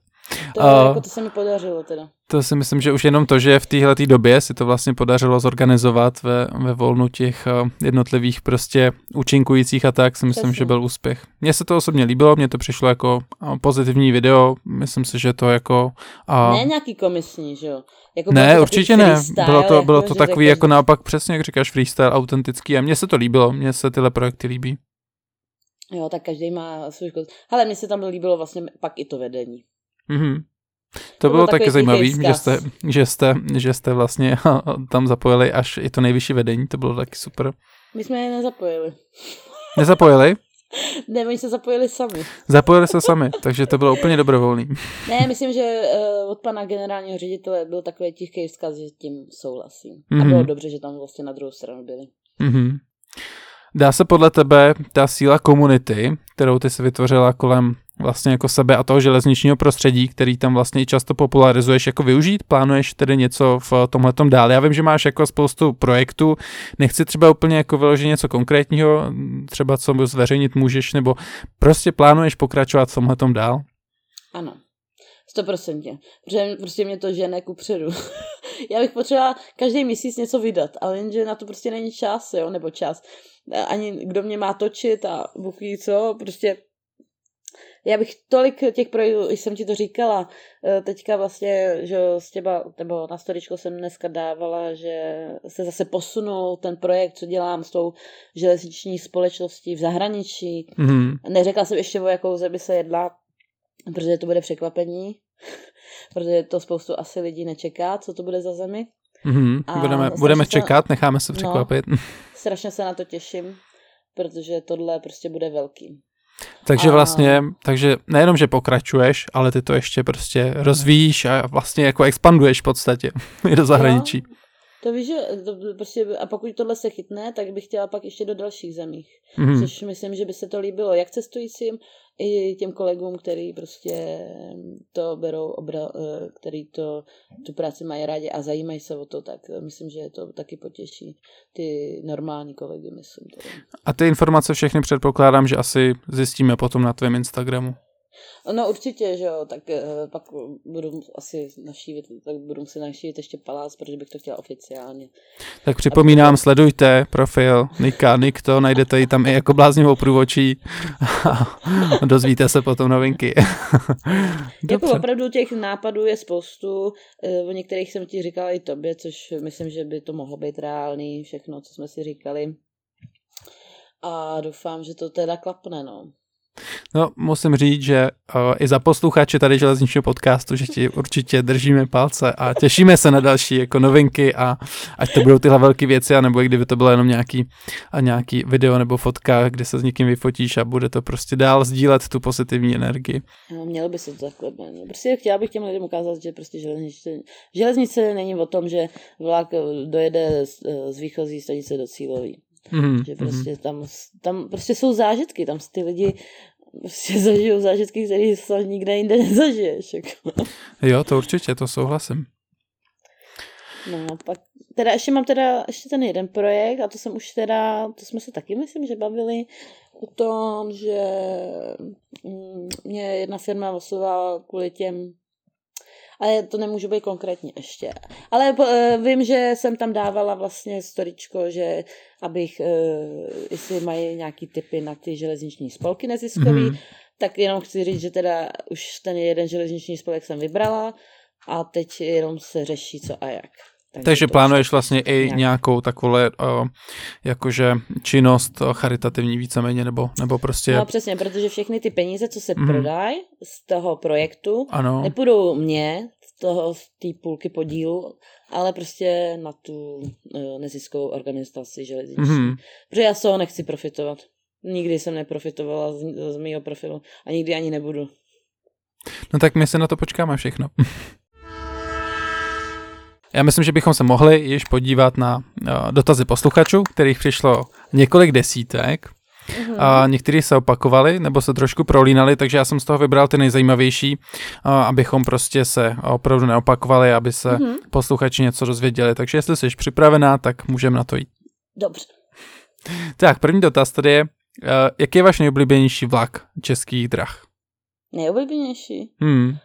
To, uh, jako to se mi podařilo teda. To si myslím, že už jenom to, že v téhle době si to vlastně podařilo zorganizovat ve, ve volnu těch uh, jednotlivých prostě účinkujících a tak, si myslím, Přesně. že byl úspěch. Mně se to osobně líbilo, mně to přišlo jako uh, pozitivní video, myslím si, že to jako... Uh, ne nějaký komisní, že jo? Jako ne, určitě ne. Bylo to, bylo jako, to takový jako naopak přesně, jak říkáš, freestyle, autentický a mně se to líbilo, mně se tyhle projekty líbí. Jo, tak každý má svůj kus. Ale mně se tam líbilo vlastně pak i to vedení. Mm-hmm. To, to bylo taky zajímavé, že jste, že, jste, že jste vlastně tam zapojili až i to nejvyšší vedení, to bylo taky super. My jsme je nezapojili. Nezapojili? ne, oni se zapojili sami. Zapojili se sami, takže to bylo úplně dobrovolný. ne, myslím, že uh, od pana generálního ředitele byl takový tichý vzkaz, že tím souhlasím. Mm-hmm. A bylo mhm. dobře, že tam vlastně na druhou stranu byli. Mm-hmm. Dá se podle tebe ta síla komunity, kterou ty si vytvořila kolem vlastně jako sebe a toho železničního prostředí, který tam vlastně často popularizuješ, jako využít? Plánuješ tedy něco v tomhle dál? Já vím, že máš jako spoustu projektů, nechci třeba úplně jako vyložit něco konkrétního, třeba co zveřejnit můžeš, nebo prostě plánuješ pokračovat v tomhle dál? Ano, stoprocentně, protože prostě mě to žene ku předu. Já bych potřebovala každý měsíc něco vydat, ale jenže na to prostě není čas, jo, nebo čas. Ani kdo mě má točit a Bůh co, prostě já bych tolik těch projektů, jsem ti to říkala, eh, teďka vlastně, že s těba, nebo na storičko jsem dneska dávala, že se zase posunul ten projekt, co dělám s tou železniční společností v zahraničí. Mm. Neřekla jsem ještě, o jakou zemi se jedla, protože to bude překvapení, protože to spoustu asi lidí nečeká, co to bude za zemi. Mm-hmm. A budeme budeme čekat, necháme se no, překvapit. No, strašně se na to těším, protože tohle prostě bude velký. Takže a... vlastně, takže nejenom, že pokračuješ, ale ty to ještě prostě rozvíjíš a vlastně jako expanduješ v podstatě i do zahraničí. Jo, to víš, že to prostě, a pokud tohle se chytne, tak bych chtěla pak ještě do dalších zemích. Mm. Což myslím, že by se to líbilo jak cestujícím, i těm kolegům, který prostě to berou, obra, eh, který to, tu práci mají rádi a zajímají se o to, tak myslím, že to taky potěší ty normální kolegy, myslím. Tedy. A ty informace všechny předpokládám, že asi zjistíme potom na tvém Instagramu. No určitě, že jo, tak uh, pak budu asi navštívit, tak budu muset navštívit ještě palác, protože bych to chtěla oficiálně. Tak připomínám, to... sledujte profil Nika, Nikto, najdete ji tam i jako bláznivou průvočí a dozvíte se potom novinky. jako opravdu těch nápadů je spoustu, uh, o některých jsem ti říkala i tobě, což myslím, že by to mohlo být reálný, všechno, co jsme si říkali. A doufám, že to teda klapne, no. No, musím říct, že uh, i za posluchače tady železničního podcastu, že ti určitě držíme palce a těšíme se na další jako novinky a ať to budou tyhle velké věci, anebo i kdyby to bylo jenom nějaký, a nějaký video nebo fotka, kde se s někým vyfotíš a bude to prostě dál sdílet tu pozitivní energii. No, mělo by se to takhle. No, prostě chtěla bych těm lidem ukázat, že prostě železnice, železnice není o tom, že vlak dojede z, z výchozí stanice do cílový. Mm-hmm. Že prostě tam, tam prostě jsou zážitky, tam ty lidi prostě zažijou zážitky, které se nikde jinde nezažiješ. Jako. Jo, to určitě, to souhlasím. No, pak teda ještě mám teda ještě ten jeden projekt a to jsem už teda, to jsme se taky myslím, že bavili o tom, že mm, mě jedna firma oslovala kvůli těm ale to nemůžu být konkrétně ještě. Ale uh, vím, že jsem tam dávala vlastně storičko, že abych, uh, jestli mají nějaký typy na ty železniční spolky neziskový, mm-hmm. tak jenom chci říct, že teda už ten jeden železniční spolek jsem vybrala a teď jenom se řeší co a jak. Takže, Takže plánuješ vlastně i nějak. nějakou takovou uh, jakože činnost charitativní víceméně, nebo, nebo prostě... No přesně, protože všechny ty peníze, co se mm. prodají z toho projektu, ano. nepůjdou mě, z toho, z té půlky podílu, ale prostě na tu uh, neziskovou organizaci železniční. Mm. Protože já z toho nechci profitovat. Nikdy jsem neprofitovala z, z mého profilu a nikdy ani nebudu. No tak my se na to počkáme všechno. Já myslím, že bychom se mohli již podívat na uh, dotazy posluchačů, kterých přišlo několik desítek. Mm-hmm. A někteří se opakovali nebo se trošku prolínali, takže já jsem z toho vybral ty nejzajímavější, uh, abychom prostě se opravdu neopakovali, aby se mm-hmm. posluchači něco dozvěděli. Takže jestli jsi připravená, tak můžeme na to jít. Dobře. Tak, první dotaz tady je, uh, jaký je váš nejoblíbenější vlak českých drah? Nejoblíbenější? Hmm.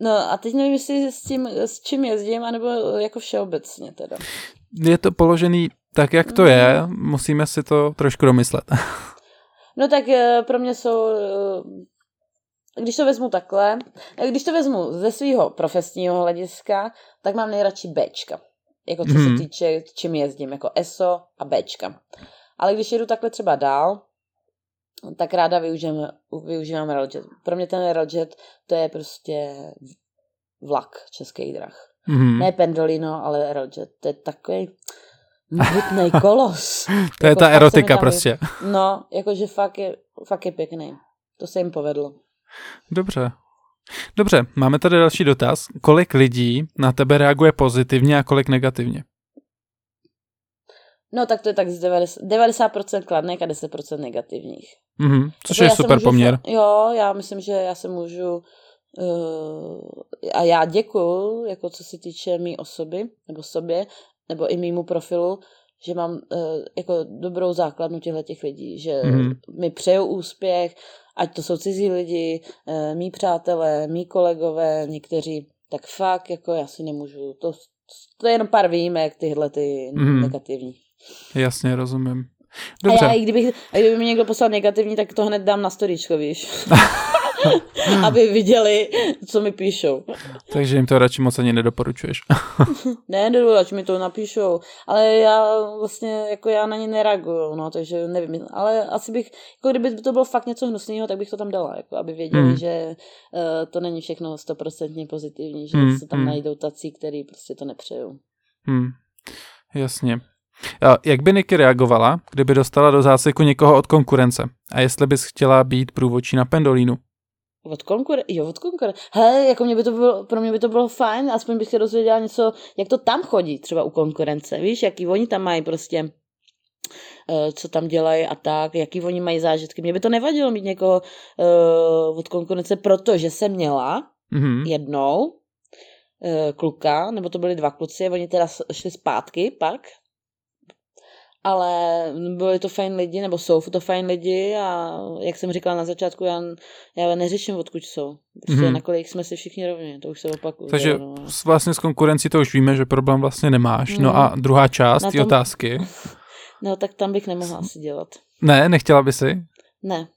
No a teď nevím, jestli s tím, s čím jezdím, anebo jako všeobecně teda. Je to položený tak, jak to je, musíme si to trošku domyslet. No tak eh, pro mě jsou, eh, když to vezmu takhle, eh, když to vezmu ze svého profesního hlediska, tak mám nejradši Bčka. Jako co Mhm. se týče, čím jezdím, jako ESO a Bčka. Ale když jedu takhle třeba dál, tak ráda využívám, využívám Railjet. Pro mě ten Railjet to je prostě vlak českých drah. Mhm. Ne Pendolino, ale Railjet. To je takový mohutný kolos. To je Jako ta erotika prostě. No, jakože fakt je, fakt je pěkný. To se jim povedlo. Dobře. Dobře, máme tady další dotaz. Kolik lidí na tebe reaguje pozitivně a kolik negativně? No tak to je tak z 90%, 90% kladných a 10% negativních. Mhm. Což Jako je super můžu poměr. fa- Jo, já myslím, že já se můžu uh, a já děkuju, jako co se týče mý osoby, nebo sobě, nebo i mýmu profilu, že mám uh, jako dobrou základnu těchto těch lidí, že Mhm. mi přejou úspěch, ať to jsou cizí lidi, uh, mý přátelé, mý kolegové, někteří, tak fakt jako já si nemůžu, to, to je jenom pár výjimek, tyhle ty Mhm. negativní. Jasně, rozumím. A já, Dobře, i kdybych, a kdyby mi někdo poslal negativní, tak to hned dám na storičko, víš. Aby viděli, co mi píšou. takže jim to radši moc ani nedoporučuješ. Ne, ať mi to napíšou. Ale já vlastně, jako já na ně nereaguju, no, takže nevím. Ale asi bych, jako kdyby to bylo fakt něco hnusného, tak bych to tam dala, jako aby věděli, Hmm. že uh, to není všechno stoprocentně pozitivní, že Hmm, se tam hmm. najdou tací, který prostě to nepřejou. Hmm. Jasně. Jak by Niky reagovala, kdyby dostala do záseku někoho od konkurence? A jestli bys chtěla být průvodčí na Pendolínu? Od konkur... Jo, od konkur... Hele, jako mě by to bylo, pro mě by to bylo fajn, aspoň bych se dozvěděla něco, jak to tam chodí třeba u konkurence, víš, jaký oni tam mají prostě eh, co tam dělají a tak, jaký oni mají zážitky. Mně by to nevadilo mít někoho uh, od konkurence, protože jsem měla Mhm. jednou uh, kluka, nebo to byli dva kluci, oni teda šli zpátky pak, ale byli to fajn lidi, nebo jsou to fajn lidi a jak jsem říkala na začátku, já, já neřeším, odkud jsou. Prostě Mhm. mm-hmm. nakolik jsme si všichni rovni, to už se opakuje. Takže no. vlastně s konkurencí to už víme, že problém vlastně nemáš. No Hmm. a druhá část té tom- otázky. no tak tam bych nemohla asi dělat. Ne, nechtěla by si? Ne.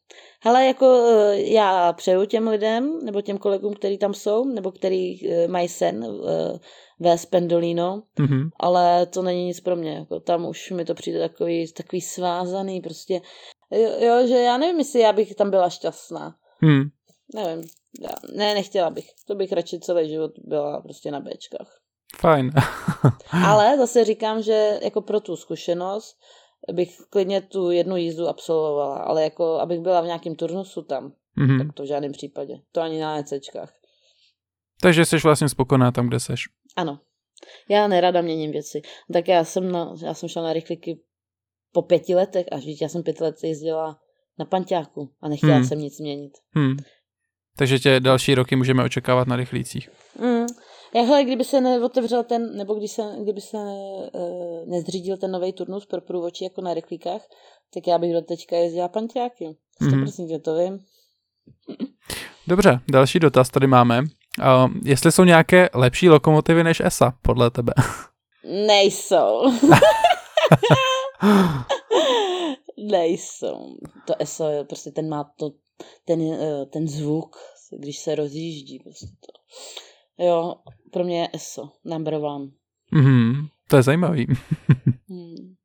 Hele, jako eh, já přeju těm lidem, nebo těm kolegům, kteří tam jsou, nebo kteří eh, mají sen eh, vést Pendolino, Mhm. ale to není nic pro mě. Jako tam už mi to přijde takový, takový svázaný, prostě. Jo, jo, že já nevím, jestli já bych tam byla šťastná. Hmm. Nevím. Já, ne, nechtěla bych. To bych radši celý život byla prostě na Bčkách. Fajn. Ale zase říkám, že jako pro tu zkušenost bych klidně tu jednu jízdu absolvovala, ale jako abych byla v nějakém turnusu tam, Mhm. tak to v žádném případě. To ani na ECčkách. Takže jsi vlastně spokojená tam, kde seš. Ano. Já nerada měním věci. Tak já jsem, na, já jsem šla na rychlíky po pěti letech a víš, já jsem pět let jezdila na panťáku a nechtěla Hmm. hmm. jsem nic měnit. Hmm. Takže tě další roky můžeme očekávat na rychlících. Mm. Jakhle, kdyby se neotevřel ten, nebo když se, kdyby se uh, nezřídil ten nový turnus pro průvočí jako na rychlíkách, tak já bych do teďka jezdila panťáky. 100% to vím. Dobře, další dotaz tady máme. Uh, jestli jsou nějaké lepší lokomotivy než ESA, podle tebe? Nejsou. Nejsou. To ESO prostě ten má to, ten, eh, ten zvuk, když se rozjíždí. Prostě to. Jo, pro mě je ESO, number one. Mhm, to je zajímavý. Hmm.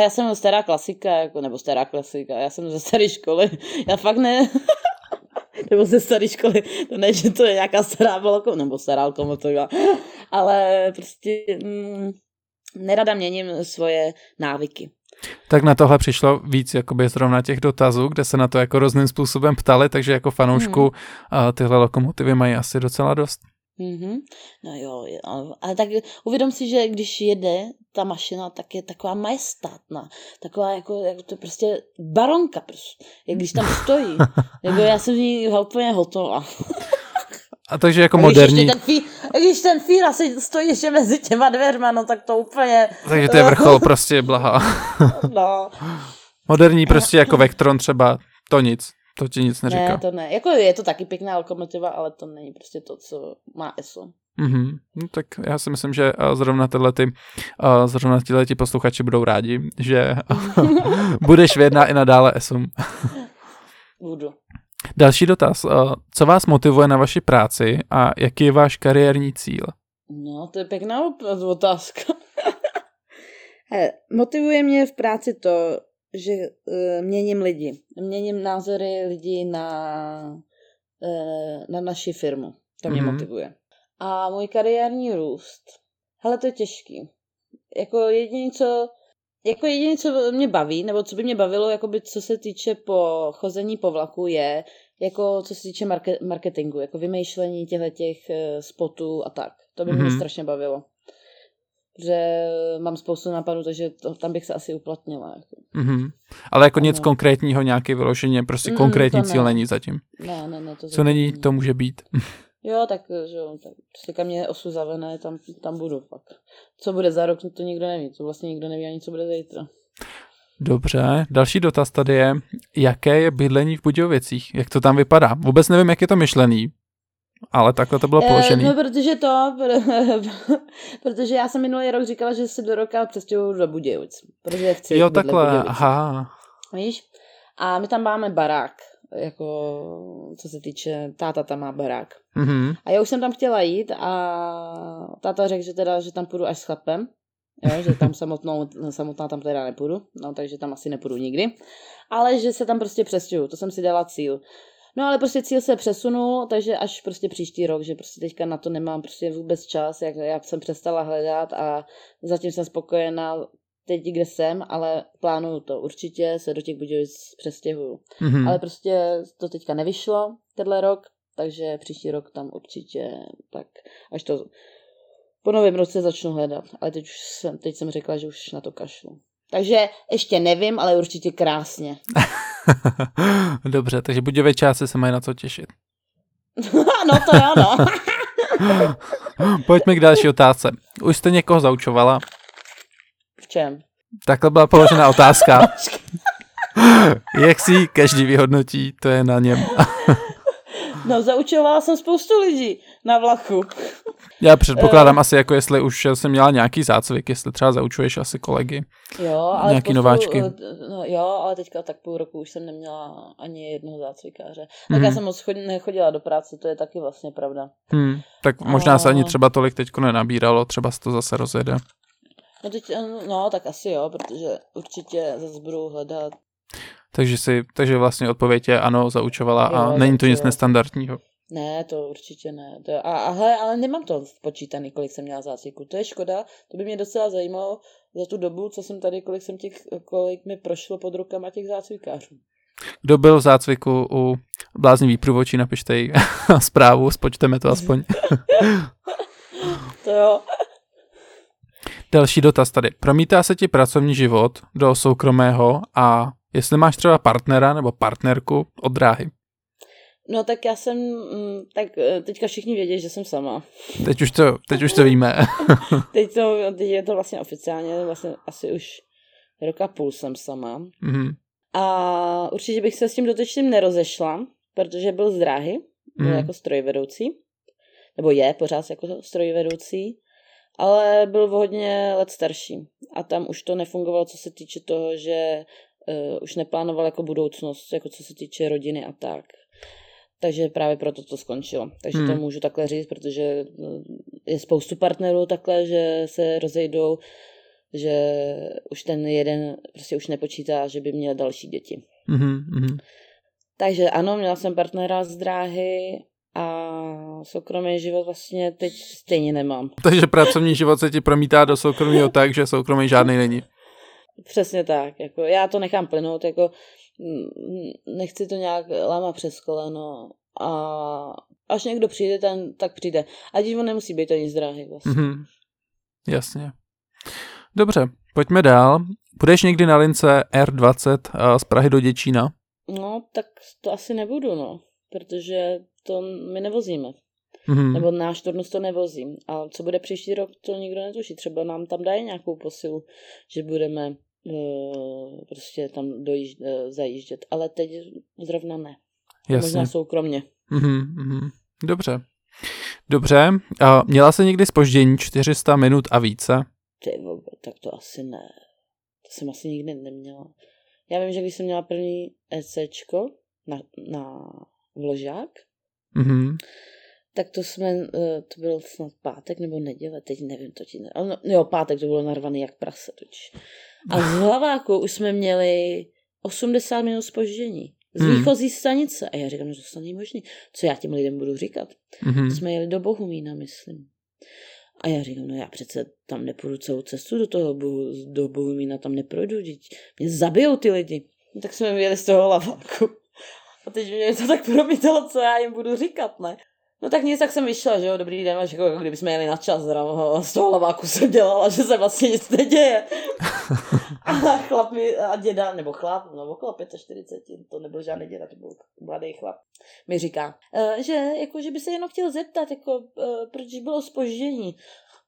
Já jsem stará klasika, jako, nebo stará klasika, já jsem ze staré školy, já fakt ne, nebo ze staré školy, to ne, že to je nějaká stará lokomotiva, nebo stará lokomotiva, ale prostě mm, nerada měním svoje návyky. Tak na tohle přišlo víc jakoby zrovna těch dotazů, kde se na to jako různým způsobem ptali, takže jako fanoušku uh, tyhle lokomotivy mají asi docela dost. Mm-hmm. No jo, ale- tak uvědom si, že když jede ta mašina, tak je taková majestátná, taková jako, jako to prostě baronka, prostě, jak když tam stojí. jako já jsem v ní úplně hotová. A takže jako A když moderní, ještě ten fí, a když ten fír asi stojí ještě mezi těma dveřma, no tak to úplně, takže to je vrchol prostě blaha. no. Moderní prostě jako Vectron třeba, to nic. To ti nic neříká. Ne, to ne. Jako je to taky pěkná lokomotiva, ale to není prostě to, co má ESO. Mm-hmm. No, tak já si myslím, že uh, zrovna tyhle ty, uh, zrovna tyhle ti posluchači budou rádi, že budeš vědná i nadále ESOM. Budu. Další dotaz. Uh, co vás motivuje na vaši práci a jaký je váš kariérní cíl? No, to je pěkná otázka. He, motivuje mě v práci to, že uh, měním lidi. Měním názory lidí na, uh, na naši firmu. To mě mm-hmm. motivuje. A můj kariérní růst. Hele, to je těžký. Jako jediné, co jako jediné, co mě baví, nebo co by mě bavilo, jakoby, co se týče po chození po vlaku, je, jako co se týče market, marketingu, jako vymýšlení těchto těch eh, spotů a tak. To by mm-hmm. mě mhm. strašně bavilo. Že mám spoustu nápadů, takže to, tam bych se asi uplatnila. Jako. Mm-hmm. Ale jako něco konkrétního, nějaké vyloženě, prostě mm, konkrétní cíl ne. není zatím. Ne, ne, ne. To co není, to může být. Jo, tak, že jo, tak prostě kam mě osu zavené, tam, tam budu pak. Co bude za rok, to nikdo neví, to vlastně nikdo neví ani, co bude zítra. Dobře, další dotaz tady je, jaké je bydlení v Budějovicích, jak to tam vypadá? Vůbec nevím, jak je to myšlený, ale takhle to bylo položené. No, protože to, protože já jsem minulý rok říkala, že se do roka přestěhuju do Budějovic, protože chci Jo, takhle, aha. Víš? A my tam máme barák, jako co se týče, táta tam má barák. Mm-hmm. A já už jsem tam chtěla jít a táta řekl, že teda, že tam půjdu až s chlapem, jo, že tam samotnou, samotná tam teda nepůjdu, no takže tam asi nepůjdu nikdy, ale že se tam prostě přestěhuju, to jsem si dala cíl. No ale prostě cíl se přesunul, takže až prostě příští rok, že prostě teďka na to nemám prostě vůbec čas, jak já jsem přestala hledat a zatím jsem spokojená teď, kde jsem, ale plánuju to. Určitě se do těch Budějovic přestěhuju. Mm-hmm. Ale prostě to teďka nevyšlo, tenhle rok, takže příští rok tam určitě tak, až to po novém roce začnu hledat. Ale teď, už jsem, teď jsem řekla, že už na to kašlu. Takže ještě nevím, ale určitě krásně. Dobře, takže Budějovičáci se mají na co těšit. no to jo, no. Pojďme k další otázce. Už jste někoho zaučovala? V čem? Takhle byla položena otázka. Jak si každý vyhodnotí, to je na něm. no, zaučovala jsem spoustu lidí na vlaku. Já předpokládám uh, asi, jako jestli už jsem měla nějaký zácvik, jestli třeba zaučuješ asi kolegy. Jo, ale nějaký spoustu, nováčky. Eh, no, jo, ale teďka tak půl roku už jsem neměla ani jednoho zácvikáře. Tak mm. já jsem moc chod, nechodila do práce, to je taky vlastně pravda. Hmm, tak možná se ani třeba tolik teďko nenabíralo, třeba se to zase rozjede. No, teď, eh, no tak asi jo, protože určitě zase budou hledat. Takže si, takže vlastně odpověď je ano, zaučovala jo, a není to nic nestandardního. Ne, to určitě ne. To, a, a hele, ale nemám to počítaný, kolik jsem měla zácviku. To je škoda, to by mě docela zajímalo za tu dobu, co jsem tady, kolik jsem těch, kolik mi prošlo pod rukama těch zácvikářů. Kdo byl v zácviku u bláznivý průvočí, napište jí zprávu, spočteme to aspoň. to jo. Další dotaz tady. Promítá se ti pracovní život do soukromého a jestli máš třeba partnera nebo partnerku od dráhy? No tak já jsem, mm, tak eh, teďka všichni vědí, že jsem sama. Teď už to, teď už to víme. teď, to, teď je to vlastně oficiálně, vlastně asi už roka půl jsem sama. Mm-hmm. A určitě bych se s tím dotyčným nerozešla, protože byl z dráhy, byl mm. jako strojvedoucí, nebo je pořád jako strojvedoucí, ale byl hodně let starší. A tam už to nefungovalo, co se týče toho, že uh, už neplánoval jako budoucnost, jako co se týče rodiny a tak. Takže právě proto to skončilo. Takže hmm. to můžu takhle říct, protože eh, je spoustu partnerů takhle, že se rozejdou, že už ten jeden prostě už nepočítá, že by měl další děti. Mm-hmm. Takže ano, měla jsem partnera z dráhy a soukromý život vlastně teď stejně nemám. Takže pracovní život se ti promítá do soukromého tak, že soukromý žádný není. Přesně tak. Jako já to nechám plynout, jako mm, nechci to nějak lámat přes koleno a až někdo přijde, ten, tak přijde. A on nemusí být ani zdráhy vlastně. Mm-hmm. Jasně. Dobře, pojďme dál. Budeš někdy na lince R20 z Prahy do Děčína? No, tak to asi nebudu, no. Protože to my nevozíme. Mm-hmm. Nebo náš turnus to nevozí. A co bude příští rok, to nikdo netuší. Třeba nám tam dají nějakou posilu, že budeme uh, prostě tam dojížd, uh, zajíždět, ale teď zrovna ne. Jasně. Možná soukromně. Mhm, mhm. Dobře. Dobře. A měla se někdy spoždění 400 minut a více? Ty tak to asi ne. To jsem asi nikdy neměla. Já vím, že když jsem měla první ECčko na, na vložák, Mhm. tak to jsme, eh, to byl snad pátek nebo neděle, teď nevím, to ti ne... ale No, jo, pátek to bylo narvaný jak prase toč. A z hlaváku už jsme měli 80 minut spoždění. Z Hmm. výchozí stanice. A já říkám, že to není možný. Co já těm lidem budu říkat? Mhm. Jsme jeli do Bohumína, myslím. A já říkám, no já přece tam nepůjdu celou cestu do toho Bohu, do Bohumína, tam neprojdu, teď mě zabijou ty lidi. No, tak jsme jeli z toho laváku. A teď mě to tak promítalo, co já jim budu říkat, ne? No tak nic, tak jsem vyšla, že jo, dobrý den, až jako, jako kdyby jsme jeli na čas, zrovna z toho laváku jsem dělala, že se vlastně nic neděje. A chlap mi, a děda, nebo chlap, no okolo 45, to nebyl žádný děda, to byl mladý chlap, mi říká, eh, že, jako, že by se jenom chtěl zeptat, jako, eh, proč bylo spoždění.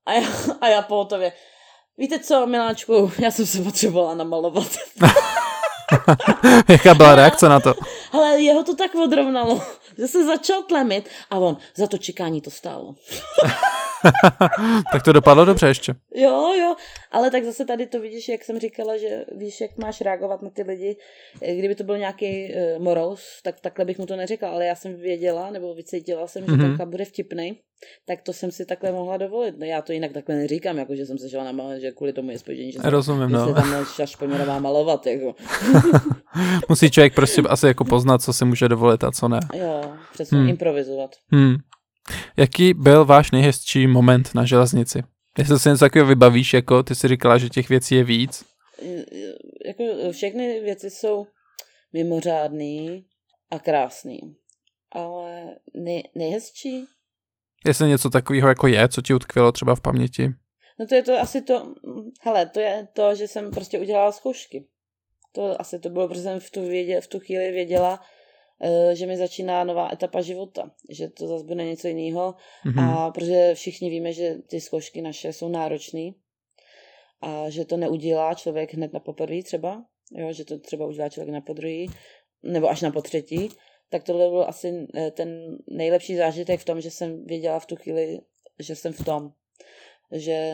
A já, a já pohotově, víte co, miláčku, já jsem se potřebovala namalovat. Jaká byla reakce na to? Ale jeho to tak odrovnalo, že se začal tlemit a on, za to čekání to stálo. tak to dopadlo dobře ještě. Jo, jo, ale tak zase tady to vidíš, jak jsem říkala, že víš, jak máš reagovat na ty lidi. Kdyby to byl nějaký uh, morous, tak takhle bych mu to neřekla, ale já jsem věděla, nebo vycítila jsem, že Mhm. ten chlap bude vtipný, tak to jsem si takhle mohla dovolit. No, já to jinak takhle neříkám, jako že jsem se šla na že kvůli tomu je spoždění, že, jsem- Rozumím, že se no. tam šašpoňorová malovat, jako. Musí člověk prostě asi jako poznat, co si může dovolit a co ne. Jo, přesně, hmm. improvizovat. Hmm. Jaký byl váš nejhezčí moment na železnici? Jestli si něco takového vybavíš, jako ty si říkala, že těch věcí je víc. jako všechny věci jsou mimořádný a krásný. Ale nej, nejhezčí? Jestli něco takového jako je, co ti utkvělo třeba v paměti. No to je to asi to, hele, to je to, že jsem prostě udělala zkoušky. To asi to bylo, protože jsem v tu, vědě, v tu chvíli věděla, že mi začíná nová etapa života, že to zase bude něco jiného Mhm. a protože všichni víme, že ty zkoušky naše jsou náročné a že to neudělá člověk hned na poprvé třeba, jo, že to třeba udělá člověk na podruhý nebo až na potřetí, tak tohle byl asi eh, ten nejlepší zážitek v tom, že jsem věděla v tu chvíli, že jsem v tom, že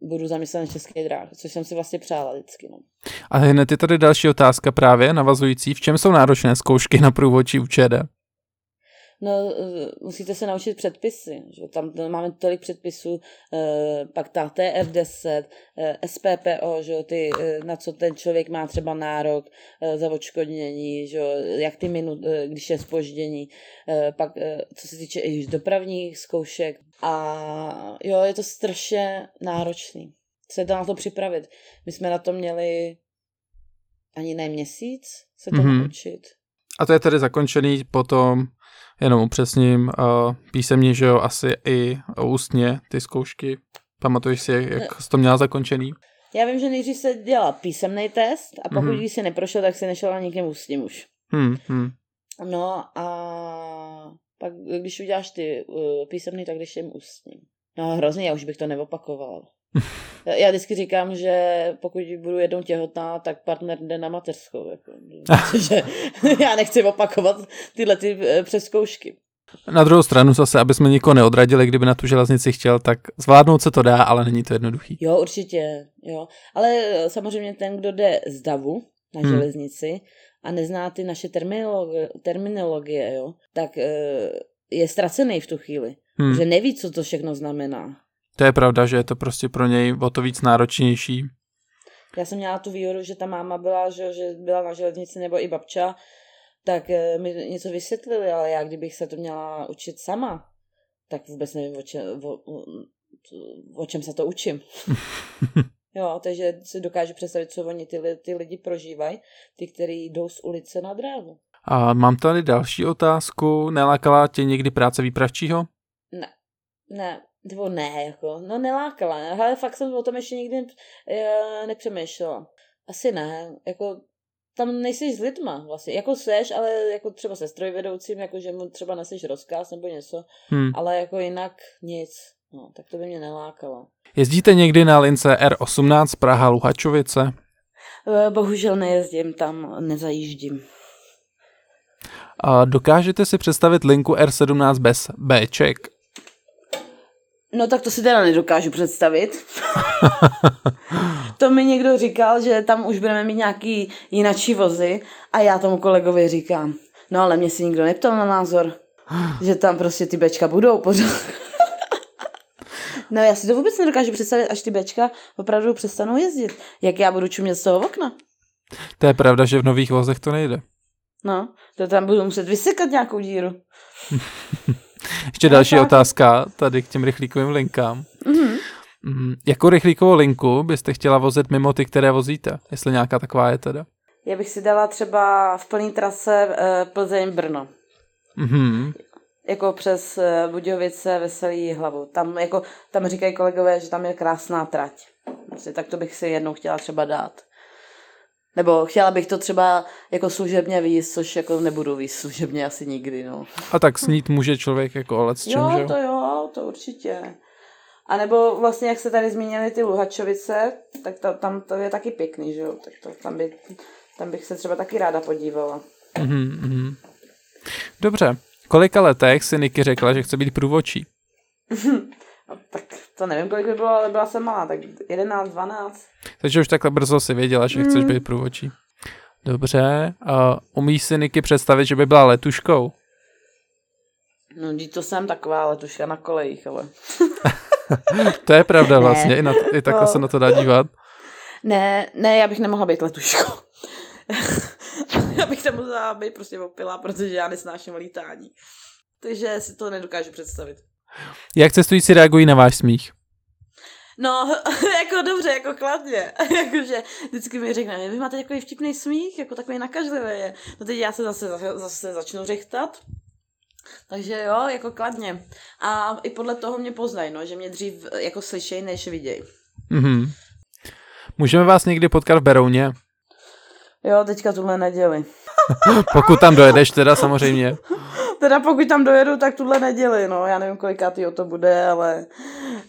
budu zaměstnán v české dráh, což jsem si vlastně přála vždycky. No. A hned je tady další otázka právě navazující. V čem jsou náročné zkoušky na průvodčí ČD? No, eh, musíte se naučit předpisy. Že? Tam máme tolik předpisů, eh, pak ta TR10, eh, SPPO, že? Ty, na co ten člověk má třeba nárok za odškodnění, že? jak ty minut, když je spoždění, pak co se týče i dopravních zkoušek. A jo, je to strašně náročný se to na to připravit. My jsme na to měli ani ne měsíc se to Mhm. mm-hmm. naučit. A to je tedy zakončený potom, jenom upřesním, uh, písemně, že jo, asi i ústně ty zkoušky. Pamatuješ si, jak jsi to měla zakončený? Já vím, že nejdřív se dělal písemný test a pokud Mhm. mm-hmm. si neprošel, tak si nešel ani někým ústním už. Hmm, hmm. No a pak, když uděláš ty uh, písemný, tak když jim ústním. No hrozně, já už bych to neopakovala. Já- vždycky říkám, že pokud budu jednou těhotná, tak partner jde na mateřskou. Jako, že já nechci opakovat tyhle ty eh, přeskoušky. Na druhou stranu zase, aby jsme nikoho neodradili, kdyby na tu železnici chtěl, tak zvládnout se to dá, ale není to jednoduchý. Jo, určitě, jo. Ale eh, samozřejmě ten, kdo jde z davu na Hmm. železnici a nezná ty naše terminologie, terminologie jo, tak eh, je ztracený v tu chvíli. Hmm. Že neví, co to všechno znamená. To je pravda, že je to prostě pro něj o to víc náročnější. Já jsem měla tu výhodu, že ta máma byla, že, že byla na železnici nebo i babča, tak eh, mi něco vysvětlili, ale já kdybych se to měla učit sama, tak vůbec nevím, o, če, o, o, čem se to učím. Jo, takže si dokážu představit, co oni ty, ty lidi prožívají, ty, kteří jdou z ulice na dráhu. A mám tady další otázku. Nelákala tě někdy práce výpravčího? Ne, ne, nebo ne, jako, no nelákala, ale fakt jsem o tom ještě nikdy eh, nepřemýšlela. Asi ne, jako tam nejsi s lidma vlastně, jako seš, ale jako třeba se strojvedoucím, jako že mu třeba neseš rozkaz nebo něco, Hmm. ale jako jinak nic. No, tak to by mě nelákalo. Jezdíte někdy na lince R18 Praha Luhačovice? Eh, Bohužel nejezdím tam, nezajíždím. A dokážete si představit linku R17 bez Bček? No tak to si teda nedokážu představit. to mi někdo říkal, že tam už budeme mít nějaký jinačí vozy a já tomu kolegovi říkám, no ale mě si nikdo neptal na názor, že tam prostě ty bečka budou pořád. no já si to vůbec nedokážu představit, až ty bečka opravdu přestanou jezdit. Jak já budu čumět z toho okna. To je pravda, že v nových vozech to nejde. No, to tam budu muset vysekat nějakou díru. Ještě další tak. otázka tady k těm rychlíkovým linkám. Mhm. Mm, jakou rychlíkovou linku byste chtěla vozit mimo ty, které vozíte? Jestli nějaká taková je teda. Já bych si dala třeba v plný trase eh, Plzeň-Brno. Mhm. Jako přes eh, Budějovice, Veselý hlavu. Tam, jako, tam říkají kolegové, že tam je krásná trať. Prostě, tak to bych si jednou chtěla třeba dát. Nebo chtěla bych to třeba jako služebně výjist, což jako nebudu výjist služebně asi nikdy, no. A tak snít může člověk jako ale s čem, jo, že to jo, to určitě. A nebo vlastně, jak se tady zmínili ty Luhačovice, tak to, tam to je taky pěkný, že jo? Tak to, tam, by, tam bych se třeba taky ráda podívala. Mhm, mhm. Dobře. Kolika letech si Niky řekla, že chce být průvočí? No, tak to nevím, kolik by bylo, ale byla jsem malá, tak 11, 12. Takže už takhle brzo si věděla, že chceš být průvočí. Dobře. A umíš si Niky představit, že by byla letuškou? No, dí to jsem taková letuška na kolejích, ale... To je pravda Ne. vlastně, i, na, i takhle No. se na to dá dívat. Ne, ne, já bych nemohla být letuškou. já bych tam musela být prostě opila, protože já nesnáším lítání. Takže si to nedokážu představit. Jak cestující reagují na váš smích? No, jako dobře, jako kladně. Jakože vždycky mi řekne, vy máte takový vtipný smích, jako takový nakažlivý je. No teď já se zase, zase začnu řechtat. Takže jo, jako kladně. A i podle toho mě poznají, no, že mě dřív jako slyšejí, než vidějí. Mhm. Můžeme vás někdy potkat v Berouně? Jo, teďka tuhle neděli. Pokud tam dojedeš teda samozřejmě. Teda pokud tam dojedu, tak tuhle neděli, no. Já nevím, kolikátýho to bude, ale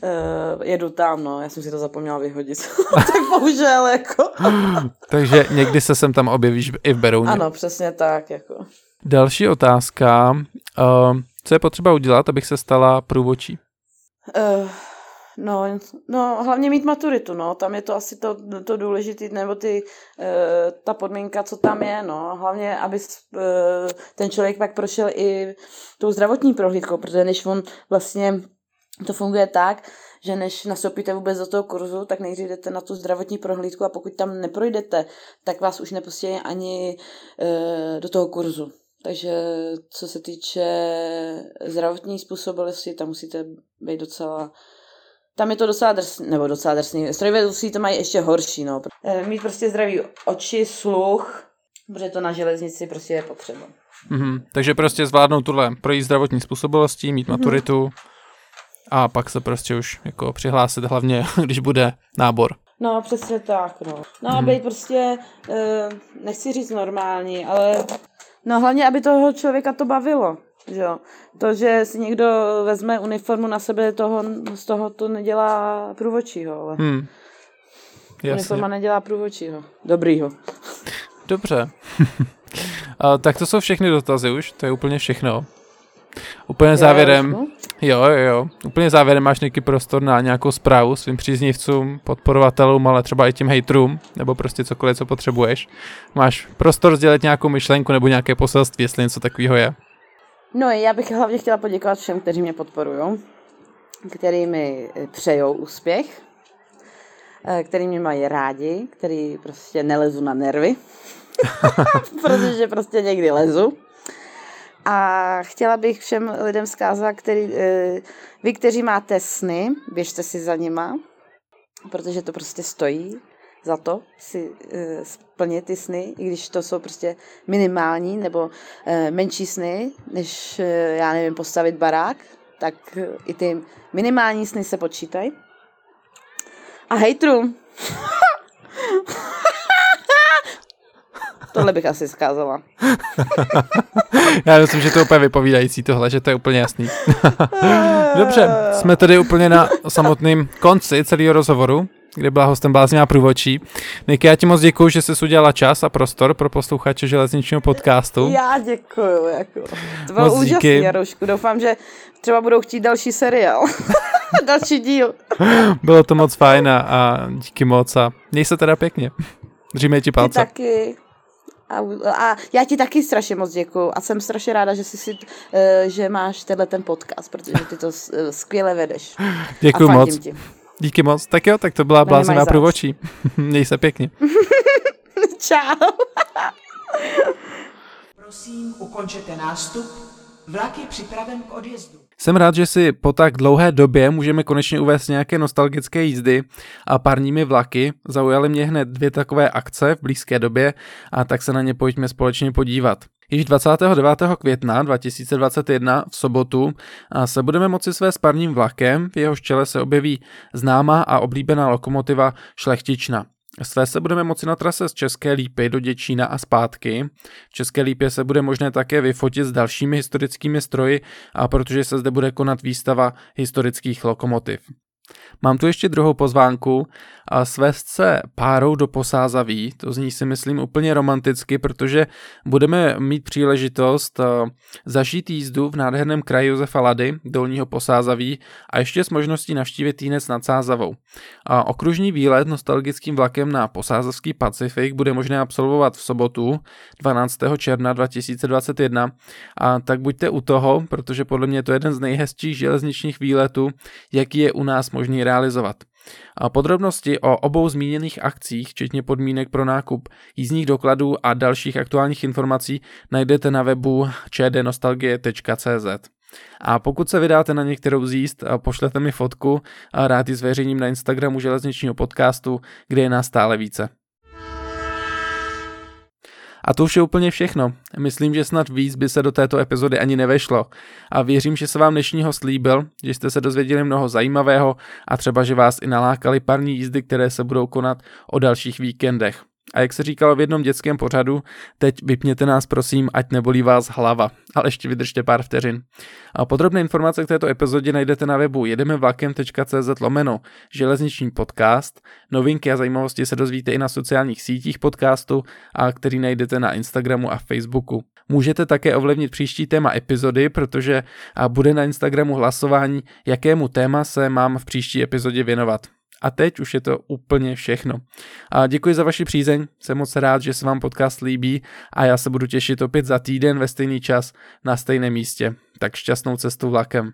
uh, jedu tam, no. Já jsem si to zapomněla vyhodit. tak bohužel, jako. Takže někdy se sem tam objevíš i v Berouně. Ano, přesně tak, jako. Další otázka. Uh, co je potřeba udělat, abych se stala průvočí? Uh, no, no, hlavně mít maturitu, no. Tam je to asi to, to důležité, nebo ty, uh, ta podmínka, co tam je, no. Hlavně, aby uh, ten člověk pak prošel i tou zdravotní prohlídkou, protože než on vlastně to funguje tak, že než nastoupíte vůbec do toho kurzu, tak nejdřív jdete na tu zdravotní prohlídku a pokud tam neprojdete, tak vás už nepustí ani uh, do toho kurzu. Takže co se týče zdravotní způsobilosti, tam musíte být docela tam je to docela drsný, nebo docela drsný. Strojvedoucí to mají ještě horší, no. Eh, Mít prostě zdravý oči, sluch, protože to na železnici prostě je potřeba. Mhm. Takže prostě zvládnout tuhle projít zdravotní způsobilostí, mít maturitu a pak se prostě už jako přihlásit hlavně, když bude nábor. No, přesně tak, no. No a být prostě, eh, nechci říct normální, ale no hlavně, aby toho člověka to bavilo. Že jo. To, že si někdo vezme uniformu na sebe, toho, z toho to nedělá průvočího, ale Hmm. Jasně. uniforma nedělá průvočího. Dobrýho. Dobře. a, tak to jsou všechny dotazy už, to je úplně všechno. Úplně závěrem, Jo, jo, jo, jo, úplně závěrem máš nějaký prostor na nějakou zprávu svým příznivcům, podporovatelům, ale třeba i tím hejtrům, nebo prostě cokoliv, co potřebuješ. Máš prostor sdělit nějakou myšlenku nebo nějaké poselství, jestli něco takového je. No, já bych hlavně chtěla poděkovat všem, kteří mě podporují, kteří mi eh, přejou úspěch, eh, který mě mají rádi, který prostě nelezu na nervy, protože prostě někdy lezu. A chtěla bych všem lidem zkázat, který, eh, vy, kteří máte sny, běžte si za nima, protože to prostě stojí za to si uh, splnit ty sny, i když to jsou prostě minimální nebo uh, menší sny, než, uh, já nevím, postavit barák, tak i ty minimální sny se počítají. A hejtru, Tohle bych asi zkázala. Já myslím, že to je úplně vypovídající tohle, že to je úplně jasný. Dobře, jsme tady úplně na samotném konci celého rozhovoru kde byla hostem bláznivá průvočí. Niky, já ti moc děkuji, že jsi udělala čas a prostor pro posluchače železničního podcastu. Já děkuji. Jako. To bylo moc úžasný, Jaroušku. Doufám, že třeba budou chtít další seriál. další díl. bylo to moc fajn a, a díky moc a měj se teda pěkně. Držíme ti palce. Ty taky. A, a já ti taky strašně moc děkuju a jsem strašně ráda, že jsi si, uh, že máš tenhle ten podcast, protože ty to uh, skvěle vedeš. Děkuji moc. Ti. Díky moc. Tak jo, tak to byla bláznivá průvočí. Měj se pěkně. Čau. Prosím, ukončete nástup. Vlak je připraven k odjezdu. Jsem rád, že si po tak dlouhé době můžeme konečně uvést nějaké nostalgické jízdy a parními vlaky. Zaujaly mě hned dvě takové akce v blízké době a tak se na ně pojďme společně podívat. Již 29. května 2021 v sobotu se budeme moci své s parním vlakem, v jehož čele se objeví známá a oblíbená lokomotiva Šlechtična. Své se budeme moci na trase z České Lípy do Děčína a zpátky. V České Lípě se bude možné také vyfotit s dalšími historickými stroji, a protože se zde bude konat výstava historických lokomotiv. Mám tu ještě druhou pozvánku a svést se párou do posázaví, to zní si myslím úplně romanticky, protože budeme mít příležitost eh, zažít jízdu v nádherném kraji Josefa Lady, dolního posázaví a ještě s možností navštívit Týnec nad Sázavou. A okružní výlet nostalgickým vlakem na posázavský Pacifik bude možné absolvovat v sobotu 12. června 2021 a tak buďte u toho, protože podle mě je to jeden z nejhezčích železničních výletů, jaký je u nás možný realizovat. A podrobnosti o obou zmíněných akcích, včetně podmínek pro nákup jízdních dokladů a dalších aktuálních informací, najdete na webu čdnostalgie.cz. A pokud se vydáte na některou z jíst, pošlete mi fotku a rád ji zveřejním na Instagramu železničního podcastu, kde je nás stále více. A to už je úplně všechno. Myslím, že snad víc by se do této epizody ani nevešlo. A věřím, že se vám dnešního slíbil, že jste se dozvěděli mnoho zajímavého a třeba, že vás i nalákali parní jízdy, které se budou konat o dalších víkendech. A jak se říkalo v jednom dětském pořadu, teď vypněte nás prosím, ať nebolí vás hlava, ale ještě vydržte pár vteřin. A podrobné informace k této epizodě najdete na webu jedemevlakem.cz lomeno železniční podcast. Novinky a zajímavosti se dozvíte i na sociálních sítích podcastu, a který najdete na Instagramu a Facebooku. Můžete také ovlivnit příští téma epizody, protože bude na Instagramu hlasování, jakému téma se mám v příští epizodě věnovat. A teď už je to úplně všechno. A děkuji za vaši přízeň, jsem moc rád, že se vám podcast líbí a já se budu těšit opět za týden ve stejný čas na stejném místě. Tak šťastnou cestu vlakem.